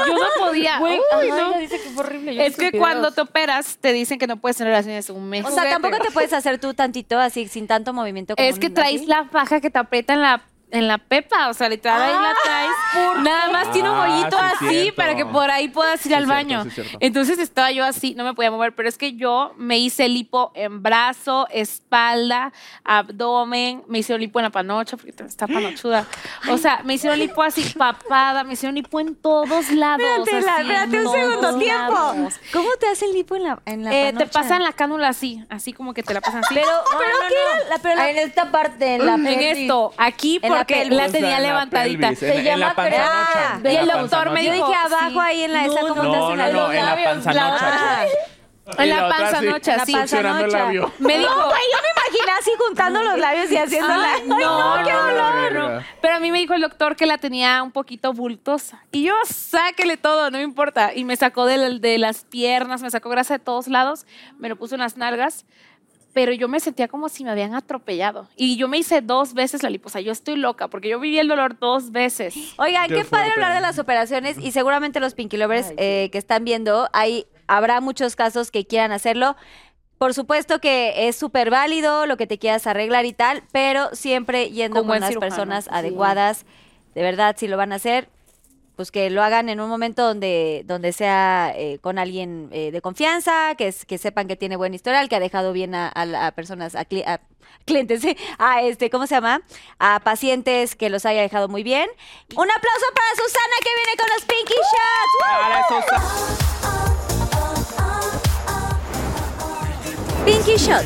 Yo no podía. Güey, Uy, ay, no. ella dice que fue horrible. yo Es que cuando te operas, te dicen que no puedes tener relaciones un mes. O sea, tampoco te puedes hacer tú tantito así, sin tanto movimiento. como Es que traes así. la faja que te aprieta en la en la pepa, o sea, literal ahí la traes. Nada más tiene un Ah, hoyito sí, así cierto. para que por ahí puedas ir Sí, al cierto, baño. sí. Entonces estaba yo así, no me podía mover, pero es que yo me hice lipo en brazo, espalda, abdomen, me hicieron lipo en la panocha, porque está panochuda. O sea, me hicieron lipo así papada, me hicieron lipo en todos lados. Espérate, la- espérate un segundo tiempo. lados. ¿Cómo te hacen lipo en la, en la Eh, te panocha? pasan la cánula así, así como que te la pasan así. Pero, pero ¿qué era? La, pero la- Ah, en esta parte, en la en esto, aquí En la pelvis. la, tenía en la levantadita. pelvis, en- Se en llama la panzanocha. Ah, y el doctor me yo dije dijo, abajo sí. ahí en la esa, ¿cómo te No, no, no, en la labios, panzanocha. la- En la otra panzanocha, así, sí. succionando el labio. Me dijo, No, güey, yo me imaginé así juntando los labios y haciéndola. Ay, no, qué dolor. dolor. Pero a mí me dijo el doctor que la tenía un poquito bultosa. Y yo, sáquele todo, no me importa. Y me sacó de, la- de las piernas, me sacó grasa de todos lados, me lo puso en las nalgas. Pero yo me sentía como si me habían atropellado. Y yo me hice dos veces la liposa. Yo estoy loca porque yo viví el dolor dos veces. [LAUGHS] Oigan, Qué qué, padre hablar de las operaciones y seguramente los Pinky Lovers eh, que están viendo, hay, habrá muchos casos que quieran hacerlo. Por supuesto que es súper válido lo que te quieras arreglar y tal, pero siempre yendo Con las cirujano, personas sí. adecuadas. De verdad, si lo van a hacer, pues que lo hagan en un momento donde, donde sea eh, con alguien eh, de confianza, que, es- que sepan que tiene buen historial, que ha dejado bien a, a- a personas, a, cli- a clientes, a este, ¿cómo se llama? A pacientes que los haya dejado muy bien. Un aplauso para Susana que viene con los Pinky Shots. ¡Woo! Para eso Pinky Shot.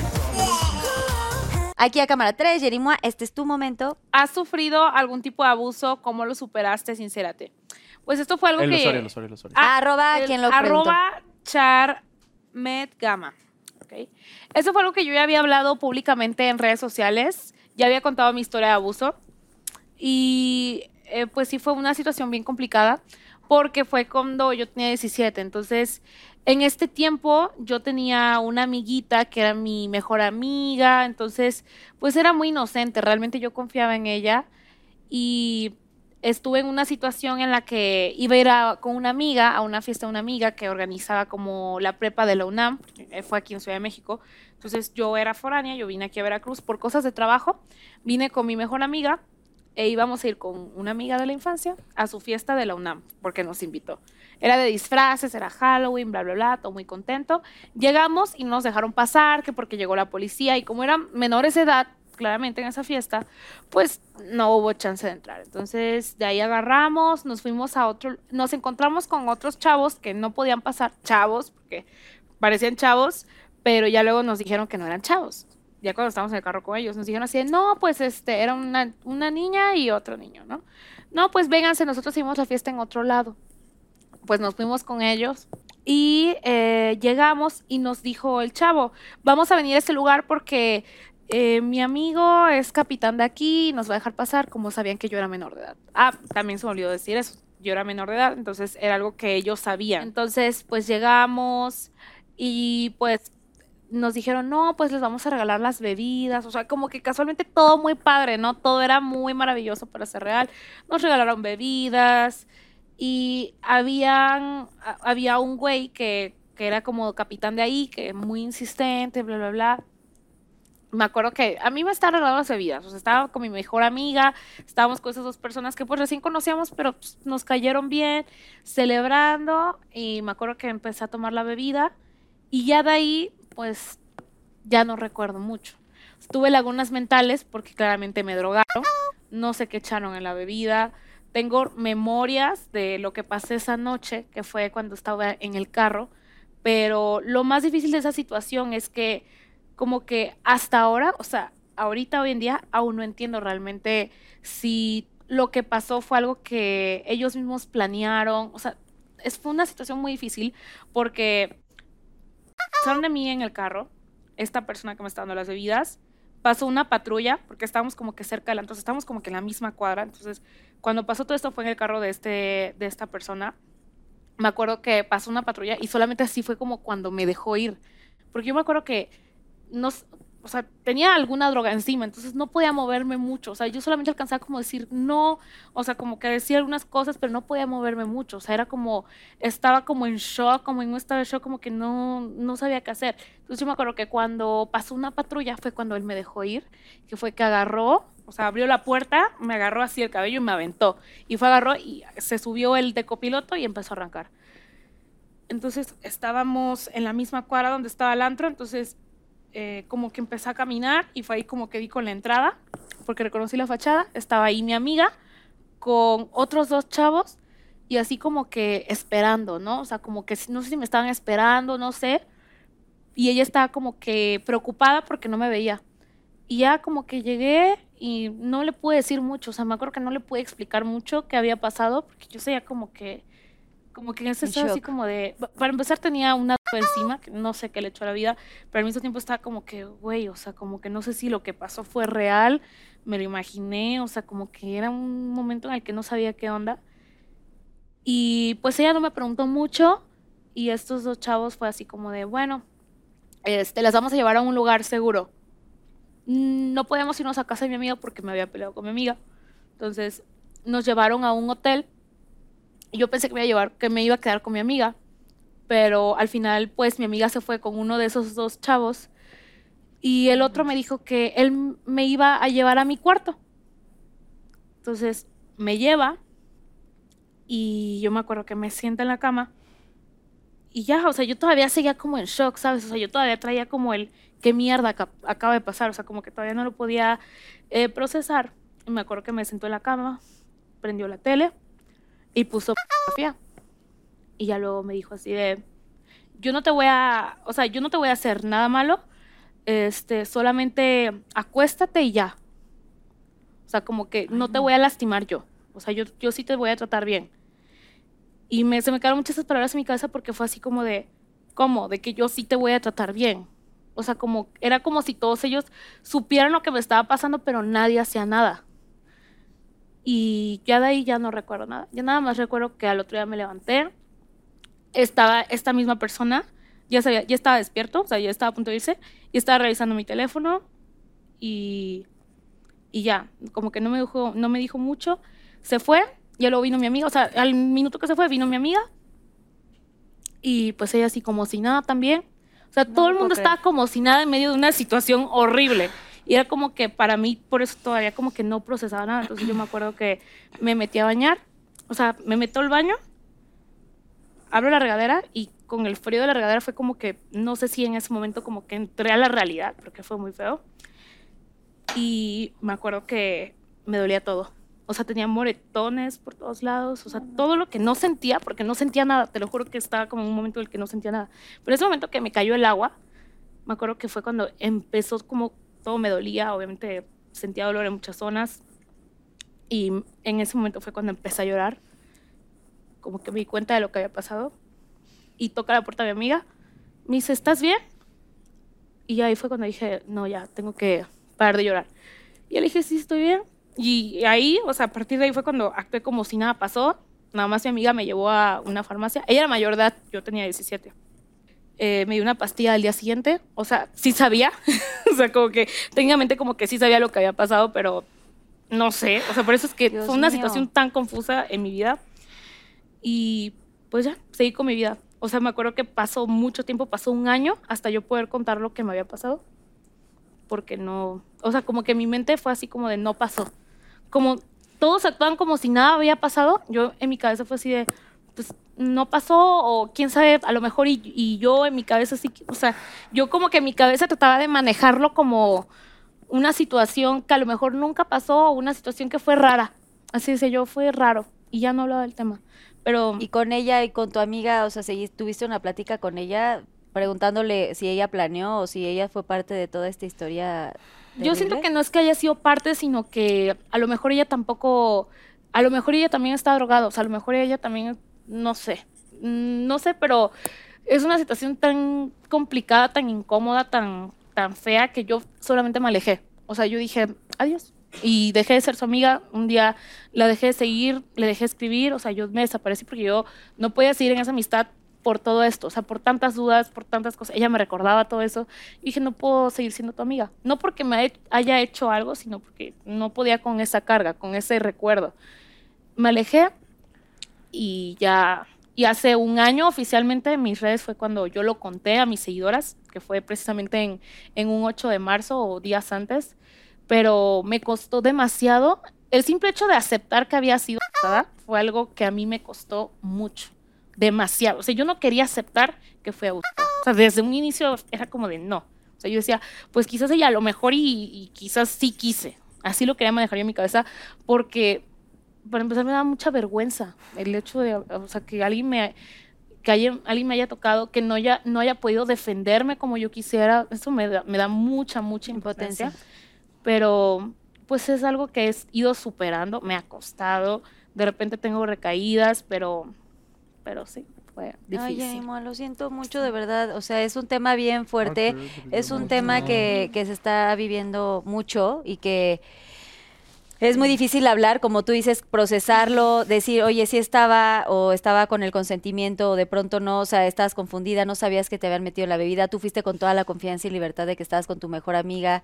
Aquí a cámara 3, Yerimua, este es tu momento. ¿Has sufrido algún tipo de abuso? ¿Cómo lo superaste? Sincérate. Pues esto fue algo El que... usuario, el usuario, el usuario. Ah, arroba, el quien lo Arroba charmetgama. ¿ok? Eso fue algo que yo ya había hablado públicamente en redes sociales. Ya había contado mi historia de abuso. Y eh, pues sí fue una situación bien complicada porque fue cuando yo tenía 17. Entonces, en este tiempo yo tenía una amiguita que era mi mejor amiga. Entonces, pues era muy inocente. Realmente yo confiaba en ella. Y estuve en una situación en la que iba a ir con una amiga a una fiesta de una amiga que organizaba como la prepa de la UNAM, eh, fue aquí en Ciudad de México. Entonces yo era foránea, yo vine aquí a Veracruz por cosas de trabajo, vine con mi mejor amiga e íbamos a ir con una amiga de la infancia a su fiesta de la UNAM, porque nos invitó. Era de disfraces, era Halloween, bla, bla, bla, todo muy contento. Llegamos y no nos dejaron pasar, que porque llegó la policía y como eran menores de edad, claramente en esa fiesta, pues no hubo chance de entrar. Entonces, de ahí agarramos, nos fuimos a otro, nos encontramos con otros chavos que no podían pasar, chavos, porque parecían chavos, pero ya luego nos dijeron que no eran chavos. Ya cuando estábamos en el carro con ellos, nos dijeron así, no, pues este, era una, una niña y otro niño, ¿no? No, pues vénganse, nosotros hicimos la fiesta en otro lado. Pues nos fuimos con ellos y eh, llegamos y nos dijo el chavo, vamos a venir a este lugar porque eh, mi amigo es capitán de aquí nos va a dejar pasar, como sabían que yo era menor de edad. Ah, también se me olvidó decir eso. Yo era menor de edad, entonces era algo que ellos sabían. Entonces, pues llegamos y pues nos dijeron, no, pues les vamos a regalar las bebidas. O sea, como que casualmente todo muy padre, ¿no? Todo era muy maravilloso para ser real. Nos regalaron bebidas y habían, había un güey que, que era como capitán de ahí, que muy insistente, bla, bla, bla. Me acuerdo que a mí me estaban regalando las bebidas, o sea, estaba con mi mejor amiga, estábamos con esas dos personas que pues recién conocíamos, pero pues, nos cayeron bien, celebrando, y me acuerdo que empecé a tomar la bebida, y ya de ahí, pues, ya no recuerdo mucho. Tuve lagunas mentales porque claramente me drogaron, no sé qué echaron en la bebida, tengo memorias de lo que pasé esa noche, que fue cuando estaba en el carro, pero lo más difícil de esa situación es que como que hasta ahora, o sea, ahorita hoy en día aún no entiendo realmente si lo que pasó fue algo que ellos mismos planearon, o sea, es, fue una situación muy difícil porque pasaron de mí en el carro, esta persona que me está dando las bebidas, pasó una patrulla, porque estábamos como que cerca de la, entonces estábamos como que en la misma cuadra, entonces cuando pasó todo esto fue en el carro de, este, de esta persona, me acuerdo que pasó una patrulla y solamente así fue como cuando me dejó ir, porque yo me acuerdo que no, o sea, tenía alguna droga encima, entonces no podía moverme mucho, o sea, yo solamente alcanzaba como decir no, o sea, como que decía algunas cosas, pero no podía moverme mucho, o sea, era como, estaba como en shock, como en un estado de shock, como que no, no sabía qué hacer. Entonces yo me acuerdo que cuando pasó una patrulla fue cuando él me dejó ir, que fue que agarró, o sea, abrió la puerta, me agarró así el cabello y me aventó. Y fue agarró y se subió el de copiloto y empezó a arrancar. Entonces estábamos en la misma cuadra donde estaba el antro, entonces eh, como que empecé a caminar y fue ahí como que di con la entrada, porque reconocí la fachada, estaba ahí mi amiga con otros dos chavos y así como que esperando, ¿no? O sea, como que no sé si me estaban esperando, no sé. Y ella estaba como que preocupada porque no me veía. Y ya como que llegué y no le pude decir mucho, o sea, me acuerdo que no le pude explicar mucho qué había pasado, porque yo sabía como que, como que en ese En estado así como de, pa- para empezar tenía una encima, que no sé qué le echó a la vida, pero al mismo tiempo estaba como que, güey, o sea, como que no sé si lo que pasó fue real, me lo imaginé, o sea, como que era un momento en el que no sabía qué onda. Y pues ella no me preguntó mucho y estos dos chavos fue así como de, bueno, este, las vamos a llevar a un lugar seguro. Mm, No podemos irnos a casa de mi amiga porque me había peleado con mi amiga. Entonces nos llevaron a un hotel yo pensé que me iba a llevar, que me iba a quedar con mi amiga, pero al final pues mi amiga se fue con uno de esos dos chavos y el otro me dijo que él me iba a llevar a mi cuarto. Entonces me lleva y yo me acuerdo que me sienta en la cama y ya, o sea, yo todavía seguía como en shock, ¿sabes? O sea, yo todavía traía como el, ¿qué mierda aca- acaba de pasar? O sea, como que todavía no lo podía eh, procesar. Me acuerdo que me sentó en la cama, prendió la tele y puso pornografía. Y ya luego me dijo así de, yo no te voy a, o sea, yo no te voy a hacer nada malo, este, solamente acuéstate y ya. O sea, como que no te voy a lastimar yo. O sea, yo, yo sí te voy a tratar bien. Y me, se me quedaron muchas esas palabras en mi cabeza porque fue así como de, ¿cómo? De que yo sí te voy a tratar bien. O sea, como, era como si todos ellos supieran lo que me estaba pasando, pero nadie hacía nada. Y ya de ahí ya no recuerdo nada. Ya nada más recuerdo que al otro día me levanté, estaba esta misma persona, ya, sabía, ya estaba despierto, o sea, ya estaba a punto de irse, y estaba revisando mi teléfono y, y ya, como que no me, dijo, no me dijo mucho. Se fue, ya luego vino mi amiga, o sea, al minuto que se fue vino mi amiga y pues ella así como si nada también. O sea, todo lo el mundo creer. estaba como si nada en medio de una situación horrible. Y era como que para mí, por eso todavía como que no procesaba nada. Entonces yo me acuerdo que me metí a bañar, o sea, me meto al baño, abro la regadera y con el frío de la regadera fue como que, no sé si en ese momento como que entré a la realidad, porque fue muy feo. Y me acuerdo que me dolía todo. O sea, tenía moretones por todos lados, o sea, todo lo que no sentía, porque no sentía nada, te lo juro que estaba como en un momento en el que no sentía nada. Pero ese momento que me cayó el agua, me acuerdo que fue cuando empezó como todo me dolía, obviamente sentía dolor en muchas zonas. Y en ese momento fue cuando empecé a llorar, como que me di cuenta de lo que había pasado. Y toca la puerta de mi amiga, me dice, ¿estás bien? Y ahí fue cuando dije, no, ya, tengo que parar de llorar. Y le dije, sí, estoy bien. Y ahí, o sea, a partir de ahí fue cuando actué como si nada pasó. Nada más mi amiga me llevó a una farmacia. Ella era mayor de edad, yo tenía 17. Eh, me dio una pastilla al día siguiente. O sea, sí sabía. [LAUGHS] o sea, como que técnicamente como que sí sabía lo que había pasado, pero no sé. O sea, por eso es que Dios fue una mío. situación tan confusa en mi vida. Y pues ya, seguí con mi vida. O sea, me acuerdo que pasó mucho tiempo, pasó un año hasta yo poder contar lo que me había pasado. Porque no, o sea, como que mi mente fue así como de no pasó. Como todos actúan como si nada había pasado, yo en mi cabeza fue así de, pues no pasó o quién sabe, a lo mejor y, y yo en mi cabeza sí, o sea, yo como que en mi cabeza trataba de manejarlo como una situación que a lo mejor nunca pasó o una situación que fue rara. Así dice yo, fue raro y ya no hablaba del tema. Pero Y con ella y con tu amiga, o sea, segui- tuviste una plática con ella preguntándole si ella planeó o si ella fue parte de toda esta historia. Yo siento que no es que haya sido parte, sino que a lo mejor ella tampoco, a lo mejor ella también está drogada, o sea, a lo mejor ella también, no sé, Mm, no sé, pero es una situación tan complicada, tan incómoda, tan, tan fea que yo solamente me alejé. O sea, yo dije, adiós. Y dejé de ser su amiga. Un día la dejé de seguir, le dejé escribir, o sea, yo me desaparecí porque yo no podía seguir en esa amistad por todo esto, o sea, por tantas dudas, por tantas cosas. Ella me recordaba todo eso. Y dije, no puedo seguir siendo tu amiga. No porque me ha- haya hecho algo, sino porque no podía con esa carga, con ese recuerdo. Me alejé y ya, y hace un año oficialmente en mis redes fue cuando yo lo conté a mis seguidoras, que fue precisamente en, en un 8 de marzo o días antes, pero me costó demasiado. El simple hecho de aceptar que había sido abusada fue algo que a mí me costó mucho, demasiado. O sea, yo no quería aceptar que fue abusada. O sea, desde un inicio era como de no. O sea, yo decía, pues quizás ella a lo mejor y, y quizás sí quise. Así lo quería manejar yo en mi cabeza porque para empezar me da mucha vergüenza el hecho de, o sea, que alguien me, que haya- alguien me haya tocado, que no haya, no haya podido defenderme como yo quisiera, eso me da, me da mucha, mucha impotencia. Pero pues es algo que he ido superando, me ha costado, de repente tengo recaídas, pero, pero sí, fue Ay, difícil. Jenny, lo siento mucho, de verdad. O sea, es un tema bien fuerte. Es un tema que, que se está viviendo mucho y que es muy difícil hablar, como tú dices, procesarlo, decir, oye, sí estaba o estaba con el consentimiento o de pronto no, o sea, estabas confundida, no sabías que te habían metido en la bebida, tú fuiste con toda la confianza y libertad de que estabas con tu mejor amiga,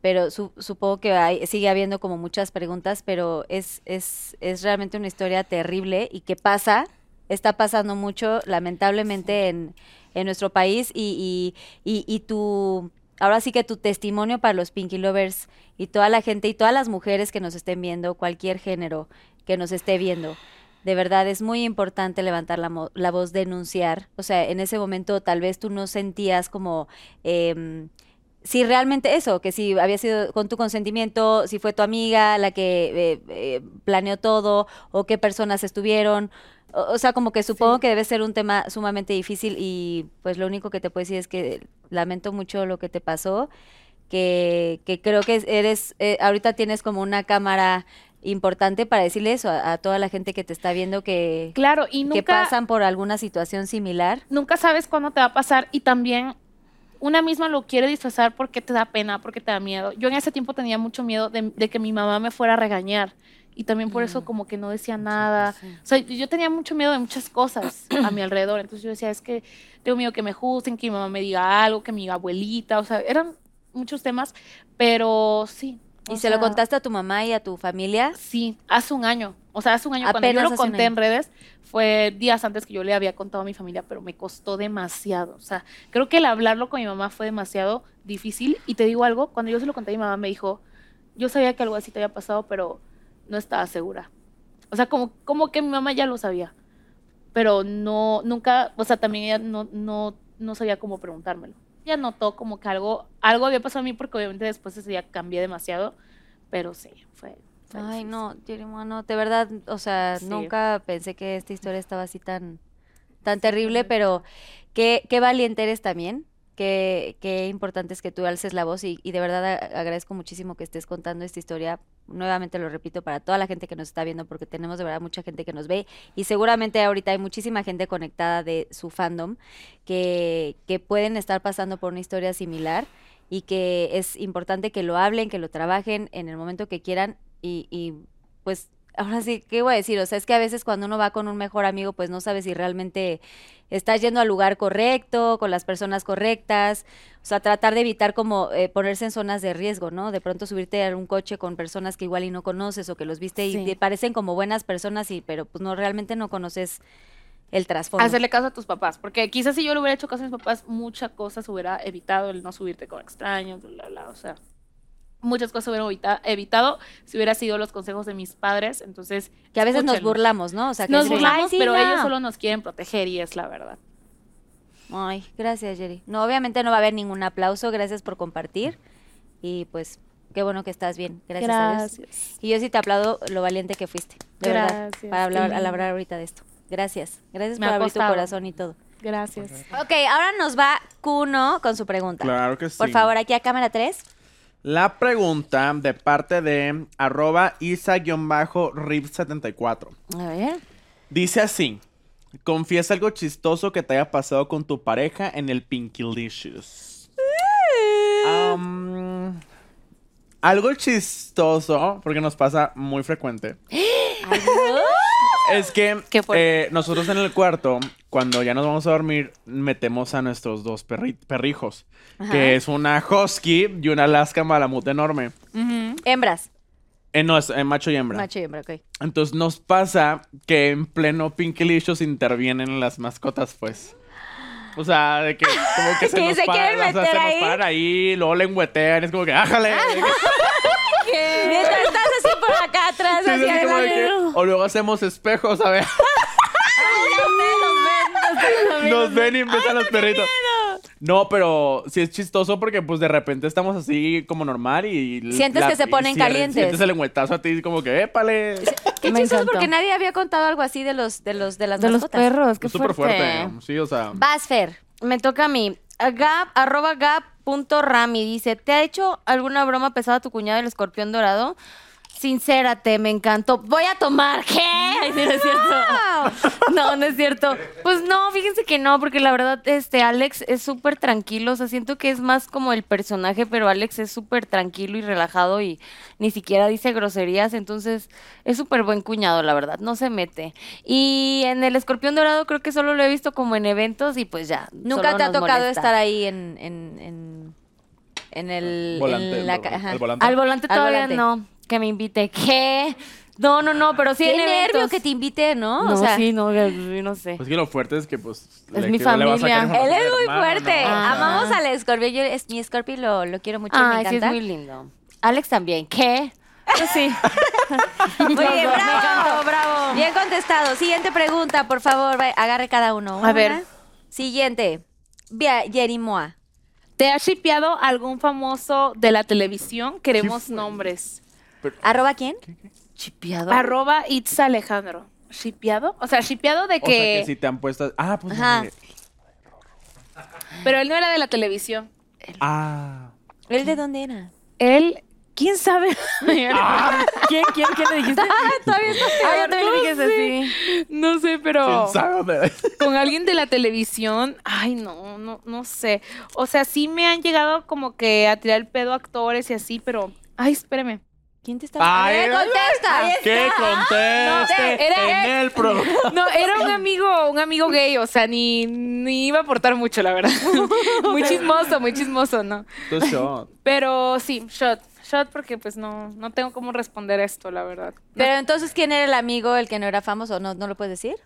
pero su- supongo que hay- sigue habiendo como muchas preguntas, pero es, es, es realmente una historia terrible y que pasa, está pasando mucho, lamentablemente, en, en nuestro país y, y, y, y tu, ahora sí que tu testimonio para los Pinky Lovers y toda la gente y todas las mujeres que nos estén viendo, cualquier género que nos esté viendo. De verdad, es muy importante levantar la, mo- la voz, denunciar. O sea, en ese momento tal vez tú no sentías como em, si realmente eso, que si había sido con tu consentimiento, si fue tu amiga la que eh, eh, planeó todo o qué personas estuvieron. O, o sea, como que supongo que debe ser un tema sumamente difícil y pues lo único que te puedo decir es que lamento mucho lo que te pasó, que, que creo que eres, eh, ahorita tienes como una cámara importante para decirle eso a, a toda la gente que te está viendo que, Claro, y que nunca, pasan por alguna situación similar. nunca sabes cuándo te va a pasar y también una misma lo quiere disfrazar porque te da pena, porque te da miedo. Yo en ese tiempo tenía mucho miedo de, de que mi mamá me fuera a regañar y también por eso como que no decía nada. O sea, yo tenía mucho miedo de muchas cosas a mi alrededor. Entonces yo decía, es que tengo miedo que me juzguen, que mi mamá me diga algo, que mi abuelita, o sea, eran muchos temas, pero sí. ¿Y se lo contaste a tu mamá y a tu familia? Sí, hace un año. O sea, hace un año cuando yo lo conté en redes, fue días antes que yo le había contado a mi familia, pero me costó demasiado. O sea, creo que el hablarlo con mi mamá fue demasiado difícil. Y te digo algo, cuando yo se lo conté a mi mamá, me dijo, yo sabía que algo así te había pasado, pero no estaba segura. O sea, como, como que mi mamá ya lo sabía. Pero no, nunca, o sea, también ella no, no, no sabía cómo preguntármelo. Ella notó como que algo, algo había pasado a mí porque obviamente después ese día cambié demasiado. Pero sí, fue. fue Ay, difícil. no, Jerimo, no, de verdad, o sea, Sí. nunca pensé que esta historia estaba así tan, tan terrible, pero qué, qué valiente eres también, qué, qué importante es que tú alces la voz y, de verdad agradezco muchísimo que estés contando esta historia. Nuevamente lo repito para toda la gente que nos está viendo, porque tenemos de verdad mucha gente que nos ve y seguramente ahorita hay muchísima gente conectada de su fandom que, que pueden estar pasando por una historia similar y que es importante que lo hablen, que lo trabajen en el momento que quieran y, y, pues ahora sí, ¿qué voy a decir? O sea, es que a veces cuando uno va con un mejor amigo, pues no sabes si realmente estás yendo al lugar correcto, con las personas correctas. O sea, tratar de evitar como eh, ponerse en zonas de riesgo, ¿no? De pronto subirte a un coche con personas que igual y no conoces o que los viste y Sí. te parecen como buenas personas, y, pero pues no, realmente no conoces el trasfondo. Hacerle caso a tus papás, porque quizás si yo le hubiera hecho caso a mis papás, muchas cosas hubiera evitado el no subirte con extraños, bla, bla, bla, o sea, muchas cosas hubieran evita- evitado si hubiera sido los consejos de mis padres, entonces Que a veces nos burlamos, ¿no? O sea, que Nos burlamos, "Ay, sí, pero no". ellos solo nos quieren proteger y es la verdad. Ay, gracias, Jerry. No, obviamente no va a haber ningún aplauso. Gracias por compartir. Y pues, qué bueno que estás bien. Gracias, a Dios. Y yo sí te aplaudo lo valiente que fuiste. De verdad. Gracias, Para hablar, al hablar ahorita de esto. Gracias. Gracias Me por ha abrir tu corazón y todo. Gracias. Ok, ahora nos va Kuno con su pregunta. Claro que sí. Por favor, aquí a cámara 3. La pregunta de parte de arroba isa-rib74. A ver. Dice así. Confiesa algo chistoso que te haya pasado con tu pareja en el Pinkylicious. Am, algo chistoso, porque nos pasa muy frecuente. [GASPS] Es que eh, nosotros en el cuarto, cuando ya nos vamos a dormir, metemos a nuestros dos perri- perrijos. Ajá. Que es una husky y una Alaska Malamut enorme. Hembras. Eh, no, es eh, macho y hembra. Macho y hembra, ok. Entonces nos pasa que en pleno Pinkylicious intervienen las mascotas, pues. O sea, de que como que [LAUGHS] se Que nos se paran, o sea, se nos ahí. paran ahí, luego le engüetean, es como que ¡ájale! Mientras estás así por acá atrás, Sí, así es así como de que- adelante. O luego hacemos espejos, a ver. Nos ven y empiezan los perritos. No, pero sí es chistoso porque pues de repente estamos así como normal y... Sientes que se ponen calientes. Sientes el engüetazo a ti como que épale. Qué Me chistoso encantó. porque nadie había contado algo así de los de los de las De los perros, qué Es súper fuerte. Sí, o sea... Vas, Fer. Me toca a mí. A Gap, arroba gap.rami dice, ¿te ha hecho alguna broma pesada tu cuñado el escorpión dorado? Sincérate, me encantó. Voy a tomar. ¿Qué? Ay, sí, no es cierto. No, no es cierto. Pues no, fíjense que no, porque la verdad, este, Alex es súper tranquilo. O sea, siento que es más como el personaje, pero Alex es súper tranquilo y relajado y ni siquiera dice groserías. Entonces, es súper buen cuñado, la verdad. No se mete. Y en el escorpión dorado creo que solo lo he visto como en eventos y pues ya. Nunca solo te ha nos tocado molesta. estar ahí en, en, en, en el Volante, en la al volante. Al volante Al todavía volante. no. Que me invite. ¿Qué? No, no, no, pero sí Qué en nervio eventos. que te invite, ¿no? No, o sea, sí, no, no sé. Pues que lo fuerte es que, pues. Es le- mi familia. él es muy hermano, fuerte. ¿no? Ah. Amamos al Scorpio. Yo, es, mi Scorpio lo, lo quiero mucho, me Ay, sí, es encanta. muy lindo. Alex también. ¿Qué? Pues sí. [LAUGHS] Muy bien, bravo, encantó. bravo. Bien contestado. Siguiente pregunta, por favor, agarre cada uno. A ver. Siguiente. Via Jerimoa. ¿Te has shipeado algún famoso de la televisión? Queremos nombres. ¿Arroba quién? Chipeado. Arroba Itz Alejandro. ¿Shipeado? O sea, shipeado de O que... sea, que si te han puesto. Ah, pues. Ajá. eh, Pero él no era de la televisión. Ah. ¿Él de dónde era? Él... ¿Quién sabe? [LAUGHS] ¿Quién, quién, quién le dijiste? Todavía está Ah, yo también no le dije sé. así. no sé, pero... ¿Quién sabe dónde? con alguien de la televisión, ay, no, no, no sé. O sea, sí me han llegado como que a tirar el pedo actores y así, pero, ay, espérame. ¿Quién te está Ay, ¡Eh, ay, contesta! ¿Qué conteste No, era- en el programa? [LAUGHS] No, era un amigo, un amigo gay, o sea, ni, ni iba a aportar mucho, la verdad. [LAUGHS] muy chismoso, muy chismoso, ¿no? Tu shot. Pero sí, shot, shot porque pues no, no tengo cómo responder esto, la verdad. Pero entonces, ¿quién era el amigo, el que no era famoso? ¿No, no lo puedes decir?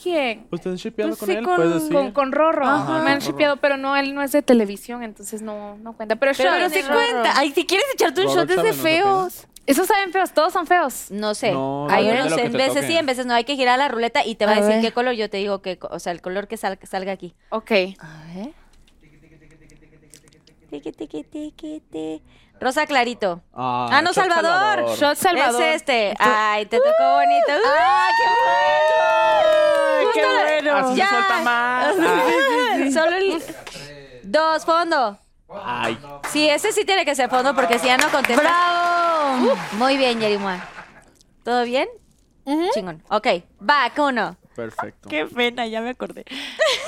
¿Quién? ¿Pues estás shipeando Pues con sí, él? con, Puedes decir. con, con Rorro. Ajá, me han shipeado, pero no, él no es de televisión, entonces no, no cuenta. Pero, Pero- pero Sí Rorro. cuenta. Ay, si quieres echarte un shot es de feos. esos saben feos, todos son feos. No sé. No, Hay unos, que en veces toque. sí, en veces no. Hay que girar la ruleta y te va a, A decir ver. qué color. Yo te digo que, o sea, el color que sal- salga aquí. Ok. A ver. Tiqui, tiqui, tiqui, ti. Rosa Clarito. Ah, Ah, no, shot Salvador. Shot Salvador. Es este. Ay, te tocó bonito. ¡Ah, ¡Qué bueno! Así Ya. se suelta más. Solo el... Dos, fondo. Ay. Sí, ese sí tiene que ser fondo porque si ya no contestas. ¡Bravo! Muy bien, Yerimua. ¿Todo bien? Chingón. Ok, va, uno. Perfecto. ¡Qué pena! Ya me acordé.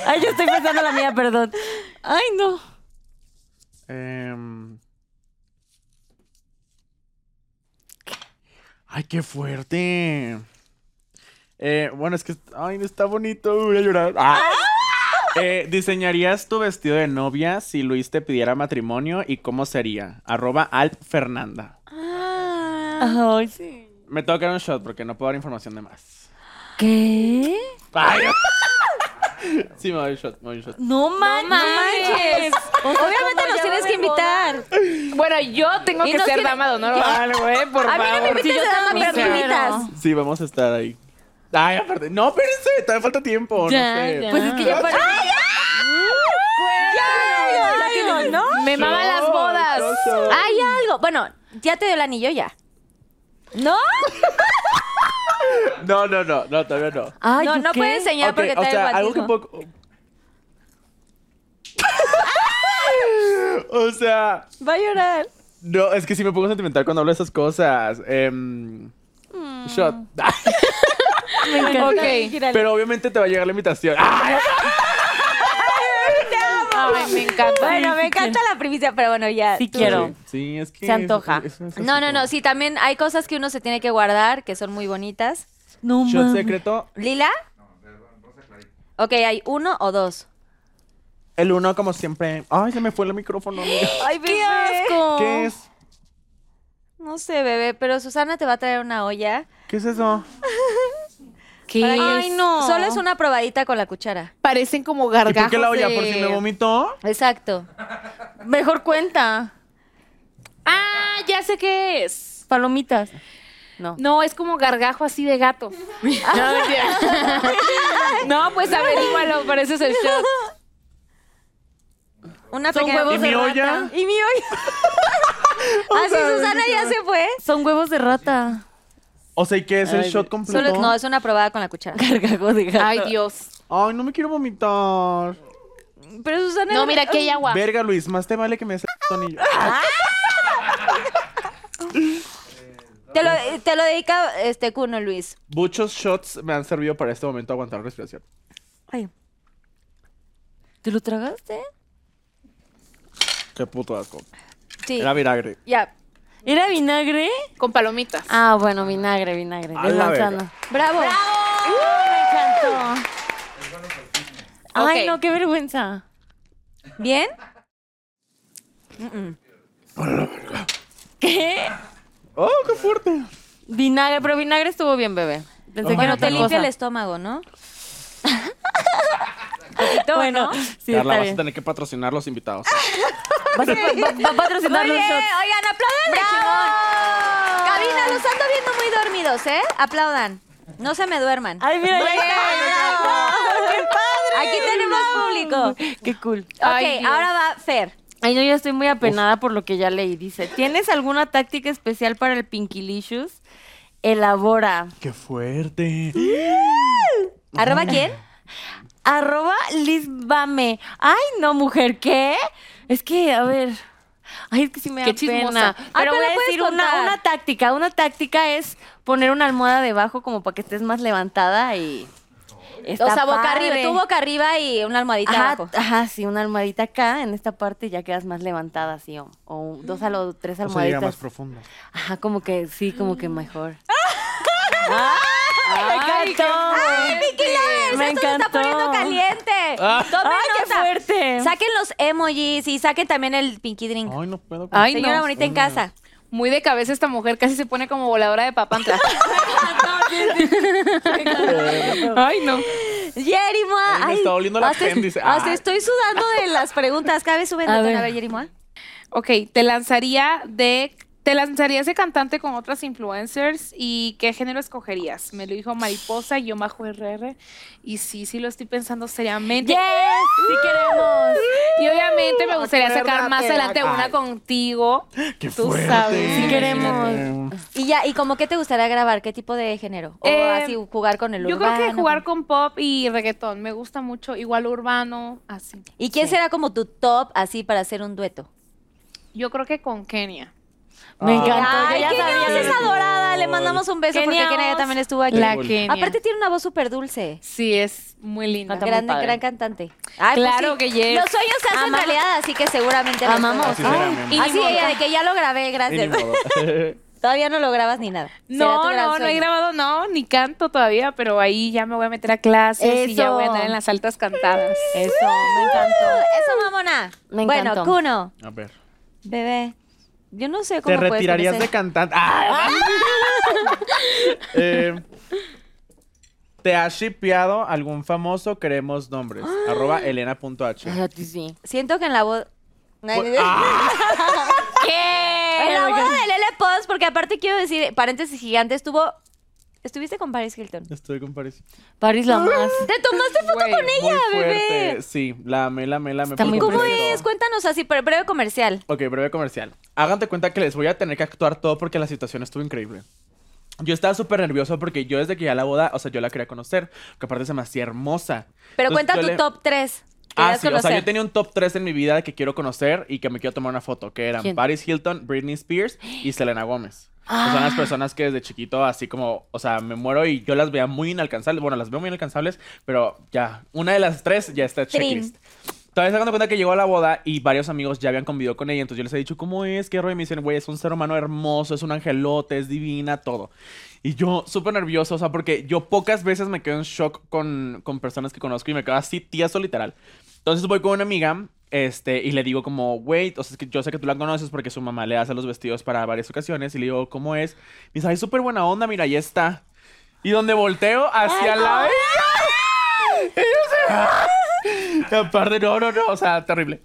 Ay, yo estoy pensando la mía, perdón. Ay, no. Em, Ay, qué fuerte. Eh, bueno, es que. Ay, está bonito. Voy a llorar. Ah. Eh, ¿Diseñarías tu vestido de novia si Luis te pidiera matrimonio y cómo sería? Arroba Alp Fernanda. Ay, sí. Me tengo que dar un shot porque no puedo dar información de más. ¿Qué? Ay. Sí, me un shot, me shot. No manches. Obviamente nos tienes que invitar. Bueno, yo tengo Y que nos ser tiene- dama de honor o algo, ¿eh? Por A mí no me favor. invitas yo a dama, también pero me quiero. invitas. Sí, vamos a estar ahí. Ay, aparte. No, espérense, todavía falta tiempo. Ya, no sé. ya. Pues es que ya para... ¿no? Me maman las bodas. Hay algo. Bueno, ya te dio el anillo ya. ¿No? [LAUGHS] No, no, no, no, todavía no. Ay, no, ¿yo no qué? puede enseñar Ok, porque o trae sea, algo que poco. [LAUGHS] o sea, Va a llorar. no, es que si me pongo sentimental cuando hablo de esas cosas. Em, Shot. [LAUGHS] Me encanta. Ok. Pero obviamente te va a llegar la invitación. ¡Ay! Ay, me encanta. Bueno, me encanta la primicia, pero bueno, ya. Sí tú- quiero. Sí, es que. Se antoja. es- es- es No, no, no. Sí, también hay cosas que uno se tiene que guardar que son muy bonitas. No Shot mames. secreto. ¿Lila? Ok, hay uno o dos. El uno, como siempre. Ay, se me fue el micrófono. amiga. [GASPS] ¡Ay, ¡Qué asco! ¿Qué es? No sé, bebé, pero Susana te va a traer una olla. ¿Qué es eso? [LAUGHS] ¿Qué Para que- Ay, no. Solo es una probadita con la cuchara. Parecen como ¿Y gargajos por qué la olla? de- ¿Por si me vomitó? Exacto. Mejor cuenta. Ah, ya sé qué es. Palomitas. No. No, es como gargajo así de gato. [LAUGHS] No, mentira. no, pues averígualo, por eso es el shot. Una Son pequeña... huevos ¿Y de mi rata. olla? ¿Y mi olla? [LAUGHS] Así Susana ya se fue. Son huevos de rata. O sea, ¿y qué es el Ay, shot completo? Solo, no, es una probada con la cuchara. [LAUGHS] Gargajo de gato. Ay, Dios. Ay, no me quiero vomitar. Pero Susana... No, mira, aquí hay agua. Verga, Luis, más te vale que me des el anillo. Te lo, te lo dedica este Cuno, Luis. Muchos shots me han servido para este momento aguantar respiración. Ay. ¿Te lo tragaste? Qué puto asco. Sí. Era vinagre. Ya. ¿Era vinagre? Con palomitas. Ah, bueno, vinagre, vinagre. A De la manzana. verga. Bravo. me encantó. Ay, Ok. no, qué vergüenza. ¿Bien? ¿Qué? ¡Oh, qué fuerte! Vinagre, pero vinagre estuvo bien, bebé. Pensé que Bueno, era otra te limpia el estómago, ¿no? [LAUGHS] Bueno, sí, Carla, vas a tener que patrocinar los invitados. [LAUGHS] Vas a, va, va a patrocinar Muy los bien, shots. oigan, aplaudan chingón. Cabina, los ando viendo muy dormidos, ¿eh? Aplaudan. No se me duerman. Ay, mira, está. bien. Aquí tenemos público. Qué cool. Ok, Ay, ahora va Fer. Ay, no, ya estoy muy apenada por lo que ya leí. Dice, ¿tienes alguna táctica especial para el Pinkilicious? Elabora. ¡Qué fuerte! ¿Arroba quién? Arroba Lizbame. Ay, no, mujer, ¿qué? Es que, a ver. Ay, es que sí me da Qué chismosa. pena. Ah, Pero voy a puedes decir una, una táctica. Una táctica es poner una almohada debajo como para que estés más levantada y... Está o sea, boca padre. arriba, tu boca arriba y una almohadita Ajá, abajo. ajá, sí, una almohadita acá, en esta parte ya quedas más levantada, así, o, o dos a los tres O sea, llega almohaditas. más profundo. Ajá, como que sí, como que mejor. [LAUGHS] ¡Ay, encantó! ¡Ay, Vicky Lovers! Me ¡Esto se está poniendo caliente! Ah. Tomen ¡Ay, qué nota. fuerte! Saquen los emojis y saquen también el Pinky Drink. Ay, no puedo. con- Ay, Señora no. bonita en casa. Muy de cabeza esta mujer, casi se pone como voladora de papantla. [LAUGHS] Ay, no. Yerimoa. Ay, me está doliendo la apéndice. Hasta estoy sudando de las preguntas. Cada vez suben A tono. ver. A ver, Yerimoa. Ok, te lanzaría de. ¿Te lanzarías de cantante con otras influencers y qué género escogerías? Me lo dijo Mariposa y yo Majo RR. Y sí, sí lo estoy pensando seriamente. ¡Yes! ¡Sí queremos! Y obviamente me gustaría sacar más adelante una contigo. ¡Qué Tú fuerte! sabes. Sí queremos. Y ya, ¿y cómo qué te gustaría grabar? ¿Qué tipo de género? O Eh, así jugar con el Yo urbano. creo que jugar con pop y reggaetón. Me gusta mucho. Igual urbano, así. ¿Y quién será como tu top así para hacer un dueto? Yo creo que con Kenia. Me encantó. Ay, yo ya sabía. es adorada. Le mandamos un beso porque Kenia también estuvo aquí. La. Kenia. Aparte tiene una voz súper dulce. Sí, es muy linda. Canta muy Gran, padre. gran cantante. Ay, pues Claro sí. que yes. Los sueños se hacen Amamos. realidad, así que seguramente lo Amamos. Así será, mi amor. Y Así ella, de que ya lo grabé, Y ni gracias. modo. [LAUGHS] Todavía no lo grabas ni nada. Será No, gran no, no he sueño. grabado, no, ni canto todavía, pero ahí ya me voy a meter a clases y ya voy a andar en las altas cantadas. Eso, me encantó. Eso, mamona. Me bueno, encantó. Kuno, A ver. bebé. Yo no sé cómo ¿Te puedes retirarías de cantante? ¡Ah! [LAUGHS] Eh, ¿Te has shipeado algún famoso? Queremos nombres. Arroba elena.h. Ay, a ti sí. Siento que en la boda. Pues, ah, [LAUGHS] En la boda de Lele Pons, porque aparte quiero decir, paréntesis gigante, estuvo. ¿Estuviste con Paris Hilton? Estoy con Paris. París la más. [GASPS] ¿Te tomaste foto Güey, con ella, Muy bebé? fuerte. Sí, la amé, la amé, la amé. Está por muy ¿Cómo completo. es? Cuéntanos así, pero breve comercial. Ok, breve comercial. Háganse cuenta que les voy a tener que actuar todo porque la situación estuvo increíble. Yo estaba súper nervioso porque yo desde que ya la boda, o sea, yo la quería conocer, que aparte se me hacía hermosa. Pero Entonces, cuenta yo tu le- top 3. Ah, sí, o sea, yo tenía un top 3 en mi vida que quiero conocer y que me quiero tomar una foto, que eran ¿Quién? Paris Hilton, Britney Spears y [GASPS] Selena Gómez. Son las personas que desde chiquito así como, o sea, me muero y yo las veía muy inalcanzables. Bueno, las veo muy inalcanzables, pero ya, una de las tres ya está checklist. Todavía se dando cuenta que llegó a la boda y varios amigos ya habían convivido con ella. Entonces yo les he dicho, ¿cómo es? ¿Qué rollo? Y me dicen, güey, es un ser humano hermoso, es un angelote, es divina, todo. Y yo súper nervioso, o sea, porque yo pocas veces me quedo en shock con, con personas que conozco y me quedo así tieso literal. Entonces voy con una amiga este, y le digo como, güey, o sea, es que yo sé que tú la conoces porque su mamá le hace los vestidos para varias ocasiones. Y le digo, ¿cómo es? Me dice, ay, súper buena onda, mira, ahí está. Y donde volteo hacia la... Y yo sé, [LAUGHS] y aparte, no, no, no, o sea, terrible.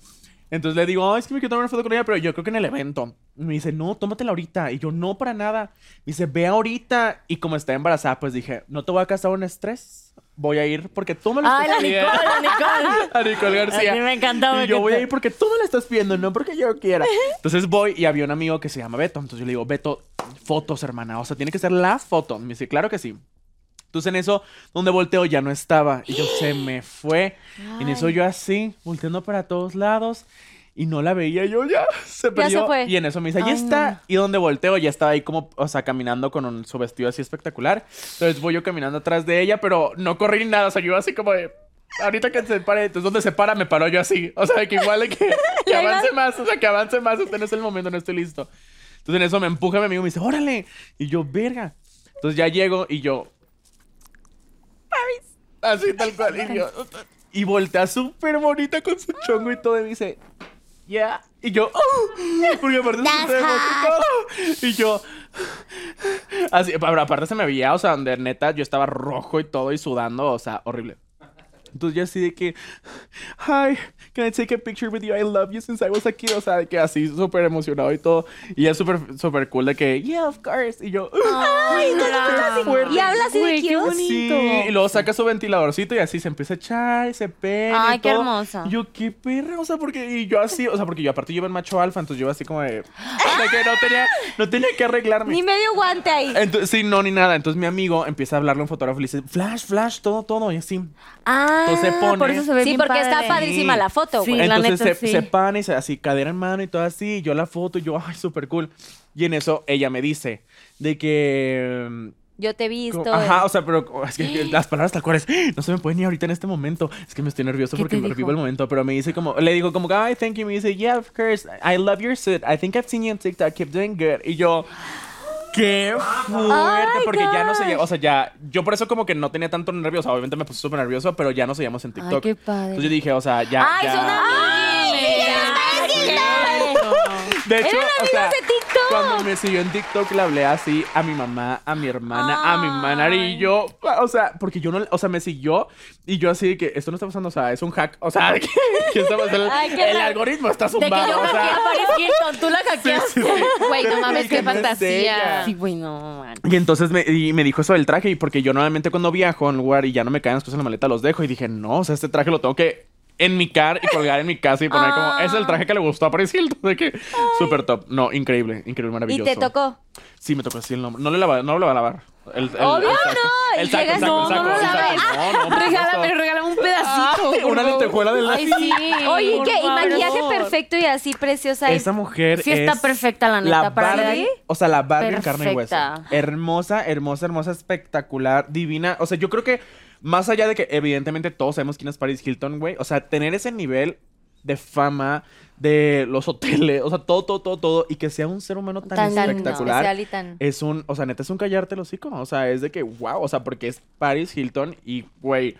Entonces le digo, "Ay, es que me quiero tomar una foto con ella, pero yo creo que en el evento. Me dice, no, tómatela ahorita. Y yo, no, para nada. Me dice, ve ahorita. Y como está embarazada, pues dije, no te voy a causar un estrés. Voy a ir porque tú me lo Ay, estás la pidiendo. [LAUGHS] Nicole, la Nicole. A Nicole García. A mí me encantó, me Y yo voy a ir porque tú me la estás pidiendo, no porque yo quiera. [LAUGHS] Entonces voy y había un amigo que se llama Beto. Entonces yo le digo, Beto, fotos, hermana. O sea, tiene que ser la foto. Me dice, claro que sí. Entonces en eso, donde volteo ya no estaba. Y yo se me fue. Y en eso yo así, volteando para todos lados. Y no la veía yo ya. Se Ya perdió. se fue. Y en eso me dice, ahí Ay, está. no. Y donde volteo ya estaba ahí como, o sea, caminando con un- su vestido así espectacular. Entonces voy yo caminando atrás de ella, pero no corrí ni nada. O sea, yo así como de... Ahorita que se pare, entonces donde se para, me paro yo así. O sea, que igual de que, [LAUGHS] que avance más, o sea, que avance más. Este no es el momento, no estoy listo. Entonces en eso me empuja mi amigo y me dice, órale. Y yo, verga. Entonces ya llego y yo, Así tal cual. Y, yo, y voltea súper bonita con su chongo y todo. Y me dice, ya. Y yo, "Oh", porque aparte se súper hermoso y yo, así, pero aparte se me veía, o sea, donde neta yo estaba rojo y todo y sudando, o sea, horrible. Entonces yo así de que, hi, can I take a picture with you? I love you since I was a kid. O sea, de que así súper emocionado y todo. Y es súper, súper cool de que, yeah, of course. Y yo, [LAUGHS] Ay, no, qué fuerte. Y habla así de cute. bonito. Sí, y luego saca su ventiladorcito y así se empieza a echar, y se pega. Ay, y qué todo. hermosa. Y yo, qué perra, o sea, porque, y yo así, o sea, porque yo aparte yo iba en macho alfa, entonces yo así como de, de que no tenía, no tenía que arreglarme. Ni medio guante ahí. Entonces, sí, no, ni nada. Entonces mi amigo empieza a hablarle a un fotógrafo y le dice, flash, flash, todo, todo, y así. Ah, Entonces se pone- por eso se ve Sí, bien porque está padre. padrísima Sí. la foto, Sí. güey. la Entonces neta, se, sí. se pana y se así, cadera en mano y todo así, y yo la foto, y yo, ay, súper cool. Y en eso ella me dice de que... mm, Yo te he visto. Como- Ajá, o sea, pero es que [GASPS] las palabras tal cual es, [GASPS] no se me pueden ni ahorita en este momento. Es que me estoy nervioso ¿Qué porque me revivo el momento, pero me dice como, le digo como, ay, thank you. Me dice, yeah, of course, I love your suit. I think I've seen you on TikTok, keep doing good. Y yo, qué fuerte, porque ya no sé, o sea, ya, yo por eso como que no tenía tanto nervioso. Obviamente me puse súper nervioso, pero ya nos seguíamos en TikTok. qué padre. Entonces yo dije, o sea, ya. Ay, ya. son De hecho, ¡Eran o sea, de TikTok! cuando me siguió en TikTok le hablé así a mi mamá, a mi hermana, a mi manar y yo, o sea, porque yo no, o sea, me siguió y yo así de que esto no está pasando, o sea, es un hack, o sea, [LAUGHS] que, que está pasando, Ay, qué el raro. algoritmo está De que zumbado, yo o sea. Hilton, tú la hackeaste. Güey, no mames, qué fantasía. Sí, güey, no, man. Y entonces me, y me dijo eso del traje, y porque yo normalmente cuando viajo a un lugar y ya no me caen las cosas en la maleta, los dejo. Y dije, no, o sea, este traje lo tengo que enmicar y colgar en mi casa y poner como, es el traje que le gustó a Paris Hilton. [LAUGHS] De que, súper top. No, increíble, increíble, Y maravilloso. te tocó. Sí, me tocó así el nombre. No le lava, no lo va a lavar. El, el- Obvio no, y El saco, el llegas- saco, no, no lo sabes. No, no, por Regálame, regálame un pedacito. Una lentejuela de la- Ay, sí. Oye, por ¿qué? Y maquillaje perfecto y así preciosa. y- Esa mujer Sí está es perfecta, la neta, para Barbie, o sea, la Barbie en carne y hueso. Hermosa, hermosa, hermosa, espectacular, divina. O sea, yo creo que más allá de que evidentemente todos sabemos quién es Paris Hilton, güey. O sea, tener ese nivel de fama, de los [LAUGHS] hoteles, o sea, todo, todo, todo, todo, y que sea un ser humano tan, Tan espectacular. y tan- Es un, o sea, neta es un callarte el hocico, o sea, es de que, wow, o sea, porque es Paris Hilton y, güey,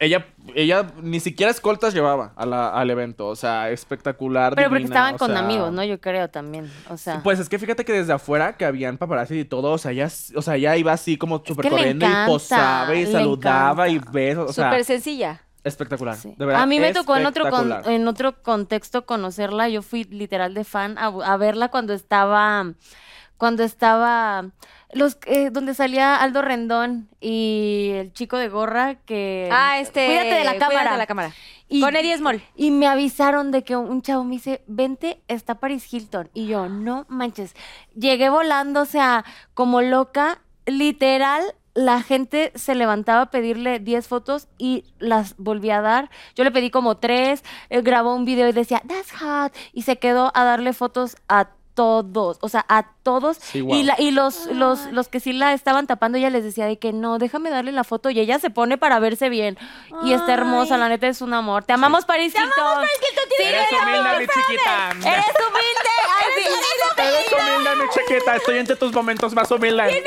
ella, ella ni siquiera escoltas llevaba a la- al evento, o sea, espectacular. Pero porque estaban o con sea, amigos, ¿no? Yo creo también. O sea. Pues es que fíjate que desde afuera que habían paparazzi y todo, o sea, ella, o sea, ella iba así como súper que corriendo y posaba y saludaba y besos, o sea, Súper sencilla. espectacular, Sí. de verdad. a mí me tocó en otro, con- en otro contexto conocerla. Yo fui literal de fan a, a verla cuando estaba, cuando estaba, los, eh, donde salía Aldo Rendón y el chico de gorra que... Ah, este. Cuídate de la Cuídate cámara. de la cámara. Y- Con Eddie Small. Y me avisaron de que un chavo me dice, vente, está Paris Hilton. Y yo, no manches. Llegué volando, o sea, como loca, literal. La gente se levantaba a pedirle 10 fotos y las volví a dar. Yo le pedí como 3, grabó un video y decía, that's hot. Y se quedó a darle fotos a todos, o sea, a todos. Sí, guau. Y, la- y los, los, los que sí la estaban tapando, ella les decía de que no, déjame darle la foto. Y ella se pone para verse bien. Y está hermosa, la neta es un amor. Te amamos, Paris Hilton. Te amamos, Paris Hilton. Sí, Eres humilde, mi chiquita. Eres humilde. Ay, sí. Eres humilde, mi chiquita. Estoy entre tus momentos más humildes.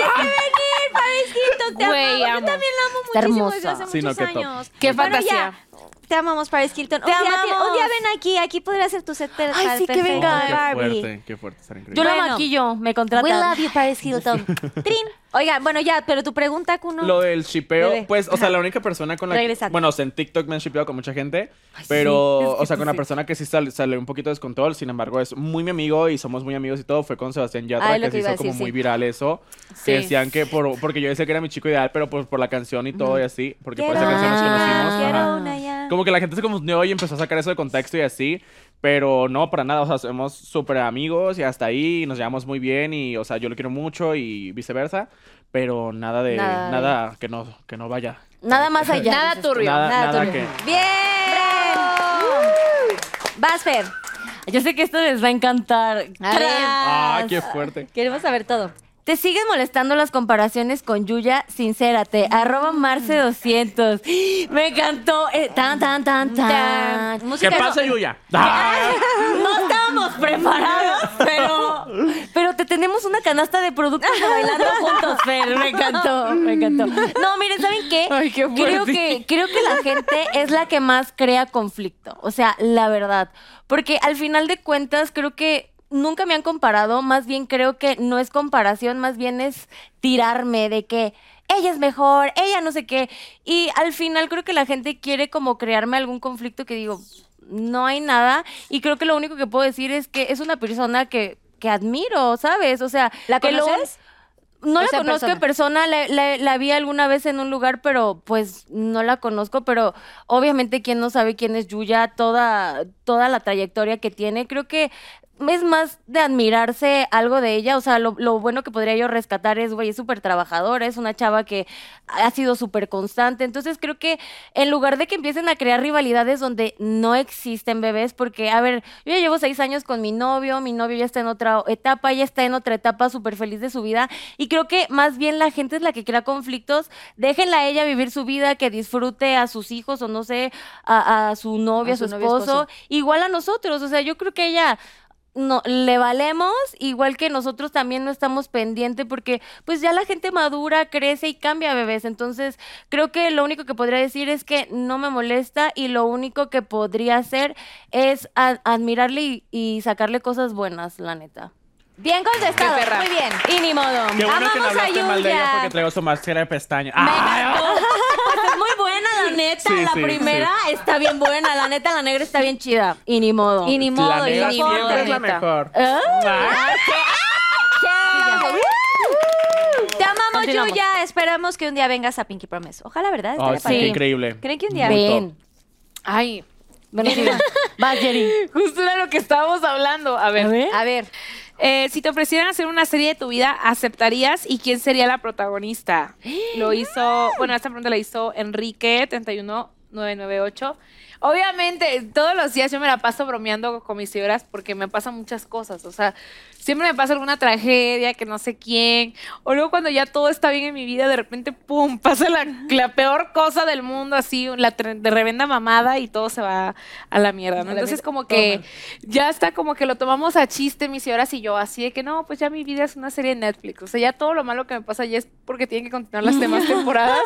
Paris Hilton, te Güey, amamos. amo. Yo también la amo muchísimo hermosa. desde hace muchos años. Qué Bueno, fantasía. Te amamos, Paris Hilton. Te un, día, amamos. un día ven aquí, aquí podría ser tu set Ay, sí, que venga. de Qué fuerte, qué fuerte, estar Yo increíble. la Bueno. maquillo, me contratan. We love you, Paris Hilton. [LAUGHS] Trin. Oiga, bueno, ya, pero tu pregunta, Kuno. Lo del shipeo, Bebé. pues, o sea, la única persona con la que... Bueno, o sea, en TikTok me han shipeado con mucha gente, Ay, sí, pero, es que o sea, con una sí. persona que sí sal- sale un poquito de descontrol, sin embargo, es muy mi amigo y somos muy amigos y todo, fue con Sebastián Yatra, Ah, que que se hizo como muy viral eso, Sí. que decían que, por, porque yo decía que era mi chico ideal, pero por, por la canción y todo y así, porque por esa canción nos conocimos. quiero una ya. Como que la gente se confundió y empezó a sacar eso de contexto y así. Pero no, para nada. O sea, somos súper amigos y hasta ahí nos llevamos muy bien. Y, o sea, yo lo quiero mucho y viceversa. Pero nada de. Nada que, no, que no vaya. Nada más [LAUGHS] allá. Nada turbio. Nada, nada nada, turbio. que. Bien. Vas, Fer. Yo sé que esto les va a encantar. A ver. ¡Ah, qué fuerte! Queremos saber todo. ¿Te siguen molestando las comparaciones con Yuya? Sincérate. Arroba Marce200. [GASPS] Me encantó. Eh, tan, tan, tan, tan. ¿Qué pasa, Yuya? ¡Ah! [LAUGHS] No estábamos preparados, pero, pero te tenemos una canasta de productos de bailando [LAUGHS] juntos, Fer. Me encantó, me encantó. No, miren, ¿saben qué? Ay, qué creo que Creo que la gente es la que más crea conflicto. O sea, la verdad. Porque al final de cuentas, creo que nunca me han comparado. Más bien creo que no es comparación, más bien es tirarme de que ella es mejor, ella no sé qué. Y al final creo que la gente quiere como crearme algún conflicto que digo, no hay nada. Y creo que lo único que puedo decir es que es una persona que, que admiro, ¿sabes? O sea, ¿La que lo- conoces? no O la sea, conozco en persona, la, la- la vi alguna vez en un lugar, pero pues no la conozco, pero obviamente quién no sabe quién es Yuya, toda, toda la trayectoria que tiene, creo que es más de admirarse algo de ella, o sea, lo, lo bueno que podría yo rescatar es, güey, es súper trabajadora, es una chava que ha sido súper constante, entonces creo que en lugar de que empiecen a crear rivalidades donde no existen bebés, porque, a ver, yo ya llevo seis años con mi novio, mi novio ya está en otra etapa, ella está en otra etapa súper feliz de su vida, y creo que más bien la gente es la que crea conflictos, déjenla a ella vivir su vida, que disfrute a sus hijos o no sé, a, a su novio, A a su, su novio, esposo, esposo. igual a nosotros, o sea, yo creo que ella no le valemos igual que nosotros también no estamos pendientes porque pues ya la gente madura crece y cambia bebés entonces creo que lo único que podría decir es que no me molesta y lo único que podría hacer es admirarle y, y sacarle cosas buenas la neta Bien contestado. Muy bien. y ni modo Qué bueno que no Amamos a hablaste mal de ella Yuya. porque traigo su máscara de pestaña. Me ¡Ay! encantó. Pues es muy buena, la neta. Sí, la sí, primera está bien buena. La neta, la negra está bien chida. Y ni modo. Y ni modo. La y negra ni modo. siempre es la neta. mejor. ¿Eh? Ay. Te amamos. Yuya. Esperamos que un día vengas a Pinky Promise. Ojalá, ¿verdad? Estaría sí, qué increíble. ¿Creen que un día? Ven. Ay, Ven, sí. Vas, [LAUGHS] Jerry. justo era lo que estábamos hablando. A ver. A ver. A ver. Eh, si te ofrecieran hacer una serie de tu vida, ¿aceptarías? ¿Y quién sería la protagonista? Lo [GASPS] hizo, bueno, esta pregunta la hizo Enrique 31998. Obviamente, todos los días yo me la paso bromeando con mis señoras porque me pasan muchas cosas. O sea, siempre me pasa alguna tragedia, que no sé quién. O luego cuando ya todo está bien en mi vida, de repente, ¡pum! pasa la, la peor cosa del mundo, así, la de revenda mamada y todo se va a la mierda, ¿no? Entonces, como que ya está como que lo tomamos a chiste mis señoras y yo, así de que no, pues ya mi vida es una serie de Netflix. O sea, ya todo lo malo que me pasa ya es porque tienen que continuar las demás [LAUGHS] temporadas.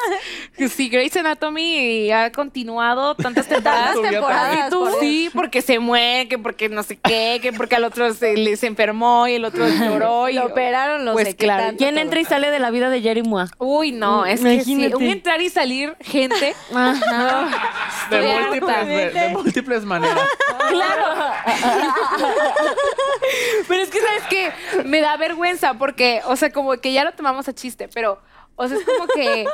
Sí, Grey's Anatomy ha continuado tantas temporadas. Temporadas, Y tú, sí, porque se muere, que porque no sé qué, que porque al otro se, le- se enfermó y el otro lloró. [LAUGHS] Y, Lo operaron, lo Pues claro. ¿Quién todo. entra y sale de la vida de Jerry Moa? Uy, no, es que sí, un entrar y salir gente. [LAUGHS] Ajá. De múltiples, de, de múltiples maneras. [LAUGHS] Claro. pero es que, ¿sabes qué? Me da vergüenza porque, o sea, como que ya lo tomamos a chiste, pero, o sea, es como que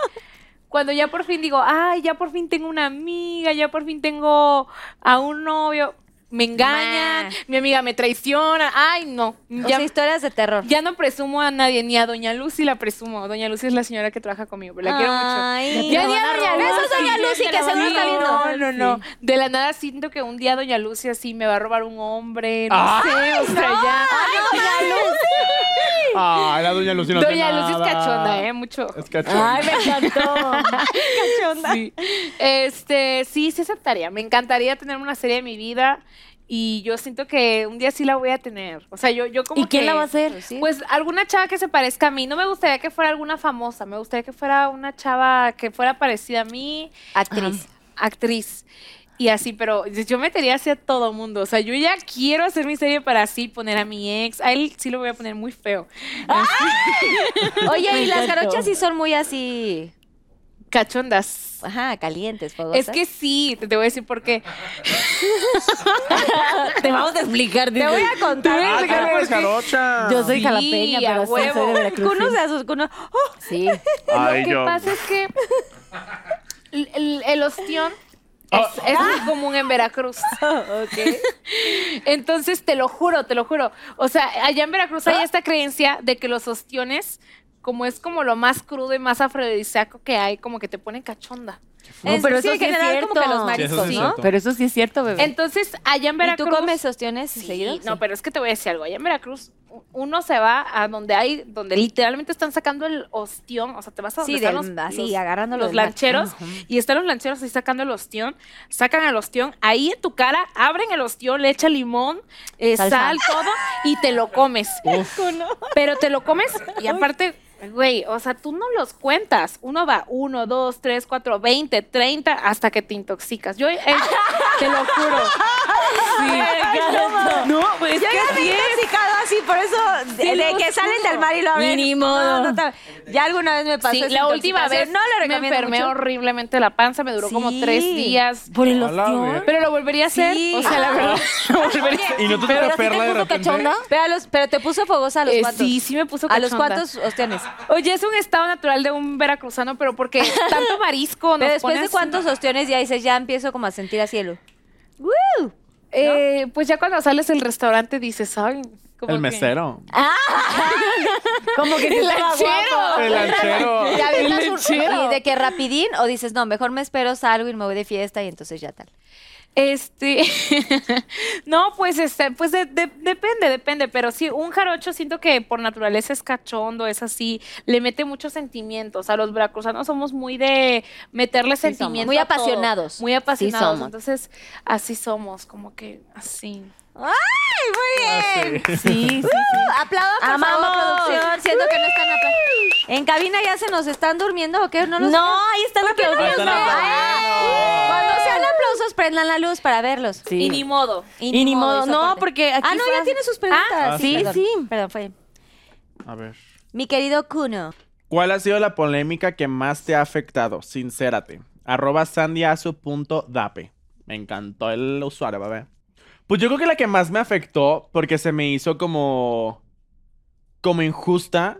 cuando ya por fin digo, ay, ya por fin tengo una amiga, ya por fin tengo a un novio, me engañan, Ma. mi amiga me traiciona, ay, no. O Ya, sea, historias de terror. ya no presumo a nadie, ni a Doña Lucy la presumo. Doña Lucy es la señora que trabaja conmigo, pero la quiero mucho. Ay, Ya te ni van a a Doña. Lucy. Besos, Doña Lucy, que seguro está viendo. No, no, no. De la nada siento que un día Doña Lucy así me va a robar un hombre, no sé, o sea, ya. Ah, la doña Lucy no Doña Lucy es cachonda, ¿eh? Mucho. Es cachonda. Ay, me encantó. [LAUGHS] Sí. Este, sí, sí aceptaría. Me encantaría tener una serie de mi vida y yo siento que un día sí la voy a tener. O sea, yo, yo como ¿Y quién que- la va a hacer? Pues alguna chava que se parezca a mí. No me gustaría que fuera alguna famosa. Me gustaría que fuera una chava que fuera parecida a mí. Actriz. Actriz. Y así, pero yo metería así a todo mundo. O sea, yo ya quiero hacer mi serie para así poner a mi ex. A él sí lo voy a poner muy feo. Oye, y las jarochas sí son muy así, Cachondas. ajá, calientes, fogosas. Es que sí, te voy a decir por qué. [LAUGHS] Te vamos a explicar. te voy a contar. Ah, eres jarocha. Yo soy Sí, jalapeña, pero sí huevo. soy de Veracruz. Cunos de sus cunos. ¡Oh! Sí. [LAUGHS] Ay, Lo que yo. pasa es que el, el- el ostión Ah. es, es muy común en Veracruz. [LAUGHS] Entonces, te lo juro, te lo juro. O sea, allá en Veracruz hay esta creencia de que los ostiones, como es como lo más crudo y más afrodisíaco que hay, como que te ponen cachonda. No, Es- pero sí, eso en sí es general como que cierto. los Sí, eso mariscos, sí ¿no? cierto. Pero eso sí es cierto, bebé. Entonces, allá en ¿Y Veracruz... tú comes ostiones Sí, no, pero es que te voy a decir algo. Allá en Veracruz, uno se va a donde hay, donde literalmente están sacando el ostión. O sea, te vas a donde Sí, están del- los, así, los- agarrándolo los lancheros. Y están los lancheros ahí sacando el ostión. Sacan el ostión. Ahí en tu cara, abren el ostión, le echan limón, eh, sal, todo. Y te lo comes. Pero te lo comes y aparte... Güey, o sea, tú no los cuentas. Uno va uno, dos, tres, cuatro, veinte, treinta, hasta que te intoxicas. Yo eh, [LAUGHS] te lo juro. Sí. No, pues es Yo ya me he intoxicado así, por eso, de, de lo que salen del mar y lo abren. Ni modo. No, total. Ya alguna vez me pasó Sí, esa la última vez. No le me enfermé mucho. horriblemente la panza, me duró como tres días. Por el ostión. Pero lo volvería a hacer. Sí. O sea, la [LAUGHS] verdad, lo volvería a hacer. ¿Y no te ¿sí te perla de puso repente? cachonda? Pero, a los, pero te puso fogosa a los Eh, cuantos. sí, sí me puso A los cachonda. cuantos ostiones. Oye, es un estado natural de un veracruzano, pero porque tanto marisco nos Pero después pone de así. cuántos ostiones ya dices, ya empiezo como a sentir a cielo. Eh, Pues ya cuando sales del restaurante dices, ay... como El que- mesero. [LAUGHS] Como que ¡El lanchero! El lanchero. Ya [LAUGHS] El avientas un- lechero. y de que rapidín o dices, no, mejor me espero, salgo y me voy de fiesta y entonces ya tal. Este, [LAUGHS] no, pues este, pues de- de- depende, depende, pero sí, un jarocho siento que por naturaleza es cachondo, es así, le mete muchos sentimientos. A los veracruzanos somos muy de meterle sentimientos. Muy todo. apasionados. Muy apasionados. somos. Entonces, así somos, como que así. ¡Ay, muy bien! Sí, sí, sí. [LAUGHS] Aplaudan, por favor, Amamos. producción. Siento que no están aplaudiendo. ¿En cabina ya se nos están durmiendo o qué? No, los No, ahí están ¿Por no aplaudiendo. los ven? Cuando sean aplausos, prendan la luz para verlos. Sí. Y ni modo. Y ni modo. No, parte. porque aquí Ah, no, fue ya tiene sus preguntas. Ah, sí, perdón. sí. Perdón, fue. A ver. Mi querido Kuno. ¿Cuál ha sido la polémica que más te ha afectado? Sincérate. Arroba sandyasu.dape. Me encantó el usuario, bebé. Pues yo creo que la que más me afectó, porque se me hizo como. como injusta,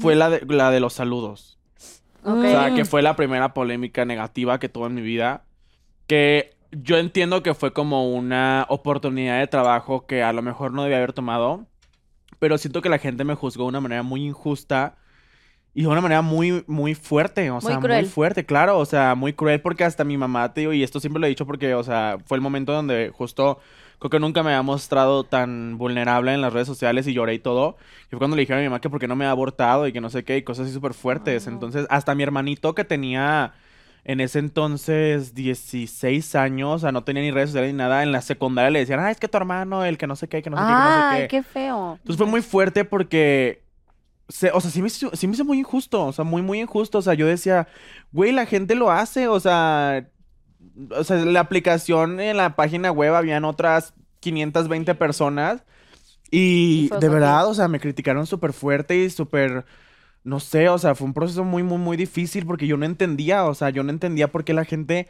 fue la de, la de los saludos. Ok. O sea, que fue la primera polémica negativa que tuve en mi vida. Que yo entiendo que fue como una oportunidad de trabajo que a lo mejor no debía haber tomado. Pero siento que la gente me juzgó de una manera muy injusta. Y de una manera muy, muy fuerte, o Muy sea, muy, fuerte, claro, o sea, muy cruel porque hasta mi mamá, te digo, y esto siempre lo he dicho porque, o sea, fue el momento donde justo, creo que nunca me había mostrado tan vulnerable en las redes sociales y lloré y todo. Y fue cuando le dijeron a mi mamá que por qué no me ha abortado y que no sé qué, y cosas así súper fuertes. Entonces, hasta mi hermanito que tenía en ese entonces 16 años, o sea, no tenía ni redes sociales ni nada, en la secundaria le decían, ah, es que tu hermano, el que no sé qué, que no sé qué, que no sé Ay, qué. qué feo. Entonces fue muy fuerte porque, se- o sea, sí me, hizo, sí me hizo muy injusto, o sea, muy, muy injusto. O sea, yo decía, güey, la gente lo hace, o sea, o sea, la aplicación en la página web habían otras 520 personas y de verdad, o sea, me criticaron súper fuerte y súper, no sé, o sea, fue un proceso muy, muy, muy difícil porque yo no entendía, o sea, yo no entendía por qué la gente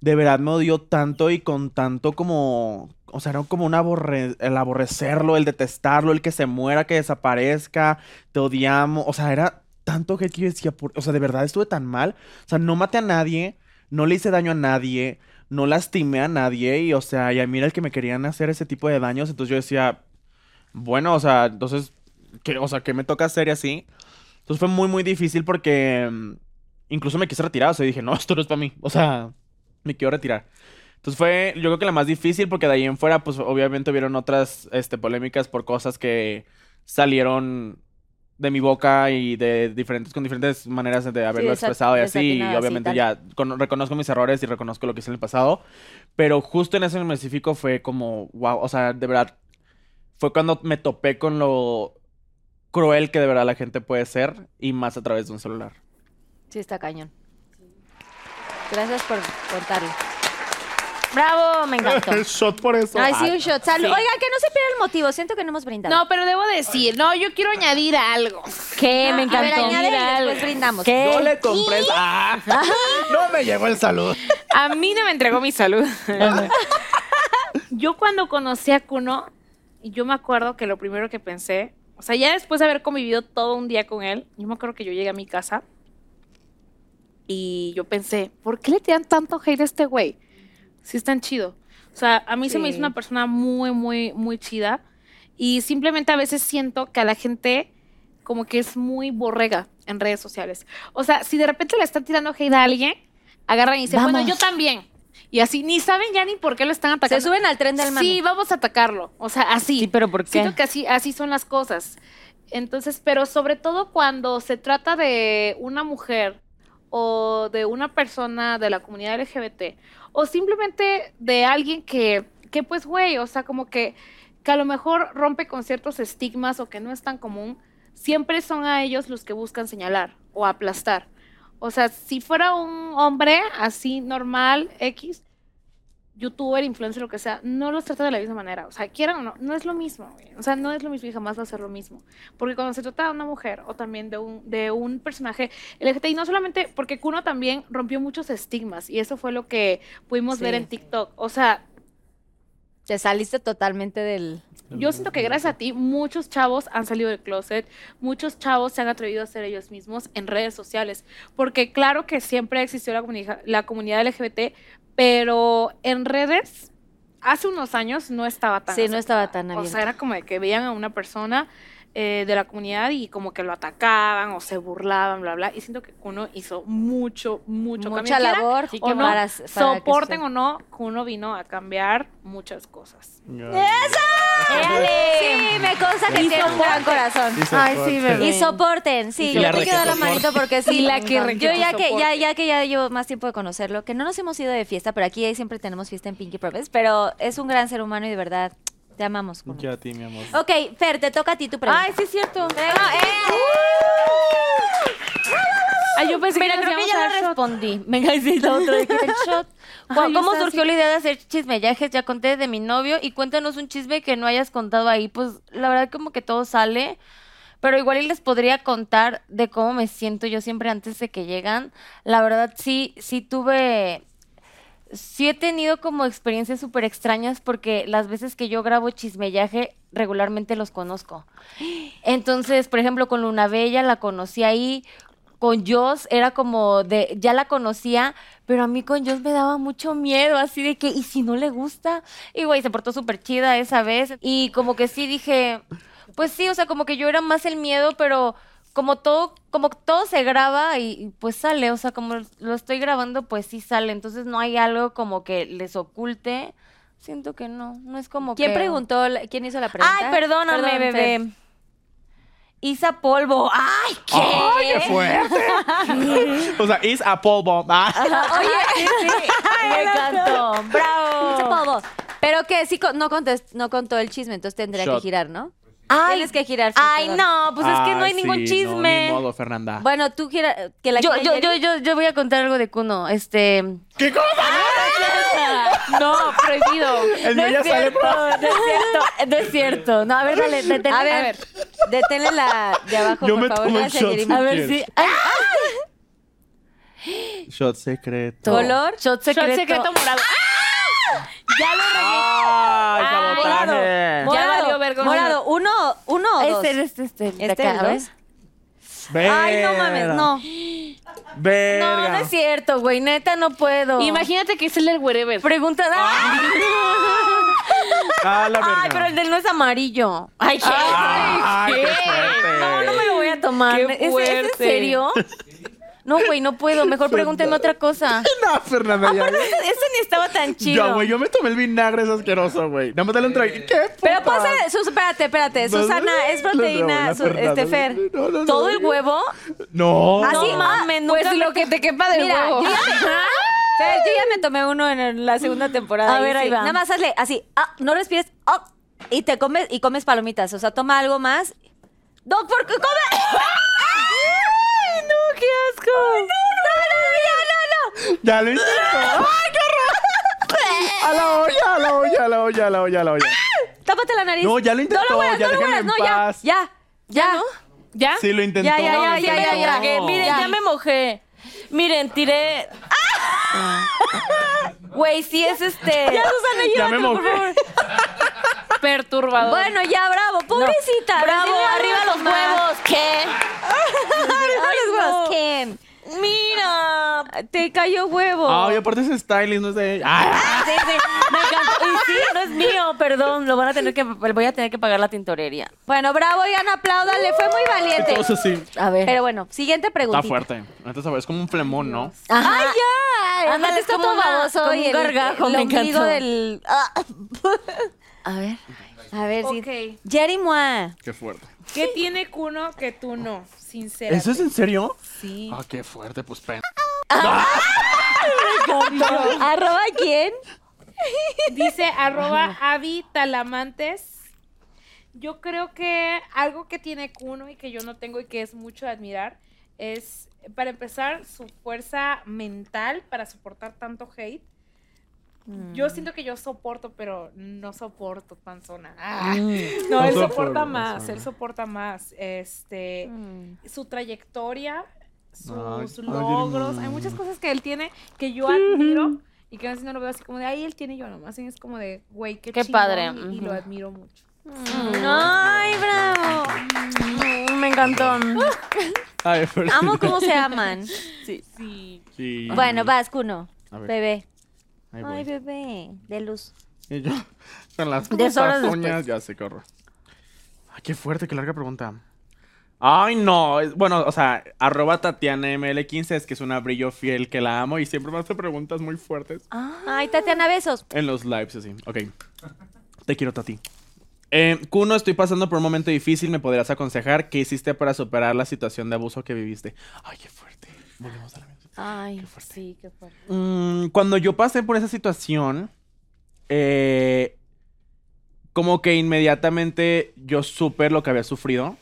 de verdad me odió tanto y con tanto como, o sea, era como un aborre- el aborrecerlo, el detestarlo, el que se muera, que desaparezca, te odiamos, o sea, era tanto que yo decía, por- o sea, de verdad estuve tan mal, o sea, no maté a nadie, no le hice daño a nadie, no lastimé a nadie y, o sea, y a mí era el que me querían hacer ese tipo de daños, entonces yo decía, bueno, o sea, entonces, ¿qué, o sea, ¿qué me toca hacer y así? Entonces fue muy, muy difícil porque mm, incluso me quise retirar, o sea, dije, no, [LAUGHS] esto no es para mí, o sea, me quiero retirar. Entonces fue, yo creo que la más difícil porque de ahí en fuera, pues obviamente hubieron otras este, polémicas por cosas que salieron de mi boca y de diferentes, con diferentes maneras de haberlo expresado y así. Y obviamente ya con- reconozco mis errores y reconozco lo que hice en el pasado. Pero justo en ese específico fue como, wow, o sea, de verdad, fue cuando me topé con lo cruel que de verdad la gente puede ser y más a través de un celular. Sí, está cañón. Gracias por contarlo. Bravo, me encantó. [LAUGHS] shot por eso. Ay, sí, un shot. Salud. Sí. Oiga, que no se pierda el motivo. Siento que no hemos brindado. No, pero debo decir, no, yo quiero añadir algo. ¿Qué? Me A ver, encantó. añade y después brindamos. Yo le compré. ¡Ah! [LAUGHS] [LAUGHS] No me llegó el salud. A mí no me entregó mi salud. yo cuando conocí a Kuno, yo me acuerdo que lo primero que pensé, o sea, ya después de haber convivido todo un día con él, yo me acuerdo que yo llegué a mi casa y yo pensé, ¿por qué le tiran tanto hate a este güey? Si es tan chido. O sea, a mí se me hizo una persona muy, muy, muy chida y simplemente a veces siento que a la gente como que es muy borrega en redes sociales. O sea, si de repente le están tirando hate a alguien, agarran y dicen, bueno, yo también. Y así, ni saben ya ni por qué lo están atacando. Se suben al tren del mame. Sí, vamos a atacarlo. O sea, así. Sí, pero ¿por qué? Siento que así, así son las cosas. Entonces, pero sobre todo cuando se trata de una mujer o de una persona de la comunidad LGBT o simplemente de alguien que, que pues, güey, o sea, como que, que a lo mejor rompe con ciertos estigmas o que no es tan común, siempre son a ellos los que buscan señalar o aplastar. O sea, si fuera un hombre así normal, X, youtuber, influencer, lo que sea, no los trata de la misma manera. O sea, quieran o no, no es lo mismo. O sea, no es lo mismo y jamás va a ser lo mismo. Porque cuando se trata de una mujer o también de un, de un personaje LGTBI, no solamente porque Kuno también rompió muchos estigmas y eso fue lo que pudimos Sí. ver en TikTok. O sea, Te saliste totalmente del... yo siento que gracias a ti muchos chavos han salido del closet, muchos chavos se han atrevido a ser ellos mismos en redes sociales, porque claro que siempre existió la, comunica- la comunidad LGBT, pero en redes hace unos años no estaba tan Sí, no estaba tan O abierta. sea, era como de que veían a una persona eh, de la comunidad y como que lo atacaban o se burlaban, bla, bla. Y siento que Kuno hizo mucho, mucho Mucha cambio. Labor o no, para- para que soporten se- o no, Kuno vino a cambiar muchas cosas. Sí, me consta que tiene un gran corazón. Ay, sí, bebé. Y soporten, sí, Y yo te quiero dar la manito porque sí. La que yo ya que, ya, ya que ya llevo más tiempo de conocerlo, que no nos hemos ido de fiesta, pero aquí siempre tenemos fiesta en Pinky Promise, pero es un gran ser humano y de verdad te amamos. Kuno. Yo a ti, mi amor. Ok, Fer, te toca a ti tu pregunta. Ay, sí es cierto. Eh. Ay, yo pensé Mira, que creo que ya a lo dar shot. respondí. Venga, sí, la otra de que el [LAUGHS] shot. Ay, ¿Cómo, surgió así. la idea de hacer chismellajes? Ya conté de mi novio y cuéntanos un chisme que no hayas contado ahí. Pues la verdad como que todo sale. Pero igual y les podría contar de cómo me siento yo siempre antes de que llegan. La verdad sí, sí tuve... Sí he tenido como experiencias súper extrañas porque las veces que yo grabo chismellaje regularmente los conozco. Entonces, por ejemplo, con Luna Bella la conocí ahí, con Joss era como de, ya la conocía, pero a mí con Joss me daba mucho miedo, así de que, ¿y si no le gusta? Y güey, se portó súper chida esa vez. Y como que sí dije, pues sí, o sea, como que yo era más el miedo, pero como todo, como todo se graba y, y, pues sale, o sea, como lo estoy grabando, pues sí sale. Entonces no hay algo como que les oculte. Siento que no, no es como ¿Quién que... preguntó? ¿Quién hizo la pregunta? Ay, perdóname, Perdón, Fer. bebé. Isa Polvo. Ay, ¿qué? ¡Ay, [LAUGHS] qué fuerte! o sea, is a pole bomb. Ah. Oye, [LAUGHS] sí, sí, [LAUGHS] me encantó. Bravo. Isa Polvo. Pero que sí no, contest- no contó el chisme, entonces tendría Shot. que girar, ¿no? Ay, Tienes que girar. Fer, Ay, perdón. no, pues es que no hay Ay, ningún sí, chisme. No, ni modo, Fernanda. Bueno, tú gira, que la yo, yo, yo, yo, yo voy a contar algo de Kuno. Este. ¿Qué cosa? No, prohibido. [LAUGHS] El No es sale cierto, no es cierto, no es cierto. No, a ver, dale, A ver, deténle la de abajo, Yo por me favor. tomo shot. A ver si. Ay, Shot secreto. ¿Color? Shot secreto. Shot secreto morado. Ya lo ¡Ay, sabotaje! Ya Morado, valió verga. morado. ¿Uno, uno o dos? Este, este, este. de ¿Este, acá, el. Ay, no mames, no. Verga. No, no es cierto, güey. Neta, no puedo. Imagínate que es el del wherever. Pregunta. ¡Ay! Ah, la verga. Ay, pero el del no es amarillo. Ay, ¿qué? Ay, qué ¿Qué? fuerte. No, no me lo voy a tomar. Qué ¿Es, es en fuerte. serio? [LAUGHS] No, güey, no puedo. Mejor pregúntenme otra cosa. [LAUGHS] No, Fernanda, ya. Aparte, ese, ese ni estaba tan chido. Yo, güey, yo me tomé el vinagre, es asqueroso, güey. Nada más dale un trago. ¿Qué Pero pasa, Sus, espérate, espérate. No, Susana, no, es no, proteína, no, su- Fernanda, este Fer. no, no, no, ¿Todo no. el huevo? No. Ah, No mames, nunca Pues me- lo que te quepa del Mira, huevo. yo ya, me, [LAUGHS] Fer, yo ya me tomé uno en la segunda temporada. A y ver, ahí sí, va. Nada más hazle así, ah, no respires, ah, y te comes, y comes palomitas. O sea, toma algo más. Doc, ¿por qué come? [LAUGHS] ¡Ay, no, qué asco! ¡No, no, no, Ya lo intentó. [LAUGHS] ¡Ay, qué horror! [LAUGHS] A la olla, a la olla, a la olla, a la olla, a la olla. Tápate la nariz. No, ya lo intentó, No lo mueras, ya no lo mueras, en no, ya, paz. ya, ya. ¿Ya? Sí, lo intentó. Ya, ya, ya, ya, ya, ya. Tragué. Miren, Ya. ya. me mojé. Miren, tiré. [LAUGHS] Güey, sí es este. Ya, Susana, llévatelo, por favor. Perturbador. Bueno, ya, bravo. Pobrecita. Bravo, arriba los huevos. ¿Qué? [LAUGHS] Arriba los huevos. ¿Quién? Mira. Te cayó huevo. Ay, aparte es stylist, no es de ella. Ay, Sí, sí, me encantó. Y sí, no es mío, perdón. Lo van a tener que, voy a tener que pagar la tintorería. Bueno, bravo, Ian, apláudale. Fue muy valiente. Entonces sí. A ver. Pero bueno, siguiente Está preguntita. fuerte. Entonces, es como un flemón, ¿no? Ajá. ¡Ay, ya! Ándale, Ándale, es está como todo baboso como y un el, gargajo, el me encantó. del... [LAUGHS] Ah. A ver. A ver, sí. Ok. Jerry Moa. Qué fuerte. ¿Qué tiene Kuno que tú no? Sinceramente. ¿Eso es en serio? Sí. Ah, qué fuerte, pues pen. [LAUGHS] ¿Arroba quién? Dice arroba Avi Talamantes. Yo creo que algo que tiene Kuno y que yo no tengo y que es mucho de admirar es, para empezar, su fuerza mental para soportar tanto hate. Yo siento que yo soporto, pero no soporto panzona. Ah. No, No él soporta más, él soporta más. Este, su trayectoria, sus Ay, ay, logros, hay muchas cosas que él tiene que yo admiro y que a veces no lo veo así como de, ay, él tiene yo nomás, y es como de, güey, qué, Qué chingón", padre, y, lo admiro mucho. ¡Ay, bravo! Mm, Me encantó. Amo cómo se aman. Sí. Sí. Bueno, vas, ver. Bebé. Ahí Ay, bebé. De luz. Y yo, [LAUGHS] con las [LAUGHS] uñas, ya se corro. Ay, qué fuerte, qué larga pregunta. Ay, no. Bueno, o sea, arroba Tatiana ML15 es que es una brillo fiel que la amo y siempre me hace preguntas muy fuertes. Ay, Tatiana, besos. En los lives, así. Ok. Te quiero, Tati. Eh, Kuno, estoy pasando por un momento difícil. ¿Me podrías aconsejar qué hiciste para superar la situación de abuso que viviste? Ay, qué fuerte. Volvemos a la Ay, Sí, qué fuerte. Mm, cuando yo pasé por esa situación, eh, como que inmediatamente yo supe lo que había sufrido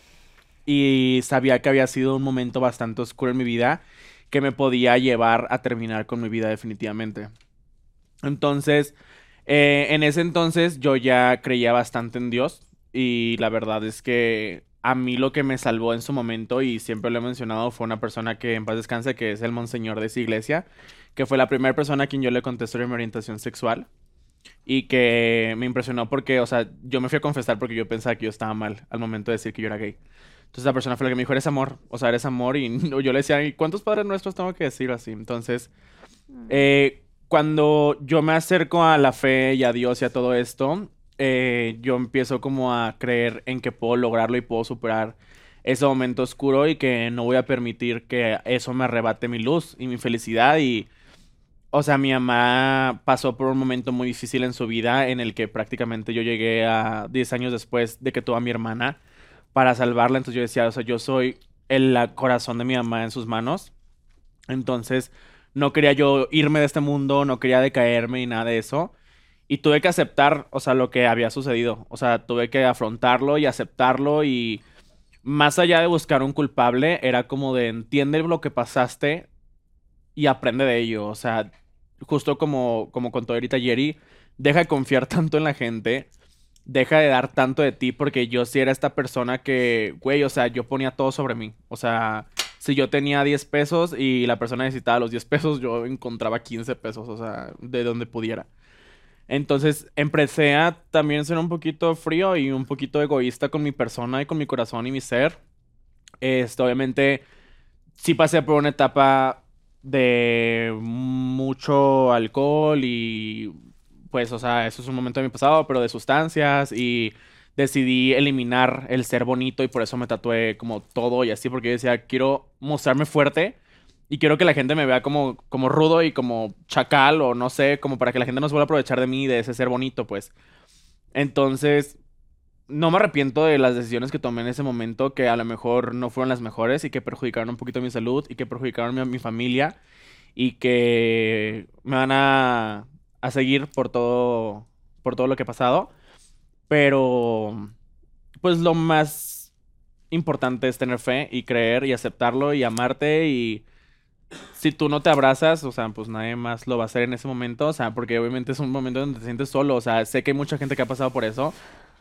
y sabía que había sido un momento bastante oscuro en mi vida que me podía llevar a terminar con mi vida definitivamente. Entonces, eh, en ese entonces yo ya creía bastante en Dios y la verdad es que a mí lo que me salvó en su momento y siempre lo he mencionado fue una persona que en paz descanse que es el monseñor de esa iglesia que fue la primera persona a quien yo le conté sobre mi orientación sexual y que me impresionó porque, o sea, yo me fui a confesar porque yo pensaba que yo estaba mal al momento de decir que yo era gay. Entonces la persona fue la que me dijo, eres amor, o sea, eres amor y [LAUGHS] yo le decía, ¿y cuántos padres nuestros tengo que decir así? Entonces, eh, cuando yo me acerco a la fe y a Dios y a todo esto, eh, yo empiezo como a creer en que puedo lograrlo y puedo superar ese momento oscuro y que no voy a permitir que eso me arrebate mi luz y mi felicidad y o sea, mi mamá pasó por un momento muy difícil en su vida en el que prácticamente yo llegué a 10 años después de que tuvo a mi hermana para salvarla. Entonces yo decía, o sea, yo soy el corazón de mi mamá en sus manos. Entonces no quería yo irme de este mundo, no quería decaerme ni nada de eso. Y tuve que aceptar, o sea, lo que había sucedido. O sea, tuve que afrontarlo y aceptarlo y más allá de buscar un culpable, era como de entiende lo que pasaste y aprende de ello. O sea, justo como, como contó ahorita Jerry, deja de confiar [LAUGHS] tanto en la gente, deja de dar tanto de ti, porque yo sí era esta persona que, güey, o sea, yo ponía todo sobre mí. O sea, si yo tenía 10 pesos y la persona necesitaba los 10 pesos, yo encontraba 15 pesos, o sea, de donde pudiera. Entonces empecé a también ser un poquito frío y un poquito egoísta con mi persona y con mi corazón y mi ser. Este, obviamente, sí pasé por una etapa de mucho alcohol y pues, o sea, eso es un momento de mi pasado, pero de sustancias y decidí eliminar el ser bonito y por eso me tatué como todo y así, porque yo decía, quiero mostrarme fuerte y quiero que la gente me vea como, como rudo y como chacal o no sé, como para que la gente no se vuelva a aprovechar de mí, de ese ser bonito, pues. Entonces, no me arrepiento de las decisiones que tomé en ese momento, que a lo mejor no fueron las mejores y que perjudicaron un poquito mi salud y que perjudicaron mi, mi familia y que me van a, a seguir por todo, por todo lo que he pasado. Pero, pues lo más importante es tener fe y creer y aceptarlo y amarte y si tú no te abrazas, o sea, pues nadie más lo va a hacer en ese momento, o sea, porque obviamente es un momento donde te sientes solo, o sea, sé que hay mucha gente que ha pasado por eso,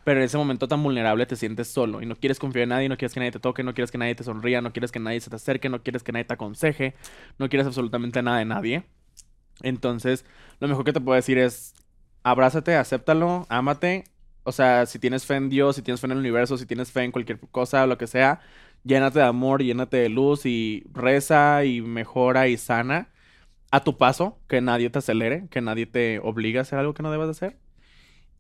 pero en ese momento tan vulnerable te sientes solo y no quieres confiar en nadie, no quieres que nadie te toque, no quieres que nadie te sonría, no quieres que nadie se te acerque, no quieres que nadie te aconseje, no quieres absolutamente nada de nadie. Entonces, lo mejor que te puedo decir es abrázate, acéptalo, ámate. O sea, si tienes fe en Dios, si tienes fe en el universo, si tienes fe en cualquier cosa, lo que sea, llénate de amor, llénate de luz y reza y mejora y sana a tu paso, que nadie te acelere, que nadie te obligue a hacer algo que no debas de hacer.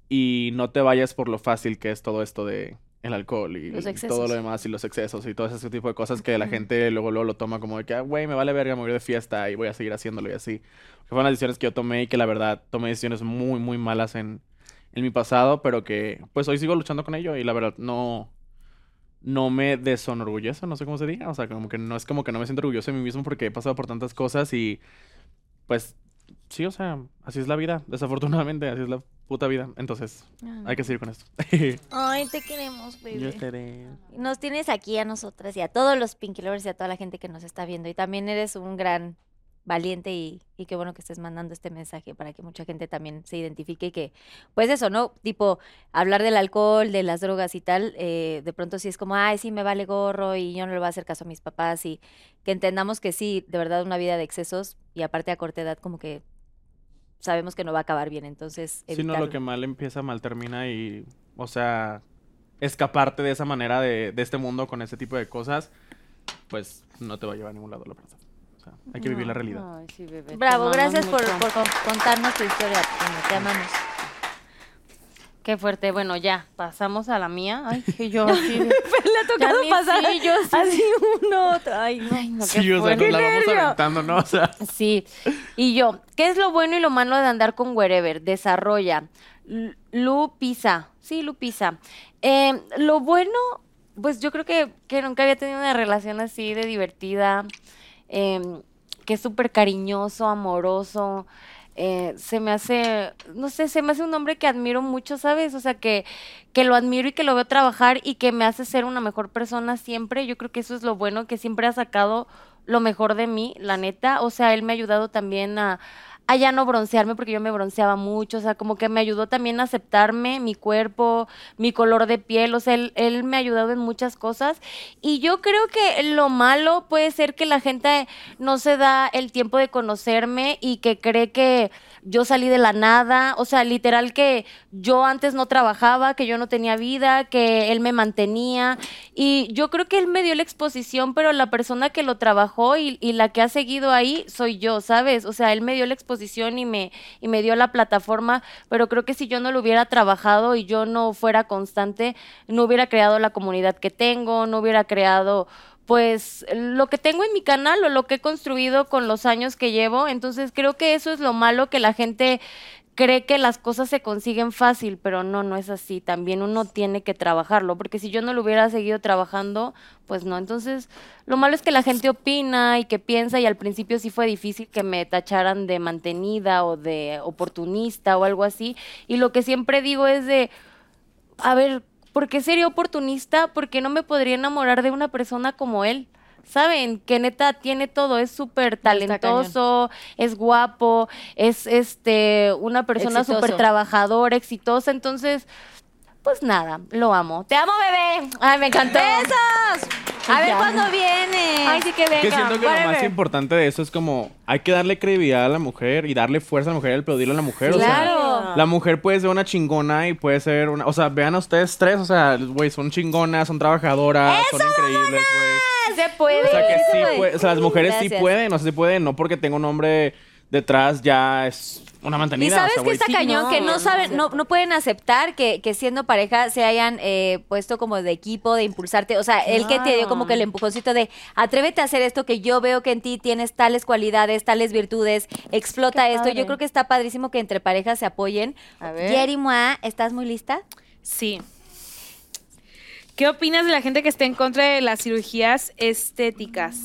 Y no te vayas por lo fácil que es todo esto de el alcohol y todo lo demás y los excesos y todo ese tipo de cosas que la gente luego, luego lo toma como de que, "Ah, güey, me vale verga, me voy de fiesta y voy a seguir haciéndolo y así. Que fueron las decisiones que yo tomé y que la verdad tomé decisiones muy, muy malas en, en mi pasado, pero que pues hoy sigo luchando con ello y la verdad no, no me desonorgullece, no sé cómo se diga, o sea, como que no es como que no me siento orgulloso de mí mismo porque he pasado por tantas cosas y pues sí, o sea, así es la vida, desafortunadamente, así es la puta vida, entonces hay que seguir con esto. [LAUGHS] Ay, te queremos, Yo bebé. estaré... Nos tienes aquí a nosotras y a todos los Pinky Lovers y a toda la gente que nos está viendo. Y también eres un gran valiente y, y qué bueno que estés mandando este mensaje para que mucha gente también se identifique y que, pues eso, ¿no? Tipo, hablar del alcohol, de las drogas y tal, eh, de pronto sí es como, ay, sí, me vale gorro y yo no le voy a hacer caso a mis papás y que entendamos que sí, de verdad, una vida de excesos y aparte a corta edad como que sabemos que no va a acabar bien, entonces Si no, lo evitarlo. que mal empieza, mal termina y, o sea, escaparte de esa manera de, de este mundo con ese tipo de cosas, pues no te va a llevar a ningún lado, la verdad. Sea, hay que vivir la realidad. Ay, sí, bebé. te Bravo, gracias por, contarnos tu historia, te amamos. Qué fuerte. Bueno, ya, pasamos a la mía. Ay, que yo [LAUGHS] así. de- Le ha tocado pasar yo así uno, otro. Ay, no. Ay, no, qué Sí, o sea, nos la vamos nervio! aventando, ¿no? O sea, Sí. Y yo, ¿qué es lo bueno y lo malo de andar con Wherever? Desarrolla. L- Lu Pisa. Sí, Lu Pisa. Eh, lo bueno, pues yo creo que, que nunca había tenido una relación así de divertida, em, que es súper cariñoso, amoroso. eh, se me hace, no sé, se me hace un hombre que admiro mucho, ¿sabes? O sea, que, que lo admiro y que lo veo trabajar y que me hace ser una mejor persona siempre. Yo creo que eso es lo bueno, que siempre ha sacado lo mejor de mí, la neta. O sea, él me ha ayudado también a, a ya no broncearme porque yo me bronceaba mucho. O sea, como que me ayudó también a aceptarme, mi cuerpo, mi color de piel. O sea, él, él me ha ayudado en muchas cosas. Y yo creo que lo malo puede ser que la gente no se da el tiempo de conocerme y que cree que yo salí de la nada, o sea, literal que yo antes no trabajaba, que yo no tenía vida, que él me mantenía y yo creo que él me dio la exposición, pero la persona que lo trabajó y, y la que ha seguido ahí soy yo, ¿sabes? O sea, él me dio la exposición y me, y me dio la plataforma, pero creo que si yo no lo hubiera trabajado y yo no fuera constante, no hubiera creado la comunidad que tengo, no hubiera creado pues lo que tengo en mi canal o lo que he construido con los años que llevo. Entonces creo que eso es lo malo que la gente cree que las cosas se consiguen fácil, pero no, no es así. También uno tiene que trabajarlo, porque si yo no lo hubiera seguido trabajando, pues no. Entonces, lo malo es que la gente opina y que piensa y al principio sí fue difícil que me tacharan de mantenida o de oportunista o algo así. Y lo que siempre digo es de, a ver, ¿por qué sería oportunista? ¿Por qué no me podría enamorar de una persona como él? Saben que neta tiene todo, es súper talentoso, es guapo, es este una persona súper trabajadora, exitosa, entonces pues nada, lo amo. Te amo, bebé. Ay, me encantó. ¡Besos! A ver cuándo viene. Ay, sí que venga. Que siento que lo más importante de eso es como hay que darle credibilidad a la mujer y darle fuerza a la mujer y aplaudirle a la mujer. O sea, Claro. la mujer puede ser una chingona y puede ser una. O sea, vean a ustedes tres, o sea, güey, son chingonas, son trabajadoras, son increíbles, güey. se puede. O sea, que Sí, puede- o sea, las mujeres sí pueden, o sea, sí pueden, no porque tenga un hombre detrás ya es una mantenida. Y sabes o sea, que está sí, cañón, no, que no no saben, no, no pueden aceptar que, que siendo pareja se hayan eh, puesto como de equipo, de impulsarte. O sea, él que te dio como que el empujoncito de atrévete a hacer esto que yo veo que en ti tienes tales cualidades, tales virtudes, explota Qué esto. padre. Yo creo que está padrísimo que entre parejas se apoyen. A ver. Jerry Moa, ¿estás muy lista? Sí. ¿Qué opinas de la gente que está en contra de las cirugías estéticas?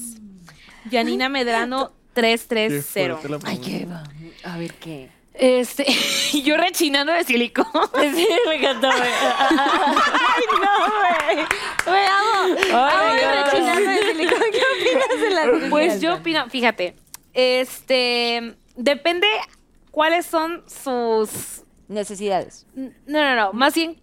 Janina Medrano qué 330. fuerte la Ay, qué va. A ver qué. Este, [LAUGHS] yo rechinando de silicón. [LAUGHS] Sí, me encantó, güey. [LAUGHS] Ay, no, güey. Me amo. Ay, amo rechinando de silicón. ¿Qué opinas de las? Pues yo opino, fíjate, este, depende cuáles son sus Necesidades. No, no, no. Más bien,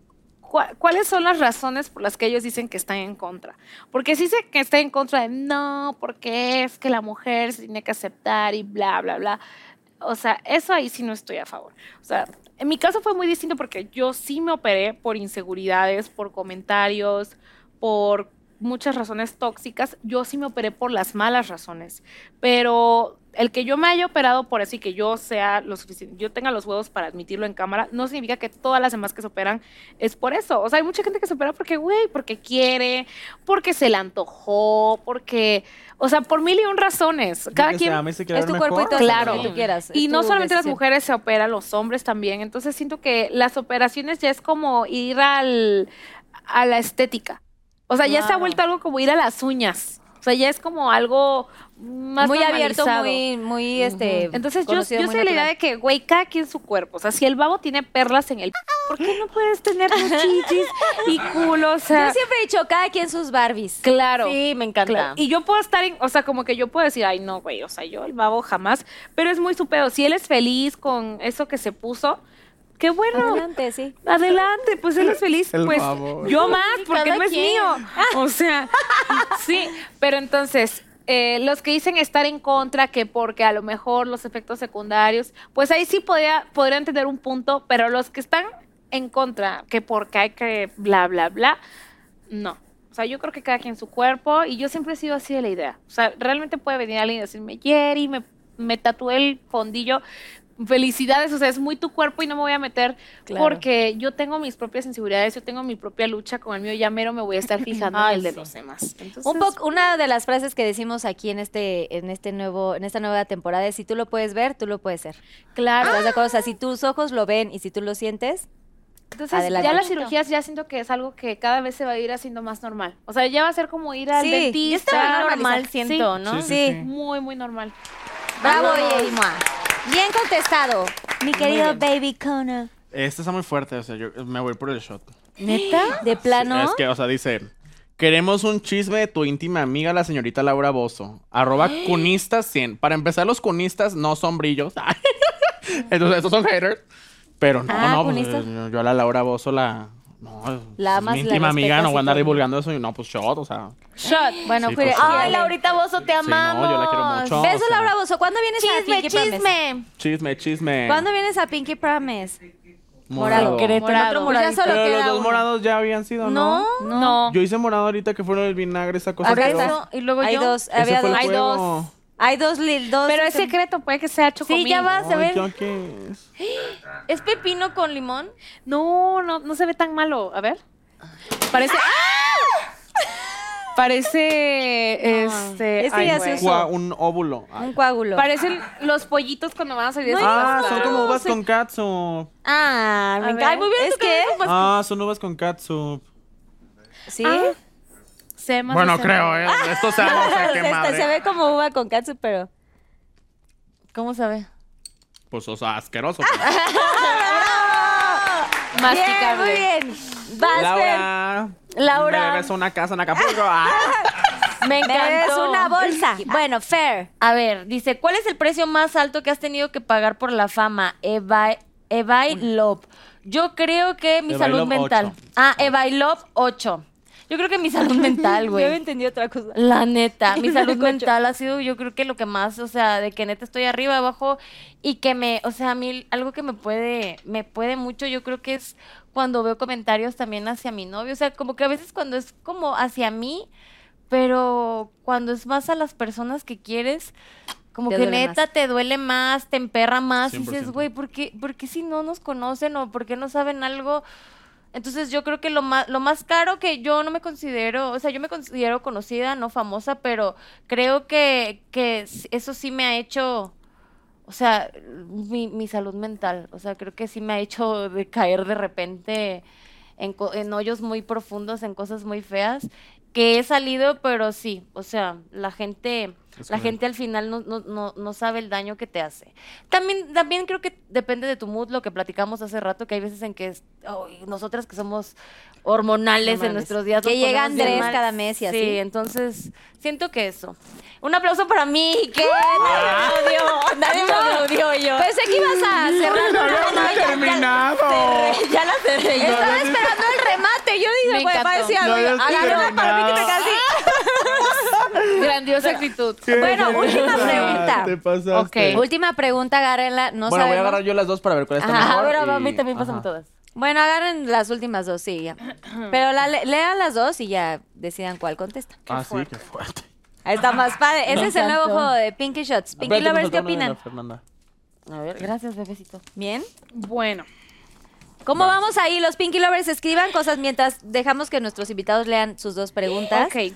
¿cuáles son las razones por las que ellos dicen que están en contra? Porque sí sé que está en contra de no, porque es que la mujer se tiene que aceptar y bla, bla, bla. O sea, eso ahí sí no estoy a favor. O sea, en mi caso fue muy distinto porque yo sí me operé por inseguridades, por comentarios, por muchas razones tóxicas. Yo sí me operé por las malas razones. Pero el que yo me haya operado por eso y que yo sea lo suficiente, yo tenga los huevos para admitirlo en cámara, no significa que todas las demás que se operan es por eso. O sea, hay mucha gente que se opera porque, güey, porque quiere, porque se le antojó, porque, o sea, por mil y un razones. Cada quien. se ama y se quiere Es tu cuerpo y todo Claro. lo que tú quieras. Y no solamente las mujeres se operan, los hombres también. Entonces siento que las operaciones ya es como ir al, a la estética. O sea, ya se ha vuelto algo como ir a las uñas. O sea, ya es como algo más muy abierto, muy, muy, este. Entonces yo, conocido, yo soy la idea de que, güey, cada quien su cuerpo. O sea, si el babo tiene perlas en el... [LAUGHS] ¿Por qué no puedes tener chichis y culo? O sea, Yo siempre he dicho, cada quien sus Barbies. claro. Sí, me encanta. Claro. Y yo puedo estar en, o sea, como que yo puedo decir, ay, no, güey, o sea, yo el babo jamás, pero es muy su pedo. Si él es feliz con eso que se puso, qué bueno. Adelante, sí. Adelante, pues él es feliz, [LAUGHS] El pues babo. yo más, porque no es quien. mío. O sea, [LAUGHS] sí, pero entonces, eh, los que dicen estar en contra, que porque a lo mejor los efectos secundarios, pues ahí sí podría, podrían tener un punto, pero los que están en contra, que porque hay que bla, bla, bla, no. O sea, yo creo que cada quien su cuerpo, y yo siempre he sido así de la idea. O sea, realmente puede venir alguien y decirme, Jerry, me, me tatué el fondillo. Felicidades, o sea, es muy tu cuerpo y no me voy a meter Claro. porque yo tengo mis propias inseguridades, yo tengo mi propia lucha con el mío, ya mero me voy a estar fijando en [LAUGHS] el de los demás. Entonces, Un poco, una de las frases que decimos aquí en este, en este nuevo, en esta nueva temporada es si tú lo puedes ver, tú lo puedes ser. claro. ¿Estás de acuerdo? O sea, si tus ojos lo ven y si tú lo sientes, Entonces, Adelante. ya las cirugías ya siento que es algo que cada vez se va a ir haciendo más normal. O sea, ya va a ser como ir al Sí, Ya dentista. está normal, siento, Sí, ¿no? Sí. Muy, muy normal. bravo. Bien contestado, mi querido bien. baby Kona. Este está muy fuerte, o sea, yo me voy por el shot. ¿Neta? De plano. Es que, o sea, dice... Queremos un chisme de tu íntima amiga, la señorita Laura Bozo. Arroba [GASPS] cunistas 100. Para empezar, los cunistas no son brillos. [LAUGHS] Entonces, estos son haters. Pero no, Ah, no, pues, yo a la Laura Bozo la, No, La amas, mi la íntima amiga, no voy a andar divulgando eso y no, pues shot, o sea. Shot. Bueno, Sí, favor. Ay. Laurita Bozo, te Sí, amamos. no, yo la quiero mucho. Beso, o sea, Laura Bozo. ¿Cuándo vienes a Chisme, Pinky Promise? chisme. Chisme, chisme. ¿Cuándo vienes a Pinky Promise? Morado. Morado. otro Pues ya solo Pero los dos uno. morados ya habían sido, ¿no? No, No. Yo hice morado ahorita que fueron el vinagre, esa cosa. Acá que eso, y luego Hay yo. dos, había dos. Hay juego. dos. Hay dos, dos. Pero es este, secreto, puede que sea Sí, chocomil. ya vas a Ay, ver. ¿yo qué es? [GASPS] ¿Es pepino con limón? No, no, no se ve tan malo. A ver. Parece. [LAUGHS] Parece. Este. Ese ay, ya güey. se Gua- un óvulo. Ay. Un coágulo. Parecen los pollitos cuando van a salir de su Ah, son como uvas con catsup. Ah, me encanta. Ay, muy bien. ¿es que? Ah, son uvas con catsup. ¿Sí? Ah, Bueno, creo. ¿eh? [LAUGHS] Esto se Esta se ve como uva con katsu, pero... ¿Cómo sabe? Pues, o sea, asqueroso. [LAUGHS] pero- Bien, Masticable. muy bien. Vas, Fer. Laura. Laura. Me debes una casa en Acapulco. Ah. [LAUGHS] Me encantó. debes una bolsa. Bueno, Fair. A ver, dice, ¿cuál es el precio más alto que has tenido que pagar por la fama? Eva, Evai Love. Yo creo que mi salud mental. ocho. Ah, Evai Love 8. Yo creo que mi salud mental, [LAUGHS] Yo había güey. entendido otra cosa. La neta, [LAUGHS] mi salud mental ha sido yo creo que lo que más, o sea, de que neta estoy arriba, abajo y que me, o sea, a mí algo que me puede, me puede mucho, yo creo que es cuando veo comentarios también hacia mi novio, o sea, como que a veces cuando es como hacia mí, pero cuando es más a las personas que quieres, como Te que neta más. te duele más, te emperra más, y dices, 100%. güey, ¿por qué, por qué si no nos conocen o por qué no saben algo? Entonces yo creo que lo más, lo más caro que yo no me considero, o sea, yo me considero conocida, no famosa, pero creo que, que eso sí me ha hecho, o sea, mi, mi salud mental, o sea, creo que sí me ha hecho [LAUGHS] de caer de repente en, en hoyos muy profundos, en cosas muy feas, que he salido, pero sí, o sea, la gente, Es la correcto. gente al final no, no, no, no sabe el daño que te hace. También, también creo que depende de tu mood, lo que platicamos hace rato, que hay veces en que es- nosotras que somos hormonales, en nuestros días. Que llega Andrés cada mes y así. Sí, entonces siento que eso. Un aplauso para mí, que nadie me aplaudió, [LAUGHS] nadie me aplaudió yo. Pensé que ibas a cerrar. no, no, terminado. cerré, ya la cerré yo. Estaba esperando el remate. Yo dije, Me güey, va a encantó. decir algo. No, Yo ya estoy Agarré una palomita y me terminado. casi. [LAUGHS] [LAUGHS] Grandiosa actitud. Bueno, última pregunta. Te pasaste. Ok. Última pregunta, agárrenla. No bueno, voy a agarrar yo las dos para ver cuál está Ajá, mejor. A ver, a y- mí también ajá. todas. Bueno, agarren las últimas dos, sí, ya. [CLEARS THROAT] Pero la, le- lean las dos y ya decidan cuál contesta. Ah, sí, qué fuerte. Ahí está más padre. Ese Me es el nuevo juego de Pinky Shots. Pinky Espérate, Lovers, ¿qué opinan? Fernanda. A ver, gracias, bebecito. ¿Bien? Bueno. ¿Cómo vamos ahí? Los Pinky Lovers escriban cosas mientras dejamos que nuestros invitados lean sus dos preguntas. Ok.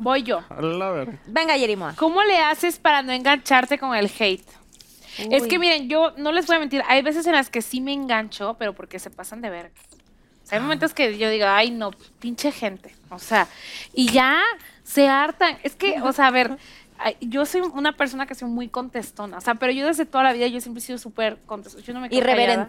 Voy yo. A la verga. Venga, Yerimoa. ¿Cómo le haces para no engancharte con el hate? Es que miren, yo no les voy a mentir, hay veces en las que sí me engancho, pero porque se pasan de verga. O sea, hay momentos que yo digo, ay no, pinche gente. O sea, y ya se hartan. Es que, o sea, a ver, ay, yo soy una persona que soy muy contestona. O sea, pero yo desde toda la vida yo siempre he sido súper contestona. Yo no me quedo callada.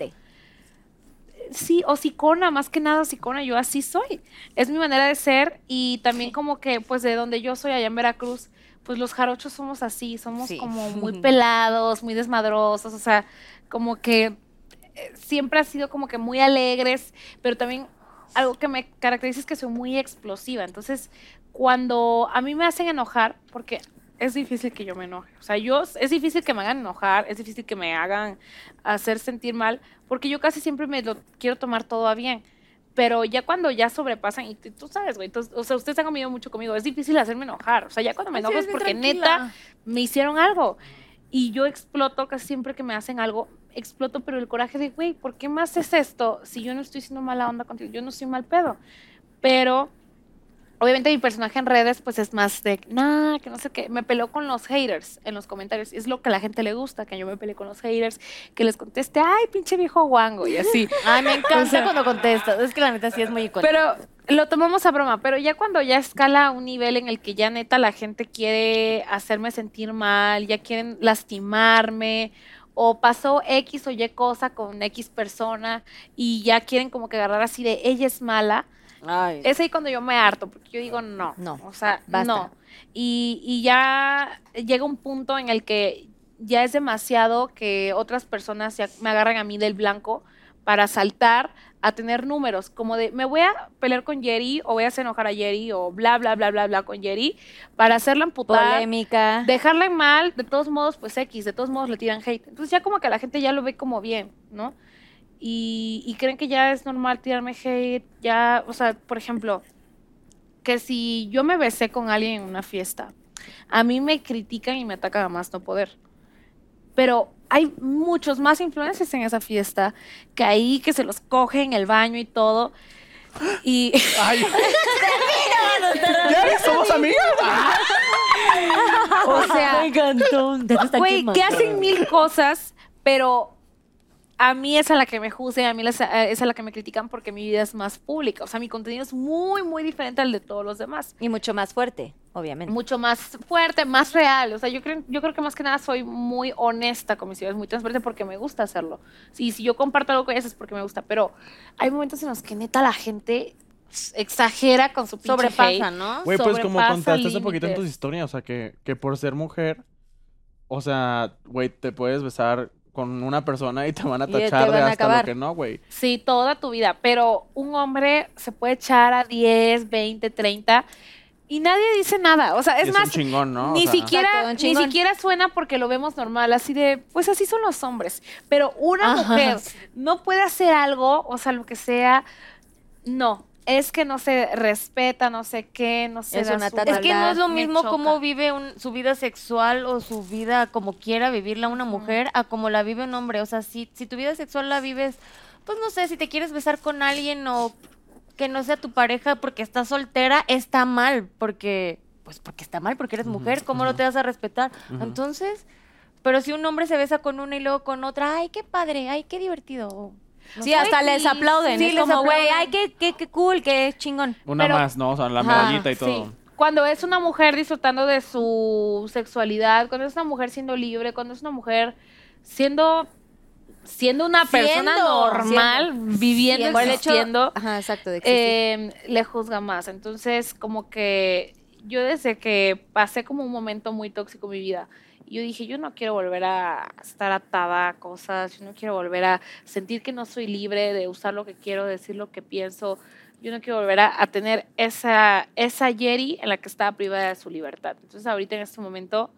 Sí, o sicona, más que nada sicona, yo así soy. Es mi manera de ser y también como que, pues de donde yo soy allá en Veracruz, pues los jarochos somos así, somos Sí. como muy [LAUGHS] pelados, muy desmadrosos, o sea, como que eh, siempre ha sido como que muy alegres, pero también algo que me caracteriza es que soy muy explosiva. Entonces, cuando a mí me hacen enojar, porque es difícil que yo me enoje. O sea, yo es difícil que me hagan enojar, es difícil que me hagan hacer sentir mal, porque yo casi siempre me lo quiero tomar todo a bien. Pero ya cuando ya sobrepasan, y tú- sabes, güey, o sea, ustedes han comido mucho conmigo, es difícil hacerme enojar. O sea, ya cuando me sí, enojo eres es porque tranquila. neta me hicieron algo. Y yo exploto casi siempre que me hacen algo, exploto, pero el coraje de, güey, ¿por qué me haces esto si yo no estoy siendo mala onda contigo? Yo no soy mal pedo. Pero, obviamente mi personaje en redes, pues es más de, nah, que no sé qué. Me peleo con los haters en los comentarios. Es lo que a la gente le gusta, que yo me peleé con los haters, que les conteste, ay, pinche viejo guango, y así. [LAUGHS] Ay, me encanta O sea- cuando contestas. Es que la neta sí es muy icónica. Pero lo tomamos a broma, pero ya cuando ya escala a un nivel en el que ya neta la gente quiere hacerme sentir mal, ya quieren lastimarme, o pasó X o Y cosa con X persona y ya quieren como que agarrar así de ella es mala, Ay. es ahí cuando yo me harto, porque yo digo no, No, o sea, basta. no. Y, y ya llega un punto en el que ya es demasiado que otras personas ya me agarran a mí del blanco para saltar a tener números, como de me voy a pelear con Jerry o voy a hacer enojar a Jerry o bla, bla, bla, bla, bla con Jerry para hacerla amputar, Polémica. dejarla en mal, de todos modos, pues X, de todos modos le tiran hate. Entonces ya como que la gente ya lo ve como bien, ¿no? Y, y creen que ya es normal tirarme hate, ya, o sea, por ejemplo, que si yo me besé con alguien en una fiesta, a mí me critican y me atacan a más no poder. Pero hay muchos más influencers en esa fiesta que ahí que se los coge en el baño y todo. Y [GASPS] Ay. [LAUGHS] ¿Ya somos amigas? [LAUGHS] o sea, encantó. güey, que hacen mil cosas, pero a mí es a la que me juzgan, a mí eh, es a la que me critican porque mi vida es más pública. O sea, mi contenido es muy, muy diferente al de todos los demás. Y mucho más fuerte, obviamente. mucho más fuerte, más real. O sea, yo creo, yo creo que más que nada soy muy honesta con mis ideas, muy transparente porque me gusta hacerlo. Sí, si yo comparto algo con ellas es porque me gusta, pero hay momentos en los que neta la gente exagera con su pinche Sobrepasa, hate. ¿no? Güey, pues como contaste hace poquito en tus historias, o sea, que, que por ser mujer, o sea, güey, te puedes besar con una persona y te van a tachar de van hasta acabar. lo que no, güey. Sí, toda tu vida, pero un hombre se puede echar a 10, 20, 30 y nadie dice nada. O sea, es un más, chingón, ¿no? O Ni sea, siquiera, Exacto, un ni siquiera suena porque lo vemos normal, así de, pues así son los hombres. Pero una Ajá. mujer no puede hacer algo, o sea, lo que sea, no. Es que no se respeta, no sé qué, no se Es una su Es que no es lo mismo cómo vive un- su vida sexual o su vida como quiera vivirla una mujer a como la vive un hombre. O sea, si, si tu vida sexual la vives, pues no sé, si te quieres besar con alguien o que no sea tu pareja porque estás soltera, está mal, porque, pues porque está mal, porque eres mujer, ¿cómo no te vas a respetar? Entonces, pero si un hombre se besa con una y luego con otra, ay, qué padre, ay, qué divertido. Sí, hasta les aplauden. Sí, es les como, güey, ay, qué, qué, qué cool, qué chingón. Una pero- más, ¿no? O sea, la Ajá, medallita y todo. Sí. Cuando es una mujer disfrutando de su sexualidad, cuando es una mujer siendo libre, cuando es una mujer siendo siendo una persona Siendo, normal, viviendo, Por el hecho- existiendo, Ajá, exacto, de existir. eh, le juzga más. Entonces, como que yo desde que pasé como un momento muy tóxico en mi vida, yo dije, yo no quiero volver a estar atada a cosas, yo no quiero volver a sentir que no soy libre de usar lo que quiero, decir lo que pienso. Yo no quiero volver a, tener esa, esa Jerry en la que estaba privada de su libertad. Entonces, ahorita en este momento,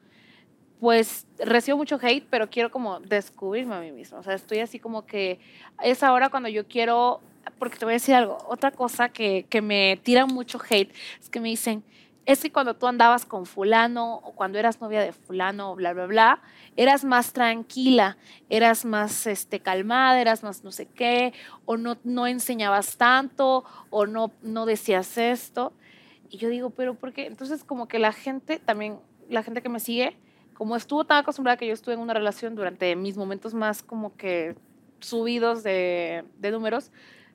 pues recibo mucho hate, pero quiero como descubrirme a mí misma. O sea, estoy así como que es ahora cuando yo quiero, porque te voy a decir algo, otra cosa que, que me tira mucho hate es que me dicen, es que cuando tú andabas con fulano o cuando eras novia de fulano bla, bla, bla, eras más tranquila, eras más este, calmada, eras más no sé qué, o no, no enseñabas tanto, o no, no decías esto. Y yo digo, pero ¿por qué? Entonces como que la gente, también la gente que me sigue, como estuvo tan acostumbrada que yo estuve en una relación durante mis momentos más como que subidos de, de números,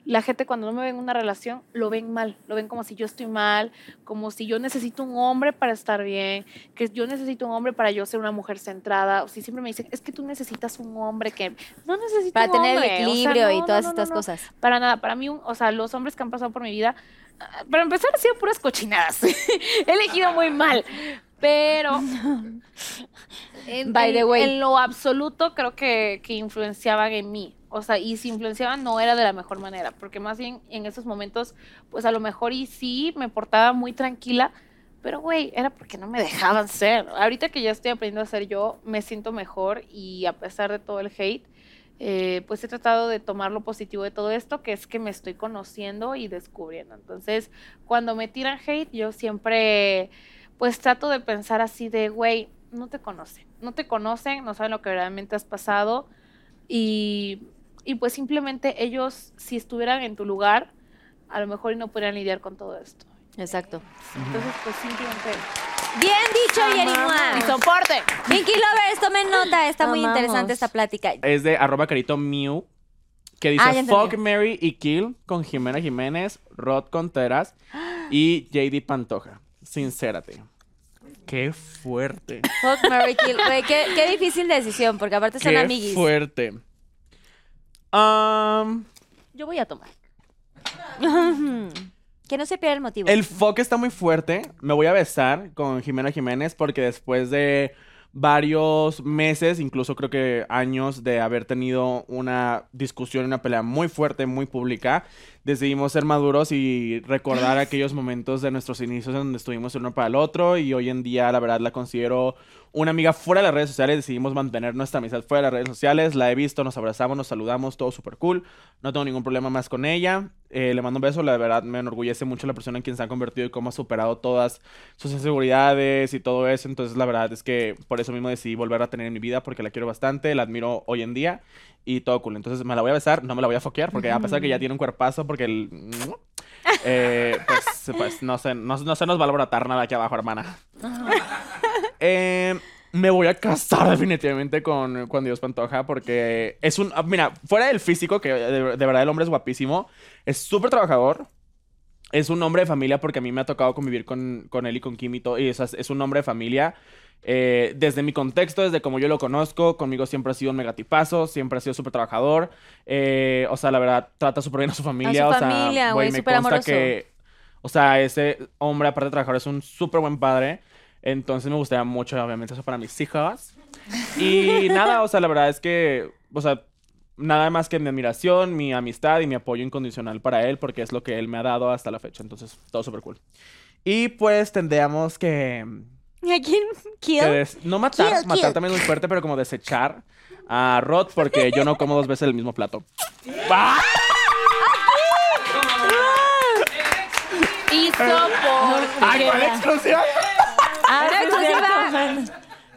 la gente cuando no me ven en una relación lo ven mal, lo ven como si yo estoy mal, como si yo necesito un hombre para estar bien, que yo necesito un hombre para yo ser una mujer centrada, o si siempre me dicen, es que tú necesitas un hombre que no necesito Para un tener el hombre", o sea, equilibrio no, y todas no, no, estas cosas. Para nada, para mí, o sea, los hombres que han pasado por mi vida, ah, para empezar, han sido puras cochinadas. [LAUGHS] He elegido muy mal, pero [LAUGHS] en, By the en- way. en lo absoluto creo que, que influenciaban en mí. O sea, y si influenciaban no era de la mejor manera, porque más bien en esos momentos, pues a lo mejor y sí me portaba muy tranquila, pero güey, era porque no me dejaban ser. Ahorita que ya estoy aprendiendo a ser yo, me siento mejor y a pesar de todo el hate, eh, pues he tratado de tomar lo positivo de todo esto, que es que me estoy conociendo y descubriendo. Entonces, cuando me tiran hate, yo siempre, pues trato de pensar así de, güey, no te conocen, no te conocen, no saben lo que realmente has pasado y, y pues simplemente ellos, si estuvieran en tu lugar, a lo mejor y no podrían lidiar con todo esto. Exacto. Entonces, pues simplemente... Bien dicho, Yerimoa. ¡Mi soporte! Pinky Lovers, tomen nota. Está muy Amamos. interesante esta plática. Es de arroba carito Mew, que dice Ah, ya entendí. Fuck, Mary y Kill con Jimena Jiménez, Rod Conteras y JD Pantoja. Sincérate. Qué fuerte. Fuck, Mary Kill. Güey, qué, qué difícil decisión, porque aparte son Qué amiguis. fuerte. Um, Yo voy a tomar. [LAUGHS] que no se pierda el motivo. el fuck está muy fuerte. Me voy a besar con Jimena Jiménez porque después de varios meses, incluso creo que años de haber tenido una discusión, una pelea muy fuerte, muy pública, decidimos ser maduros y recordar aquellos momentos de nuestros inicios en donde estuvimos el uno para el otro y hoy en día la verdad la considero una amiga fuera de las redes sociales, decidimos mantener nuestra amistad fuera de las redes sociales, la he visto, nos abrazamos, nos saludamos, todo súper cool, no tengo ningún problema más con ella, Eh, le mando un beso, la verdad me enorgullece mucho la persona en quien se ha convertido y cómo ha superado todas sus inseguridades y todo eso, entonces la verdad es que por eso mismo decidí volver a tener en mi vida porque la quiero bastante, la admiro hoy en día y todo cool, entonces me la voy a besar, no me la voy a foquear porque a pesar de que ya tiene un cuerpazo porque el... eh, pues, pues no, se, no, no se nos va a alborotar nada aquí abajo, hermana. Eh, me voy a casar definitivamente con, con Dios Pantoja porque es un... ah, Mira, fuera del físico, que de, de verdad el hombre es guapísimo, es súper trabajador. Es un hombre de familia porque a mí me ha tocado convivir con, con él y con Kim y todo. Y es, es un hombre de familia. Eh, desde mi contexto, desde como yo lo conozco, conmigo siempre ha sido un megatipazo, siempre ha sido súper trabajador. eh, o sea, la verdad, trata súper bien a su familia. o sea, familia, güey, me súper consta amoroso. que, o sea, ese hombre, aparte de trabajador, es un súper buen padre. Entonces me gustaría mucho, obviamente, eso para mis hijas. Y [LAUGHS] nada, o sea, la verdad es que, o sea, nada más que mi admiración, mi amistad y mi apoyo incondicional para él, porque es lo que él me ha dado hasta la fecha. Entonces, todo súper cool. Y pues tendríamos que, ¿A quién? ¿Kill? no matar, Kill, matar kill. también es muy fuerte, pero como desechar a Rod, porque yo no como dos veces el mismo plato. ¡Ah! Hizo por. ¡Ay, cuál exclusiva! Ah, Era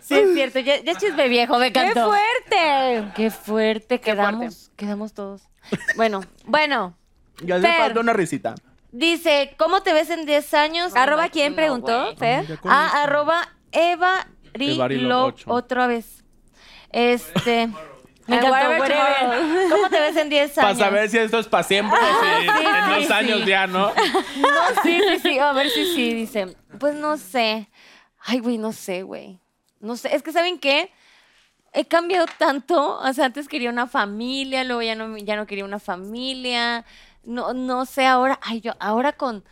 sí, es cierto. Ya, ya chisme viejo, me ¡Qué encantó. fuerte! Qué fuerte, quedamos, quedamos todos. Bueno, Bueno, Ya Fer. falta una risita. Dice, ¿cómo te ves en 10 años? ¿arroba quién preguntó. Fer? Ah, arroba Eva Evarilo Rilo otra vez. Este. Me Ah, encantó. ¿Cómo te ves en 10 Para años? saber si esto es para siempre o si sí, en sí, dos sí. años ya, ¿no? [LAUGHS] No, sí, sí, sí. A ver si sí, dice. Pues no sé. Ay, güey, no sé, güey. No sé. Es que, ¿saben qué? He cambiado tanto. O sea, antes quería una familia, luego ya no, ya no quería una familia. No, no sé, ahora, ay, yo, ahora con,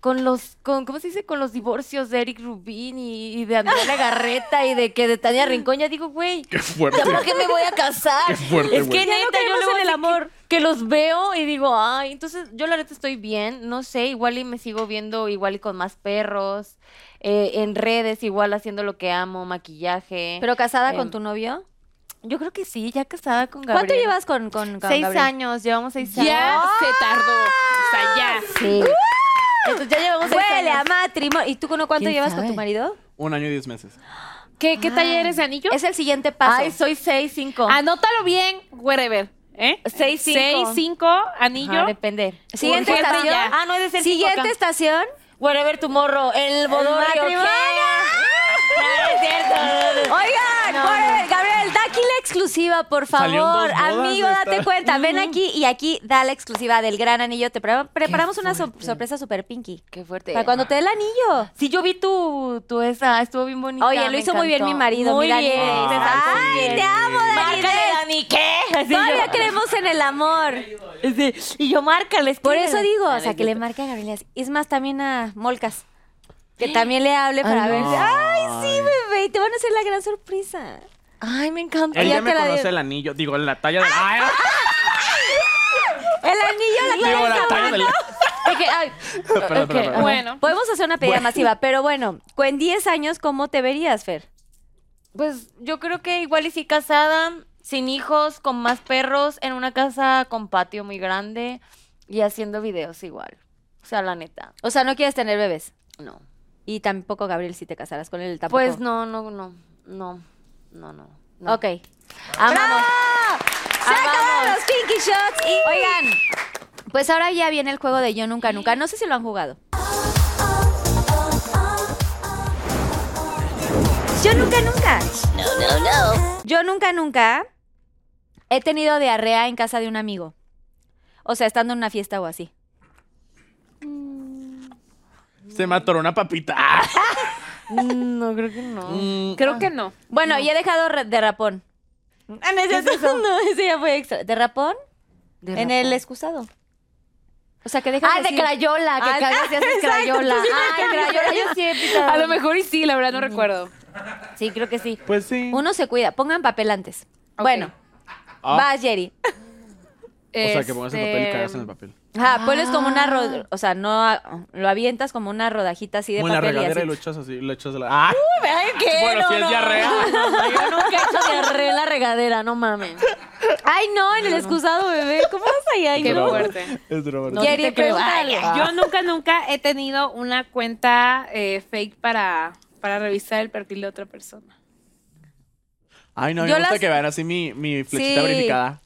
con los, con, ¿cómo se dice? Con los divorcios de Eric Rubin y, y de Andrea Legarreta y de que de Tania Rincón, ya digo, güey, Qué fuerte. ¿ya para qué me voy a casar? Qué fuerte, es que güey. Ya no neta, yo luego el amor. Que, que los veo y digo, ay, entonces yo la neta estoy bien, no sé, igual y me sigo viendo igual y con más perros, eh, en redes igual haciendo lo que amo, maquillaje. ¿Pero casada con Em, tu novio? Yo creo que sí, ya casada con Gabriel. ¿Cuánto llevas con, con, con Seis Gabriel? años, llevamos seis años. Ya se tardó. O sea, ya. Sí. Entonces ya llevamos seis Huele a años. matrimonio. ¿Y tú con cuánto ¿Quién llevas con tu marido? Un año y diez meses. ¿Qué, qué talla eres de anillo? Es el siguiente paso. Ay, soy seis, cinco. Anótalo bien, wherever. ¿Eh? Seis, cinco. 6, 5, anillo. Ajá, depende. Siguiente estación. ya. Ah, no, es de ser cinco Siguiente estación. Whatever tomorrow, el bodorrio. matrimonio. ¿qué? No, es cierto. Oigan, No, por- no. Gabriel, da aquí la exclusiva, por favor. Amigo, date esta- cuenta. Ven aquí y aquí da la exclusiva del gran anillo. Te pre- preparamos una sor- sorpresa super pinky. Qué fuerte. Para cuando te dé el anillo. Sí, yo vi tu, tu esa, estuvo bien bonita. Oye, lo hizo muy bien mi marido, Muy mi Dani bien. Ay, bien. te amo, Dani. Dani, ¿qué? Así Todavía yo- creemos en el amor. Sí, Y yo, márcale. Por eso digo, o Ah, sea, que le marque a Gabriel. Es más, también a Molcas. Que también le hable para ver. no. Ay, sí, bebé. Te van a hacer la gran sorpresa. Ay, me encanta. Él ya ya me conoce el anillo. Digo, la talla del... ¡Ay! [LAUGHS] El anillo la Digo, traes la talla del... Ay, [LAUGHS] Perdón, ok, perdón, perdón. Bueno, Podemos hacer una pedida Bueno. masiva, pero bueno, con 10 años, ¿cómo te verías, Fer? Pues yo creo que igual y sí casada, sin hijos, con más perros, en una casa con patio muy grande y haciendo videos igual. O sea, la neta. O sea, no quieres tener bebés. No. Y tampoco, Gabriel, si te casaras con él, tampoco. Pues no, no, no. No. No, no. no. Ok. Amamos. Se acabaron los Pinky Shots y... Oigan, pues ahora ya viene el juego de Yo Nunca Nunca. No sé si lo han jugado. Yo Nunca Nunca. No, no, no. Yo Nunca Nunca he tenido diarrea en casa de un amigo. O sea, estando en una fiesta o así. Se me atoró una papita. Mm, No, creo que no. Mm, creo que no. Bueno, y he dejado re- de rapón. Ah, no, ese, no, [LAUGHS] ese ya fue extra. ¿De rapón? De en rapón. el excusado. O sea, que dejas Ah, de así- crayola, que Ah, cagas y haces exacto, crayola. sí, Ay, crayola, yo sí he pisado. A lo mejor y sí, la verdad no recuerdo. Sí, creo que sí. Pues sí. Uno se cuida. Pongan papel antes. Ok. Bueno, Ah, vas, Jerry. o sea, que pongas el papel y Este, cagas en el papel. Ajá, ponles como una ro- o sea, no lo avientas como una rodajita así de Como en la papel y regadera y así. lo echas así, lo echas de la... ¡Ah! Ay, ¿qué? Bueno, No, si es no, diarrea. no, no, yo nunca he hecho diarrea en la regadera, no mames. Ay, no, en el excusado, bebé. ¿Cómo vas ahí? Ay, Qué no. fuerte. Es broma. No, te creo. Ay, Yo nunca, nunca he tenido una cuenta eh, fake para, para revisar el perfil de otra persona. Ay, no, Yo me gusta las- que vean así mi, mi flechita Sí. verificada.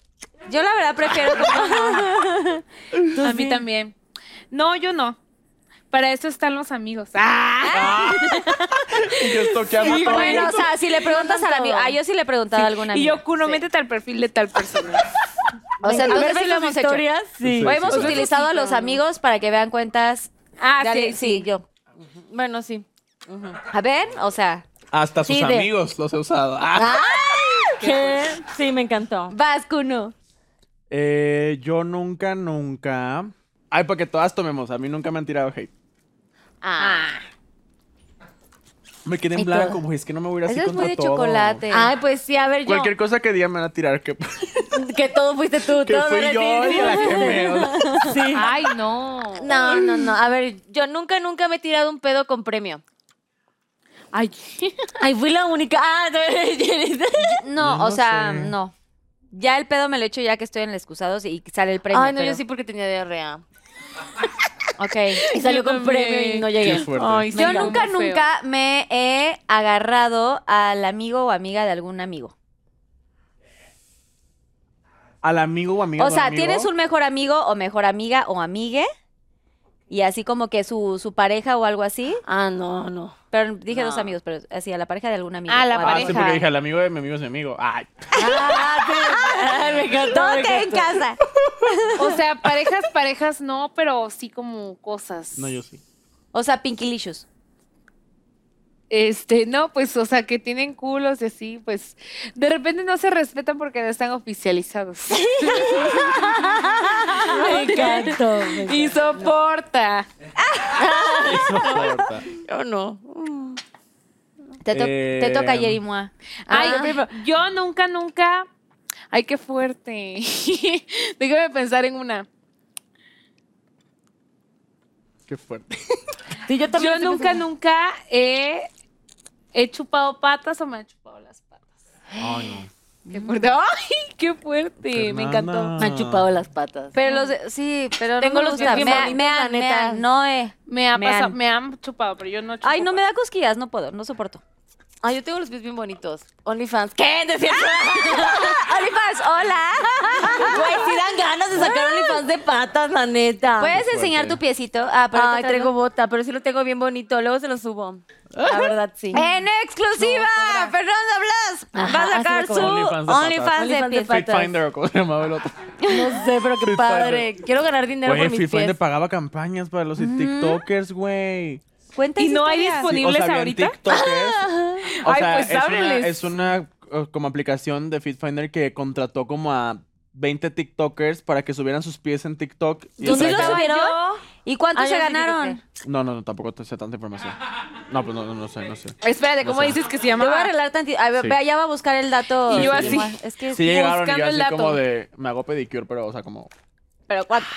Yo la verdad prefiero [LAUGHS] como- A mí también. No, yo no. Para eso están los amigos. ¡Ah! Y [LAUGHS] yo estoqueando todo. Bueno, o sea, si le preguntas al amigo. Ah, yo sí le he preguntado a alguna Y amiga. yo, Kuno, métete al perfil de tal persona. [LAUGHS] O sea, A ver, entonces ¿ves sí lo hemos hecho. historias? Sí. Sí, O hemos sí, sí. utilizado a los amigos para que vean cuentas. Ah, de sí, alguien- sí. yo. Bueno, sí. A ver, o sea, Hasta sus Sí, de- amigos los he usado. Ah. ¿Qué? Sí, me encantó. vas, Kuno. Eh, yo nunca, nunca... Ay, para que todas tomemos. A mí nunca me han tirado hate. Ah, Me quedé en blanco, todo. güey. Es que no me voy a ir así eso es muy de todo. chocolate. Ay, pues sí, a ver, yo. Cualquier cosa que digan me van a tirar. Que, [LAUGHS] Que todo fuiste tú, que todo fui yo y la que me... [LAUGHS] Sí. Ay, no. No, no, no. A ver, yo nunca, nunca me he tirado un pedo con premio. Ay. Ay, fui la única. Ah, [LAUGHS] no, o sea, sé. no. Ya el pedo me lo echo ya que estoy en el excusado y sale el premio. Ay, no, pero- yo sí porque tenía diarrea. [LAUGHS] Ok. Y salió con premio y no llegué. Ay, Yo nunca, nunca me he agarrado al amigo o amiga de algún amigo. Al amigo o amiga O de sea, amigo. tienes un mejor amigo o mejor amiga o amigue y así como que su, su pareja o algo así. Ah, no, no. Pero dije dos No. amigos, pero así, a la pareja de algún amigo. Ah, la Ah, amiga. sí, pareja. porque dije, el amigo de mi amigo es mi amigo. Ay. Ah, sí. Ay, [LAUGHS] me encantó. En casa. [LAUGHS] O sea, parejas, parejas no, pero sí como cosas. No, yo sí. O sea, Pinkylicious. Este, no, pues, o sea, que tienen culos y así, pues, de repente no se respetan porque no están oficializados. [LAUGHS] Me encantó. y soporta. Eso importa. Yo no. Te, to- Eh, te toca, Jerry Moa. Ay, Ah, yo nunca, nunca. Ay, qué fuerte. [LAUGHS] Déjame pensar en una. Qué fuerte. Sí, yo también. Yo nunca, pensando- nunca he, he chupado patas o me han chupado las patas. Ay, no. Qué fuerte. Ay, qué fuerte. Me encantó. Me han chupado las patas. Pero los de- sí, pero Tengo no los pies Me, me la han- me neta. han- no he. Me, ha Me pasado, han- me han chupado, pero yo no chupo Ay, no me da cosquillas, no puedo, no soporto. Ah, yo tengo los pies bien bonitos. OnlyFans. ¿Qué? Decía. [LAUGHS] OnlyFans, hola. Güey, sí dan ganas de sacar OnlyFans de patas, la neta. ¿Puedes enseñar tu piecito? Ah, pero Ay, traigo bota, pero sí lo tengo bien bonito. Luego se lo subo. La verdad, sí. En exclusiva, Fernanda Blas va a sacar su. OnlyFans de, de patas. Fit. Finder, o como se llamaba el otro. No sé, pero qué padre. Quiero ganar dinero por mis Fit pies. Finder pagaba campañas para los TikTokers, güey. Cuenta ¿Y no hay historia. disponible? Sí, o sea, ¿Disponibles ahorita? TikTokers. [LAUGHS] O Ay, sea, pues es una, es una eh, como aplicación de FitFinder que contrató como a 20 TikTokers para que subieran sus pies en TikTok. y ¿Tú sí lo subieron? ¿Y cuántos Ah, se ganaron? No, no, no, tampoco te sé tanta información. No, pues no, no, no sé, no sé. Espérate, No ¿cómo sé. dices que se Te voy a llama? arreglar tantito. A ver, Sí. allá va a buscar el dato. Y yo Sí, así. Es que Sí llegaron y Buscando yo el así dato. como de, me hago pedicure, pero, o sea, como, Pero cuánto.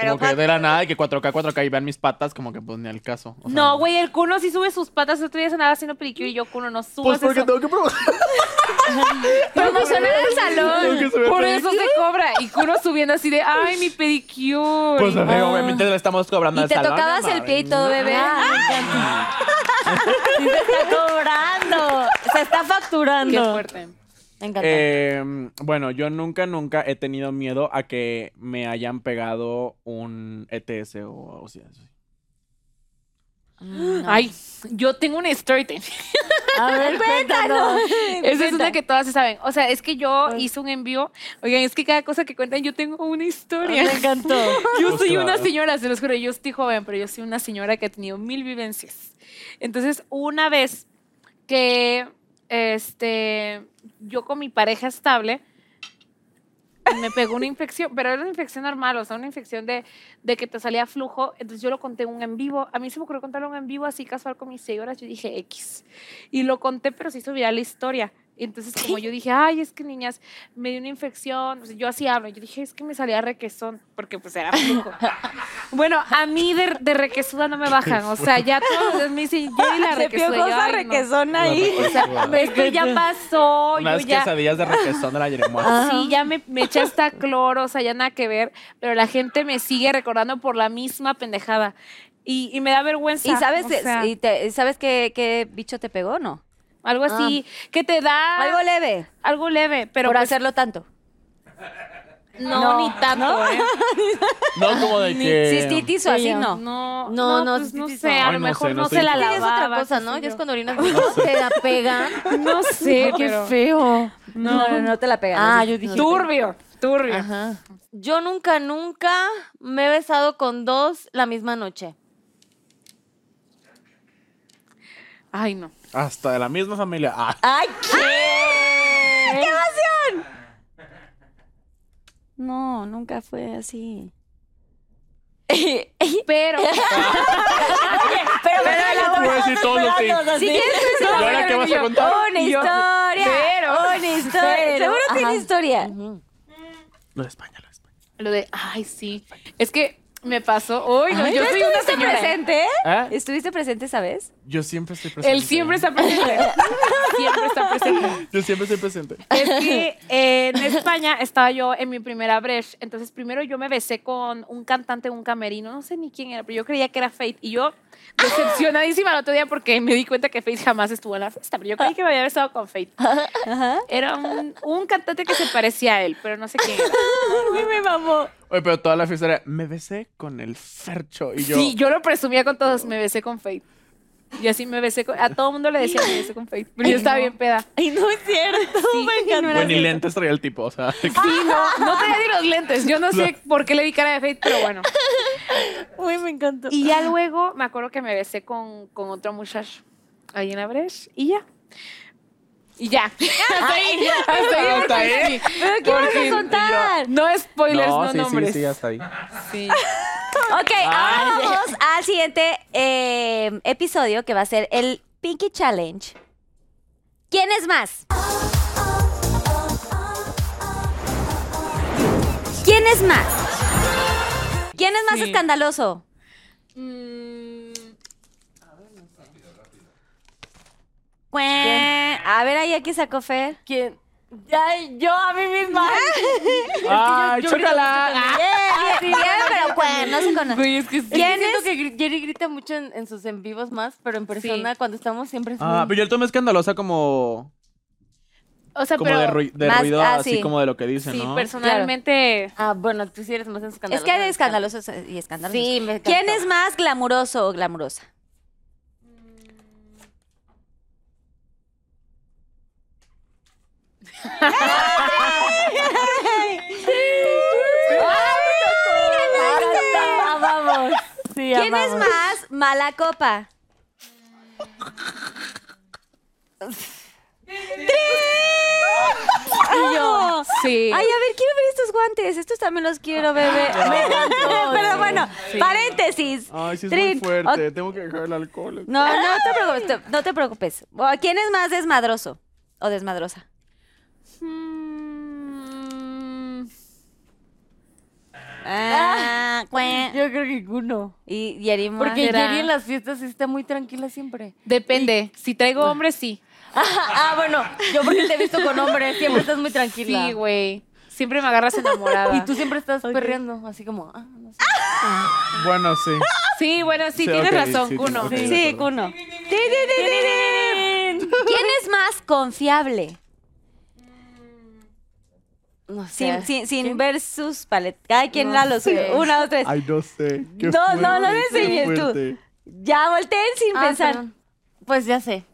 como que de la nada y que 4K, 4K y vean mis patas, como que pues ni al caso. o sea, No, güey, el Kuno sí sube sus patas. El otro día se andaba haciendo pedicure y yo, Kuno, no subas Pues porque eso. tengo que probar. [LAUGHS] Promocionar el salón. Por eso se cobra. Y Kuno subiendo así de, ay, mi pedicure. Pues amigo, obviamente le estamos cobrando Y al te salón. tocabas no el pie y todo, bebé. Sí se [LAUGHS] [LAUGHS] está cobrando. Se está Qué facturando. fuerte. Eh, bueno, yo nunca, nunca he tenido miedo a que me hayan pegado un ETS o algo así. así. Ay, yo tengo una story time. a ver, [LAUGHS] cuéntanos. Esa es una que todas se saben. O sea, es que yo Pues hice un envío. Oigan, es que cada cosa que cuentan, yo tengo una historia. Me encantó. [LAUGHS] Yo Pues soy claro. una señora, se los juro, yo estoy joven, pero yo soy una señora que ha tenido mil vivencias. Entonces, una vez que este, yo con mi pareja estable, me pegó una infección, pero era una infección normal, o sea, una infección de, de que te salía flujo. Entonces yo lo conté un en vivo. A mí se me ocurrió contarlo un en vivo así casual con mis seguidoras. Yo dije X. Y lo conté, pero se hizo la historia. Y entonces como yo dije, ay, es que niñas, me dio una infección. O sea, yo así hablo. Yo dije, es que me salía requesón, porque pues era flujo. [LAUGHS] bueno, a mí de, de requesuda no me bajan. O sea, ya todos me dicen, yo y la [LAUGHS] Se requesuda. Yo, ay, no. requesón ahí. O sea, esto ya pasó. Unas yo ya, quesadillas de requesón de la Yerimoa. Sí, ya me, me eché hasta cloro, o sea, ya nada que ver, pero la gente me sigue recordando por la misma pendejada. Y, y me da vergüenza. ¿Y sabes, o sea, y te- ¿sabes qué, qué bicho te pegó no? Algo así que te da Algo leve, algo leve, pero por pues, hacerlo tanto. no, no, ni tanto, ¿eh? [LAUGHS] No como de que... Cistitis o así, no. No, No, no, no, pues, no sé, no. a lo no mejor sé, no, no se sé. la Sí, es lavaba. otra cosa, ¿no? Que es cuando orinas [LAUGHS] mucho, te la pegan. No sé, Qué pero- feo. No, no, no te la pegan. Ah, no, yo no dije-. Turbio, turbio. Ajá. Yo nunca, nunca me he besado con dos la misma noche. Ay, no. Hasta de la misma familia. Ah, ¡Ay, qué! ¡Qué emoción! No, nunca fue así. Pero Pero, Voy a decir todos los quieres, ¿Y ahora qué vas a contar? Una historia. pero- una historia. pero- Seguro tiene historia. Lo de España, lo de España. lo de, ay, sí. Es que me pasó. Uy, no, yo ¿Tú soy una estuviste señora. presente? ¿Eh? ¿Estuviste presente esa vez? Yo siempre estoy presente. Él siempre está presente. [LAUGHS] siempre está presente. Yo siempre estoy presente. Es que eh, en España estaba yo en mi primera breche. Entonces, primero yo me besé con un cantante un camerino. No sé ni quién era, pero yo creía que era Faith. Y yo, decepcionadísima el otro día porque me di cuenta que Faith jamás estuvo en la fiesta. Pero yo creí que me había besado con Faith. Era un, un cantante que se parecía a él, pero no sé quién era. Uy, me mamó. Oye, pero toda la fiesta era, me besé con el Fercho. Y yo, Sí, yo lo presumía con todos. Me besé con Faith. Y así me besé con... A todo el mundo le decía me besé con Faith. Pero yo estaba bien peda. Ay, no es cierto. me encantó. bueno, ni lentes traía el tipo, o sea. Sí, no, no tenía ni los lentes. Yo no sé por qué le vi cara de Faith, pero bueno. Uy, me encantó. Y ya luego me acuerdo que me besé con, con otro muchacho ahí en la brecha y ya. Y ya. [LAUGHS] Hasta ahí. Hasta ahí. Hasta ahí. porque sí. ¿Pero qué vas a contar? No spoilers, no, no, sí, nombres. sí, sí, hasta ahí. Sí. Ok, ahora vamos al siguiente eh, episodio que va a ser el Pinky Challenge. ¿Quién es más? ¿Quién es más? ¿Quién es más Sí. escandaloso? Mm, A ver, ahí aquí sacó Fer. ¿Quién? Ay, yo a mí misma. [LAUGHS] ¡Ay, chócala! bien, bien, pero pues, no se conoce. güey, es que sí. ¿Quién es? que Gri- Jerry grita mucho en, en sus en vivos más, pero en persona cuando estamos siempre es Ah, muy- pero yo el tomé escandalosa como, O sea, como pero de, rui- de más- ruido, ah, así sí. como de lo que dicen, sí, ¿no? personalmente... Ah, bueno, tú sí eres más escandalosa. Es que hay escandalosos y escandalosos. Sí, me ¿Quién es más glamuroso o glamurosa? Vamos. Sí, ¿Quién es más mala copa? Y yo, Sí. Ay, a ver, quiero ver estos guantes. Estos también los quiero. Me encantó. Pero bueno, Sí. paréntesis. Ay, sí es Trin. muy fuerte. Tengo que dejar el alcohol. No, no te preocupes. te- No te preocupes. ¿Quién es más desmadroso o desmadrosa? Mm, Ah, cue. yo creo que uno. Y Yerimo. Porque Será. Jerry en las fiestas sí está muy tranquila siempre. Depende. Si traigo hombres, sí. [LAUGHS] ah, bueno, yo porque te he visto con hombres, siempre estás muy tranquila. Sí, güey. Siempre me agarras enamorada. Y tú siempre estás perreando, así como, ah, no sé. Bueno, sí. Sí, bueno, sí, Sí, tienes ok, razón, sí, Kuno. ok. Sí, tin, tin, tin. ¿Quién es más confiable? No sé. Sin, sin, sin ¿Quién? ver sus paletas. Cada quien No la lo suyo. sé. Una, dos, tres. Ay, no sé. Qué No, no, no fuerte, qué enseñes tú. fuerte. Ya volteen sin Ah, pensar. perdón. Pues ya sé.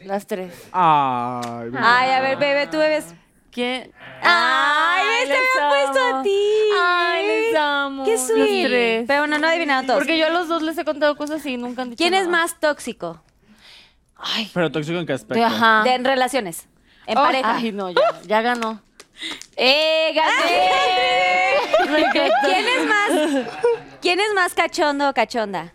Las tres. Ay, Ay, a ver, bebé, tú bebes. ¿Quién? Ay, ves, te les había puesto a amo. ti. Ay, les amo. Qué Los sweet. tres. Pero bueno, no adivinaron todos. Porque yo a los dos les he contado cosas y nunca han dicho ¿Quién es nada. más tóxico? Pero tóxico en qué aspecto. Ajá. De, en relaciones. En Oh, pareja. Ay, no, ya, ya ganó. ¡Eh, gané! [LAUGHS] ¿Quién es más? ¿Quién es más cachondo o cachonda?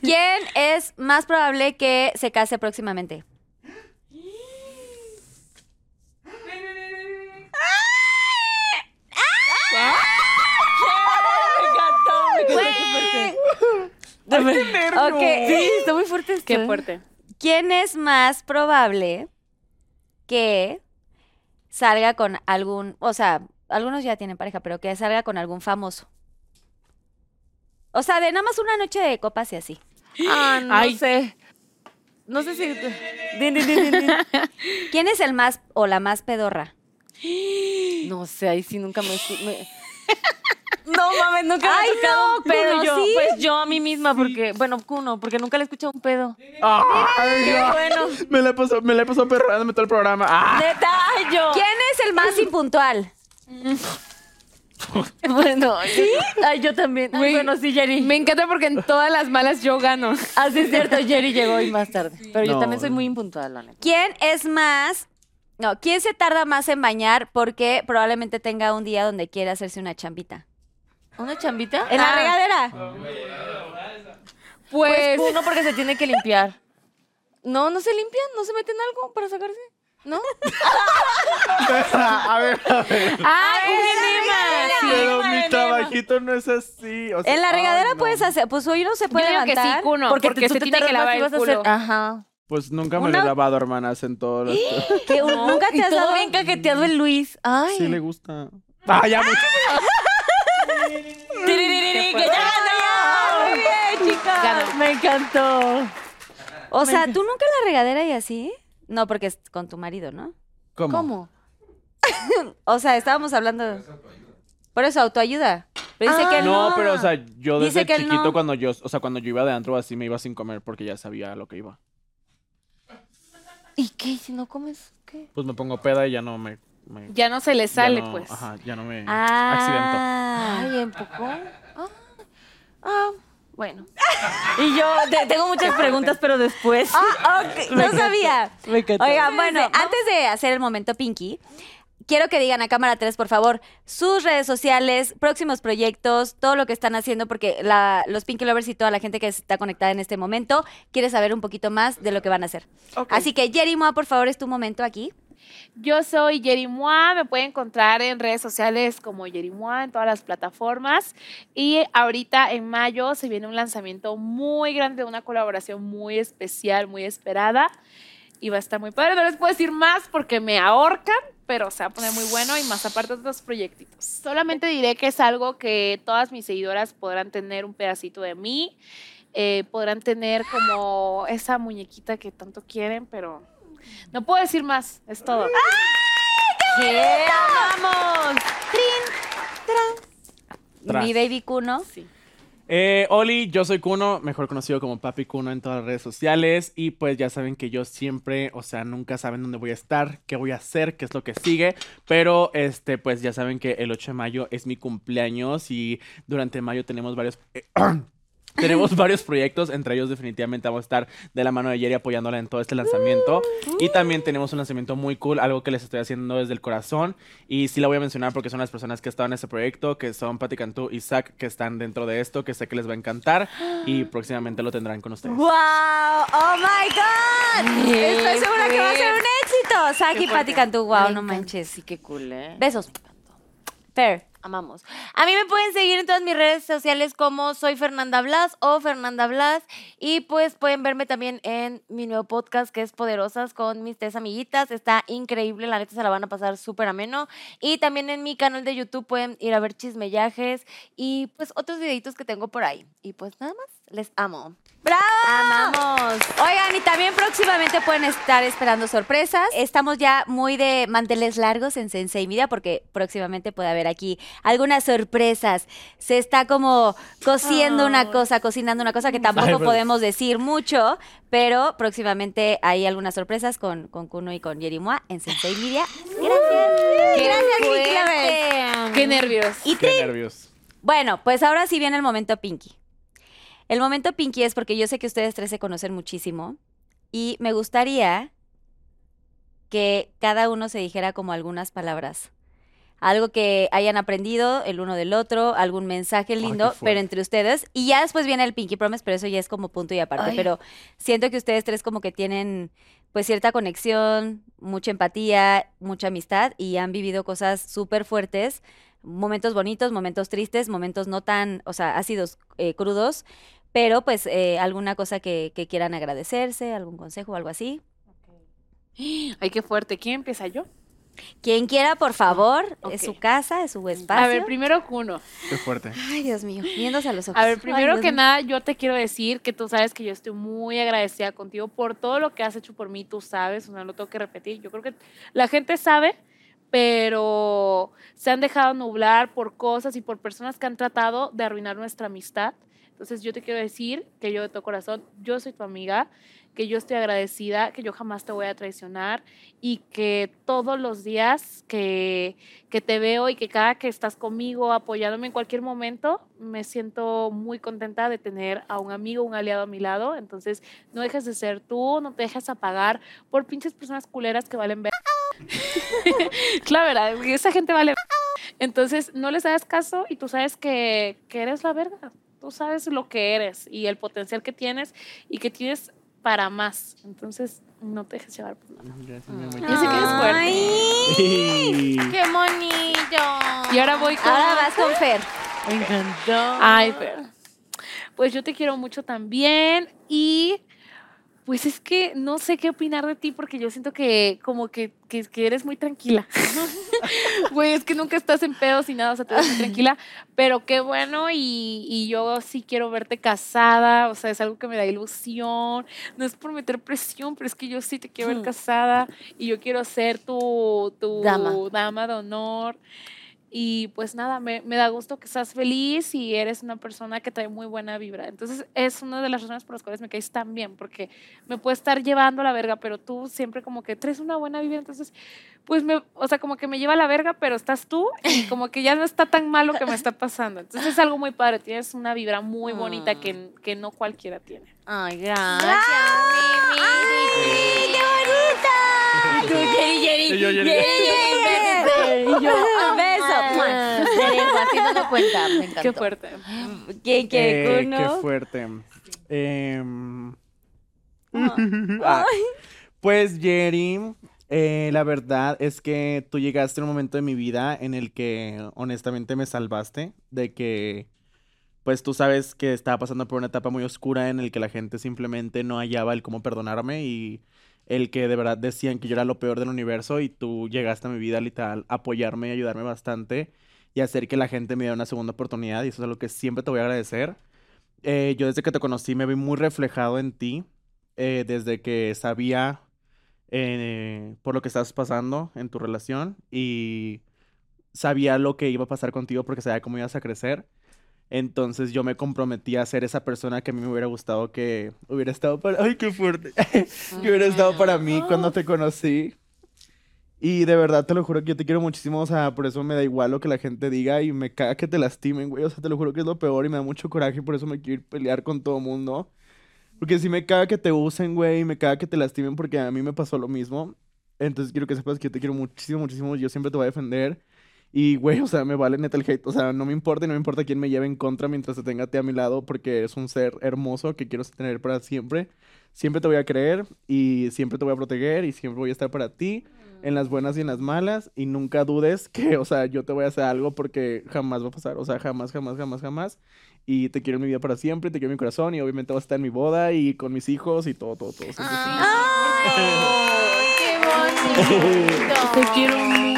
¿Quién es más probable que se case próximamente? Ok. Sí, está muy fuerte esto. ¡Qué fuerte! ¿Quién es más probable que salga con algún, o sea, algunos ya tienen pareja, pero que salga con algún famoso? O sea, de nada más una noche de copas y así. Ah, no Ay. sé. No sé si. Din, din, din, din, din. [LAUGHS] ¿Quién es el más o la más pedorra? No sé, ahí sí nunca me. me- [LAUGHS] No mames, nunca me Ay, he tocado no, un pedo Kuno, yo. ¿sí? Pues yo a mí misma, porque. Bueno, Kuno, porque nunca le he escuchado un pedo. Ay, Qué no. bueno. Me la he pasado, me la he pasado perrándome todo el programa. ¡Ah! Neta, ay, yo. ¿Quién es el más impuntual? [LAUGHS] Bueno, ¿sí? Ay, yo también. Ay, Güey, bueno, sí, Jerry. Me encanta porque en todas las malas yo gano. Así es cierto, Jerry llegó hoy más tarde. Pero yo No. también soy muy impuntual, la neta. ¿Quién es más... No, ¿quién se tarda más en bañar porque probablemente tenga un día donde quiere hacerse una chambita? ¿Una chambita? ¿En la Ah, regadera? Pues Pues, uno porque se tiene que limpiar. No, no se limpian, no se meten algo para sacarse. ¿No? [LAUGHS] A ver, a ver. ¡ay, un Pero mi trabajito no es así. o sea, En la ay, regadera no. puedes hacer... Pues hoy no se Yo puede digo que sí, levantar. Kuno, porque, porque, tú se te tiene que lavar el vas a culo. hacer- Ajá. Pues nunca me lo he lavado, hermanas, en todo esto. Que un- nunca te has dado... bien caqueteado el Luis. Ay. Sí le gusta. Ah, ya mucho. [LAUGHS] Que ya ganó. Muy bien, chicas. Ganó. Me encantó. O sea, ¿tú nunca en la regadera y así? No, porque es con tu marido, ¿no? ¿Cómo? ¿Cómo? [LAUGHS] O sea, estábamos hablando... Por eso, autoayuda. Pero dice Ah. que no. No, pero o sea, yo Dice desde que él chiquito no. cuando yo, o sea, cuando yo iba de antro así me iba sin comer porque ya sabía lo que iba. ¿Y qué? Si no comes, ¿qué? Pues me pongo peda y ya no me, me- Ya no se le sale, no- pues. Ajá, ya no me accidento. Ah. Ay, ¿en poco? Ah, ah, bueno. [LAUGHS] Y yo te- tengo muchas preguntas, pero después. Ah, ok, no sabía. Me encantó. Oigan, bueno, antes de hacer el momento Pinky, quiero que digan a cámara 3, por favor, sus redes sociales, próximos proyectos, todo lo que están haciendo, porque la- los Pinky Lovers y toda la gente que está conectada en este momento quiere saber un poquito más de lo que van a hacer. Ok. Así que, Jerry Moa, por favor, es tu momento aquí. Yo soy Yerimoa, me pueden encontrar en redes sociales como Yerimoa en todas las plataformas. Y ahorita en mayo se viene un lanzamiento muy grande, una colaboración muy especial, muy esperada. Y va a estar muy padre. No les puedo decir más porque me ahorcan, pero se va a poner muy bueno y más aparte de otros proyectitos. Solamente diré que es algo que todas mis seguidoras podrán tener un pedacito de mí. eh, podrán tener como esa muñequita que tanto quieren, pero no puedo decir más. Es todo. ¿Qué? ¡Vamos! Tras. Mi baby Kuno. Sí. Eh, Oli, yo soy Kuno, mejor conocido como Papi Kuno en todas las redes sociales. Y pues ya saben que yo siempre, o sea, nunca saben dónde voy a estar, qué voy a hacer, qué es lo que sigue. Pero este, pues ya saben que el 8 de mayo es mi cumpleaños y durante mayo tenemos varios. eh, [CLEARS THROAT] Tenemos varios proyectos, entre ellos definitivamente vamos a estar de la mano de Jerry apoyándola en todo este lanzamiento. Y también tenemos un lanzamiento muy cool, algo que les estoy haciendo desde el corazón. Y sí la voy a mencionar porque son las personas que están en este proyecto, que son Pati Cantú y Zach, que están dentro de esto, que sé que les va a encantar. Y próximamente lo tendrán con ustedes. ¡Wow! ¡Oh my God! Estoy segura que va a ser un éxito. Saki, Pati Cantú, wow, no manches. Sí, qué cool, ¿eh? Besos. Fair. Amamos. A mí me pueden seguir en todas mis redes sociales como soy Fernanda Blas o Fernanda Blas. Y pues pueden verme también en mi nuevo podcast que es Poderosas con mis tres amiguitas. Está increíble, la neta se la van a pasar súper ameno. Y también en mi canal de YouTube pueden ir a ver chismellajes y pues otros videitos que tengo por ahí. Y pues nada más, les amo. ¡Bravo! Amamos. Oigan, y también próximamente pueden estar esperando sorpresas. Estamos ya muy de manteles largos en Sensei Media porque próximamente puede haber aquí algunas sorpresas. Se está como cociendo una cosa, cocinando una cosa que tampoco Ay, pues. podemos decir mucho, pero próximamente hay algunas sorpresas con, con Kuno y con Yerimoa en Sensei Media. Gracias. Gracias, Pinky Lovers. Qué nervios. Y Qué nervios. bueno, pues ahora sí viene el momento Pinky. El momento Pinky es porque yo sé que ustedes tres se conocen muchísimo y me gustaría que cada uno se dijera como algunas palabras. Algo que hayan aprendido el uno del otro, algún mensaje lindo, pero entre ustedes. Y ya después viene el Pinky Promise, pero eso ya es como punto y aparte. Ay. Pero siento que ustedes tres como que tienen pues cierta conexión, mucha empatía, mucha amistad y han vivido cosas súper fuertes, momentos bonitos, momentos tristes, momentos no tan, o sea, ácidos, eh, crudos, pero pues eh, alguna cosa que, que quieran agradecerse, algún consejo o algo así. [GASPS] Ay, qué fuerte. ¿Quién empieza yo? Quien quiera, por favor, es su casa, es su espacio. A ver, primero Kuno. Qué fuerte. Ay, Dios mío, viéndose a los ojos. A ver, primero que mío. nada, yo te quiero decir que tú sabes que yo estoy muy agradecida contigo por todo lo que has hecho por mí, tú sabes, no lo tengo que repetir. Yo creo que la gente sabe, pero se han dejado nublar por cosas y por personas que han tratado de arruinar nuestra amistad. Entonces yo te quiero decir que yo de todo corazón, yo soy tu amiga, que yo estoy agradecida, que yo jamás te voy a traicionar y que todos los días que, que te veo y que cada que estás conmigo apoyándome en cualquier momento, me siento muy contenta de tener a un amigo, un aliado a mi lado. Entonces no dejes de ser tú, no te dejes apagar por pinches personas culeras que valen ver. [LAUGHS] la verdad, esa gente vale. Entonces no les hagas caso y tú sabes que, que eres la verga. Tú sabes lo que eres y el potencial que tienes y que tienes para más. Entonces, no te dejes llevar por nada. Gracias, mi amor. Yo sé que eres fuerte. Sí. ¡Qué bonito! Y ahora voy con... Ahora vas con Fer. Me encantó. Ay, Fer. Pues yo te quiero mucho también y pues es que no sé qué opinar de ti porque yo siento que como que, que, que eres muy tranquila. [LAUGHS] Güey, es que nunca estás en pedos y nada, o sea, muy tranquila, [LAUGHS] pero qué bueno y, y yo sí quiero verte casada, o sea, es algo que me da ilusión, no es por meter presión, pero es que yo sí te quiero ver casada y yo quiero ser tu, tu Dama. dama de honor. Y pues nada, me, me da gusto que estás feliz y eres una persona que trae muy buena vibra. Entonces es una de las razones por las cuales me caes tan bien, porque me puede estar llevando a la verga, pero tú siempre como que traes una buena vibra. Entonces, pues me, o sea, como que me lleva a la verga, pero estás tú y [LAUGHS] como que ya no está tan mal lo que me está pasando. Entonces es algo muy padre, tienes una vibra muy bonita que, que no cualquiera tiene. Ay, gracias, Mimi. ¡Qué bonita! Tú, Jerry, Jerry, Yo, Jerry. Jerry, Jerry, así no lo cuenta. Me encantó. Qué fuerte. ¿Quién quiere, Eh, qué fuerte. Em, ah, [LAUGHS] pues Jerry, eh, la verdad es que tú llegaste a un momento de mi vida en el que honestamente me salvaste de que, pues tú sabes que estaba pasando por una etapa muy oscura en el que la gente simplemente no hallaba el cómo perdonarme y el que de verdad decían que yo era lo peor del universo y tú llegaste a mi vida literal a apoyarme y ayudarme bastante y hacer que la gente me diera una segunda oportunidad y eso es algo que siempre te voy a agradecer. Eh, yo desde que te conocí me vi muy reflejado en ti, eh, desde que sabía eh, por lo que estabas pasando en tu relación y sabía lo que iba a pasar contigo porque sabía cómo ibas a crecer. Entonces yo me comprometí a ser esa persona que a mí me hubiera gustado que hubiera estado para... ¡Ay, qué fuerte! [LAUGHS] que hubiera estado para mí cuando te conocí. Y de verdad te lo juro que yo te quiero muchísimo, o sea, por eso me da igual lo que la gente diga y me caga que te lastimen, güey, o sea, te lo juro que es lo peor y me da mucho coraje y por eso me quiero ir a pelear con todo mundo. Porque si me caga que te usen, güey, y me caga que te lastimen porque a mí me pasó lo mismo. Entonces quiero que sepas que yo te quiero muchísimo, muchísimo, yo siempre te voy a defender. Y, güey, o sea, me vale neta el hate, o sea, no me importa y no me importa quién me lleve en contra mientras te tenga a mi lado porque eres un ser hermoso que quiero tener para siempre. Siempre te voy a creer y siempre te voy a proteger y siempre voy a estar para ti en las buenas y en las malas y nunca dudes que, [LAUGHS] o sea, yo te voy a hacer algo porque jamás va a pasar, o sea, jamás, jamás, jamás, jamás. Y te quiero en mi vida para siempre, te quiero en mi corazón y obviamente vas a estar en mi boda y con mis hijos y todo, todo, todo. Ay, qué bonito. Te quiero sí.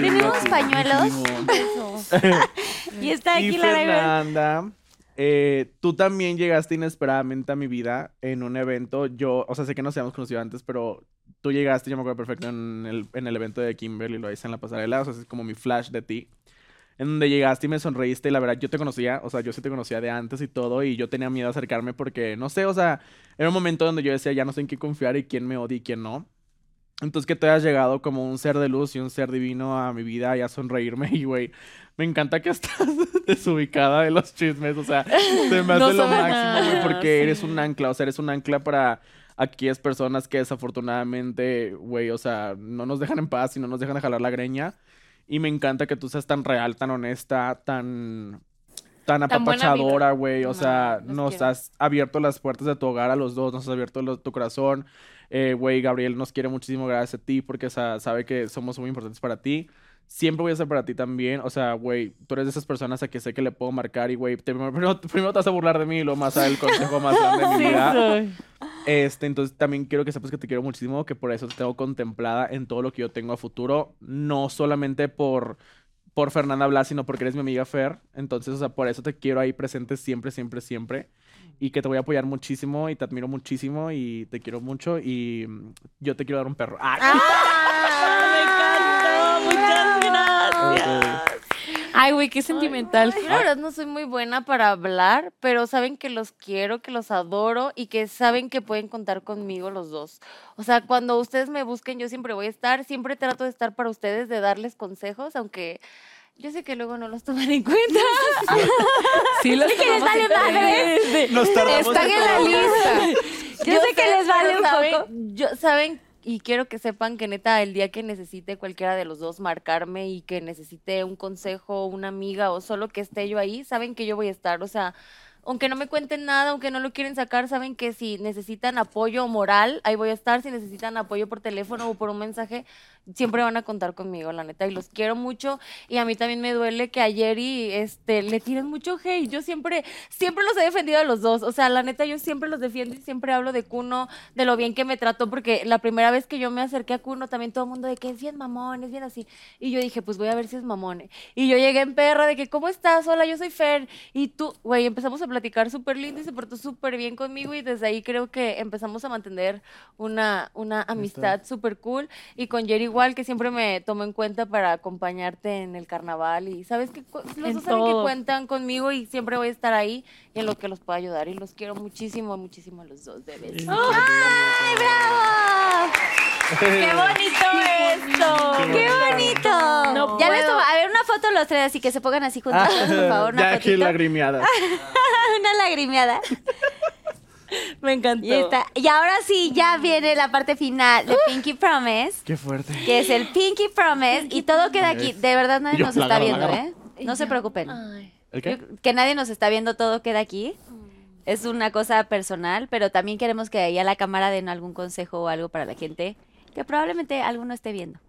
¿Tenemos pañuelos? [LAUGHS] Y está Y aquí la regla. Fernanda, eh, tú también llegaste inesperadamente a mi vida en un evento. Yo, o sea, sé que nos habíamos conocido antes, pero tú llegaste, yo me acuerdo perfecto, en el, en el evento de Kimberly, lo hice en la pasarela, o sea, es como mi flash de ti. En donde llegaste y me sonreíste, y la verdad, yo te conocía, o sea, yo sí te conocía de antes y todo, y yo tenía miedo de acercarme porque, no sé, o sea, era un momento donde yo decía, ya no sé en qué confiar y quién me odia y quién no. Entonces que tú hayas llegado como un ser de luz y un ser divino a mi vida y a sonreírme [LAUGHS] y, güey, me encanta que estás [LAUGHS] desubicada de los chismes, o sea, se me hace No lo máximo, güey, porque sí. eres un ancla, o sea, eres un ancla para aquellas personas que desafortunadamente, güey, o sea, no nos dejan en paz y no nos dejan de jalar la greña. Y me encanta que tú seas tan real, tan honesta, tan tan apapachadora, güey. O No, sea, nos quiero. has abierto las puertas de tu hogar a los dos, nos has abierto lo- tu corazón. Eh, Güey, Gabriel nos quiere muchísimo gracias a ti porque sa- sabe que somos muy importantes para ti. Siempre voy a ser para ti también. O sea, güey, tú eres de esas personas a que sé que le puedo marcar y, güey, [LAUGHS] primero, primero te vas a burlar de mí y luego más a el consejo más grande de mi vida. Este, entonces también quiero que sepas que te quiero muchísimo, que por eso te tengo contemplada en todo lo que yo tengo a futuro, no solamente por, por Fernanda Blas, sino porque eres mi amiga Fer. Entonces, o sea, por eso te quiero ahí presente siempre, siempre, siempre. Y que te voy a apoyar muchísimo y te admiro muchísimo y te quiero mucho y mm, yo te quiero dar un perro. ¡Ah! Gracias. Ay, güey, qué sentimental. Yo la verdad no soy muy buena para hablar, pero saben que los quiero, que los adoro y que saben que pueden contar conmigo los dos. O sea, cuando ustedes me busquen, yo siempre voy a estar, siempre trato de estar para ustedes, de darles consejos, aunque yo sé que luego no los toman en cuenta. Sí, los que les vale en cuenta. madre. Están en la lista. Yo sé que les vale un saben- poco. Yo, saben, y quiero que sepan que neta, el día que necesite cualquiera de los dos marcarme y que necesite un consejo, una amiga o solo que esté yo ahí, saben que yo voy a estar. O sea, aunque no me cuenten nada, aunque no lo quieren sacar, saben que si necesitan apoyo moral, ahí voy a estar. Si necesitan apoyo por teléfono o por un mensaje, siempre van a contar conmigo, la neta. Y los quiero mucho. Y a mí también me duele que ayer y este, le tiren mucho hate. Yo siempre, siempre los he defendido a los dos. O sea, la neta, yo siempre los defiendo y siempre hablo de Kuno, de lo bien que me trató, porque la primera vez que yo me acerqué a Kuno, también todo el mundo de que es bien mamón, es bien así. Y yo dije, pues voy a ver si es mamón. Y yo llegué en perra de que, ¿cómo estás? Hola, yo soy Fer. Y tú, güey, empezamos a platicar súper lindo y se portó súper bien conmigo. Y desde ahí creo que empezamos a mantener una, una amistad súper cool. Y con Jerry igual, que siempre me tomó en cuenta para acompañarte en el carnaval. Y sabes que los En dos saben que cuentan conmigo y siempre voy a estar ahí y en lo que los pueda ayudar. Y los quiero muchísimo, muchísimo a los dos, bebés. ¡Ay, bravo! ¡Qué bonito esto! ¡Qué bonito! No ya les tomo- a ver, una foto los tres, así que se pongan así juntos, por favor, una ya aquí lagrimeada. [LAUGHS] una lagrimeada. [LAUGHS] Me encantó. Y, está. y ahora sí, ya viene la parte final de [GASPS] Pinky Promise, Qué fuerte. que es el Pinky Promise, y todo queda aquí. De verdad, nadie Yo, nos está viendo. ¿eh? No se preocupen. Ay. ¿El qué? Yo- que nadie nos está viendo, todo queda aquí. Es una cosa personal, pero también queremos que ahí a la cámara den algún consejo o algo para la gente que probablemente alguno esté viendo.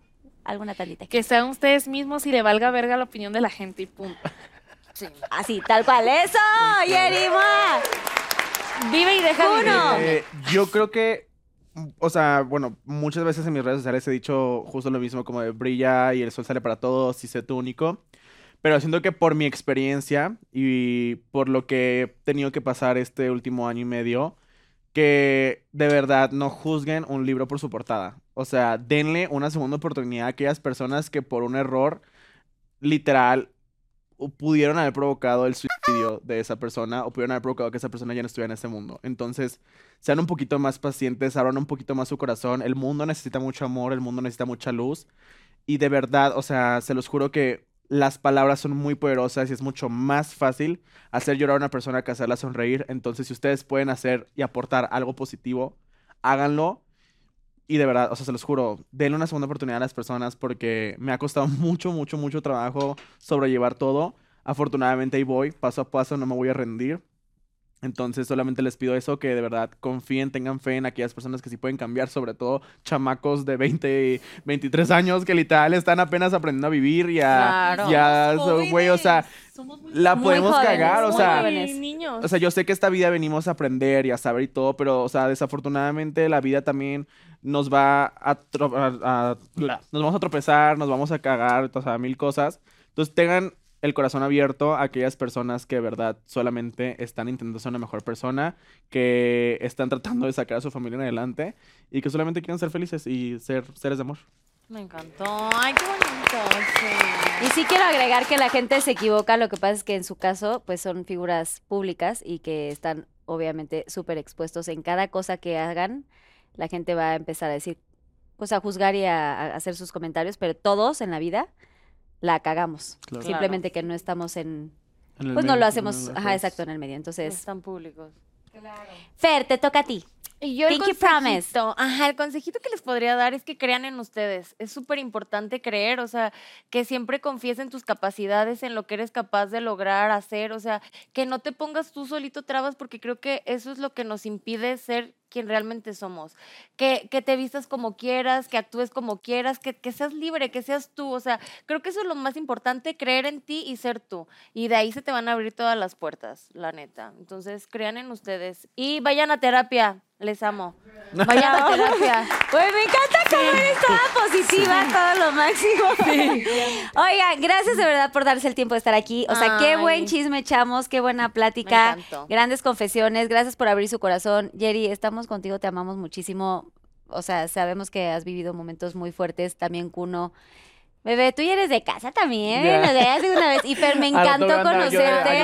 Alguna tantita. Que sean ustedes mismos y le valga verga la opinión de la gente y punto. Así, tal cual. ¡Eso! ¡Yerima! Vive y deja vivir. Uno. Eh, yo creo que, o sea, bueno, muchas veces en mis redes sociales he dicho justo lo mismo, como de brilla y el sol sale para todos y sé tú único. Pero siento que por mi experiencia y por lo que he tenido que pasar este último año y medio, que de verdad no juzguen un libro por su portada. O sea, denle una segunda oportunidad a aquellas personas que por un error literal pudieron haber provocado el suicidio de esa persona o pudieron haber provocado que esa persona ya no estuviera en este mundo. Entonces, sean un poquito más pacientes, abran un poquito más su corazón. El mundo necesita mucho amor, el mundo necesita mucha luz. Y de verdad, o sea, se los juro que las palabras son muy poderosas y es mucho más fácil hacer llorar a una persona que hacerla sonreír. Entonces, si ustedes pueden hacer y aportar algo positivo, háganlo. Y de verdad, o sea, se los juro, denle una segunda oportunidad a las personas porque me ha costado [LAUGHS] mucho, mucho, mucho trabajo sobrellevar todo. Afortunadamente ahí voy, paso a paso, no me voy a rendir. Entonces solamente les pido eso, que de verdad confíen, tengan fe en aquellas personas que sí pueden cambiar, sobre todo chamacos de 20, 23 años que literal están apenas aprendiendo a vivir y a... Claro. y a- so- güey, o sea, Somos muy la podemos jóvenes, cagar, o sea... jóvenes. niños. O sea, yo sé que esta vida venimos a aprender y a saber y todo, pero, o sea, desafortunadamente la vida también nos va a, a- nos vamos a tropezar, nos vamos a cagar, o sea, mil cosas. Entonces, tengan el corazón abierto a aquellas personas que de verdad solamente están intentando ser una mejor persona, que están tratando de sacar a su familia en adelante y que solamente quieren ser felices y ser seres de amor. Me encantó. Ay, qué bonito. sí. Y sí quiero agregar que la gente se equivoca, lo que pasa es que en su caso, pues son figuras públicas y que están obviamente súper expuestos en cada cosa que hagan. La gente va a empezar a decir, pues a juzgar y a, a hacer sus comentarios, pero todos en la vida la cagamos. Claro. Simplemente que no estamos en, En el pues no lo hacemos, el- ajá, exacto, en el medio. No Entonces, están públicos. Fer, te toca a ti. Y yo el Pinky Promise. consejito, ajá, el consejito que les podría dar es que crean en ustedes. Es súper importante creer, o sea, que siempre confíes en tus capacidades, en lo que eres capaz de lograr, hacer, o sea, que no te pongas tú solito trabas porque creo que eso es lo que nos impide ser quien realmente somos. Que, que te vistas como quieras, que actúes como quieras, que, que seas libre, que seas tú. O sea, creo que eso es lo más importante, creer en ti y ser tú. Y de ahí se te van a abrir todas las puertas, la neta. Entonces, crean en ustedes. Y vayan a terapia. Les amo. [LAUGHS] Vayan a terapia. Pues me encanta cómo eres toda positiva, todo lo máximo. [LAUGHS] Oigan, gracias de verdad por darse el tiempo de estar aquí. O sea, qué buen chisme echamos, qué buena plática, grandes confesiones. Gracias por abrir su corazón. Jerry, estamos contigo, te amamos muchísimo. O sea, sabemos que has vivido momentos muy fuertes. También Kuno. Bebé, tú ya eres de casa también, una vez. Y Fer, me [LAUGHS] encantó yo conocerte.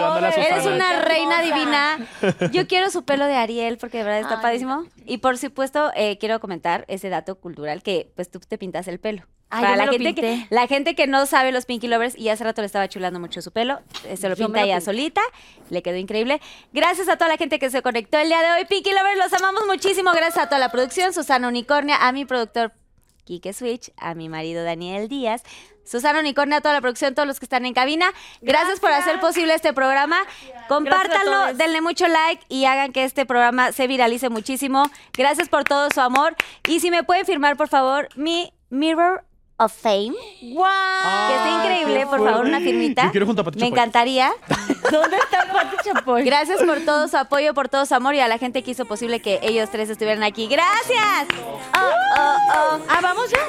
Eres una reina divina. [LAUGHS] Yo quiero su pelo de Ariel porque de verdad está Ay, padrísimo. Y por supuesto, eh, quiero comentar ese dato cultural que pues tú te pintas el pelo. Ay, Para la gente, que, la gente que no sabe los Pinky Lovers y hace rato le estaba chulando mucho su pelo, eh, se lo Yo pinta lo ella pinté. solita, le quedó increíble. Gracias a toda la gente que se conectó el día de hoy, Pinky Lovers, los amamos muchísimo. Gracias a toda la producción, Susana Unicornia, a mi productor Kike Switch, a mi marido Daniel Díaz, Susana Unicornia, a toda la producción, todos los que están en cabina. Gracias, por hacer posible este programa. Compártanlo, todos. denle mucho like y hagan que este programa se viralice muchísimo. Gracias por todo su amor. Y si me pueden firmar, por favor, mi Mirror of Fame, ¡Guau! que está increíble, por favor, una firmita. Yo quiero junto a Pati Me Chapoy. encantaría. [LAUGHS] ¿Dónde está Pati Chapoy? Gracias por todo su apoyo, por todo su amor y a la gente que hizo posible que ellos tres estuvieran aquí. ¡Gracias! Oh, oh, oh. Ah, vamos ya.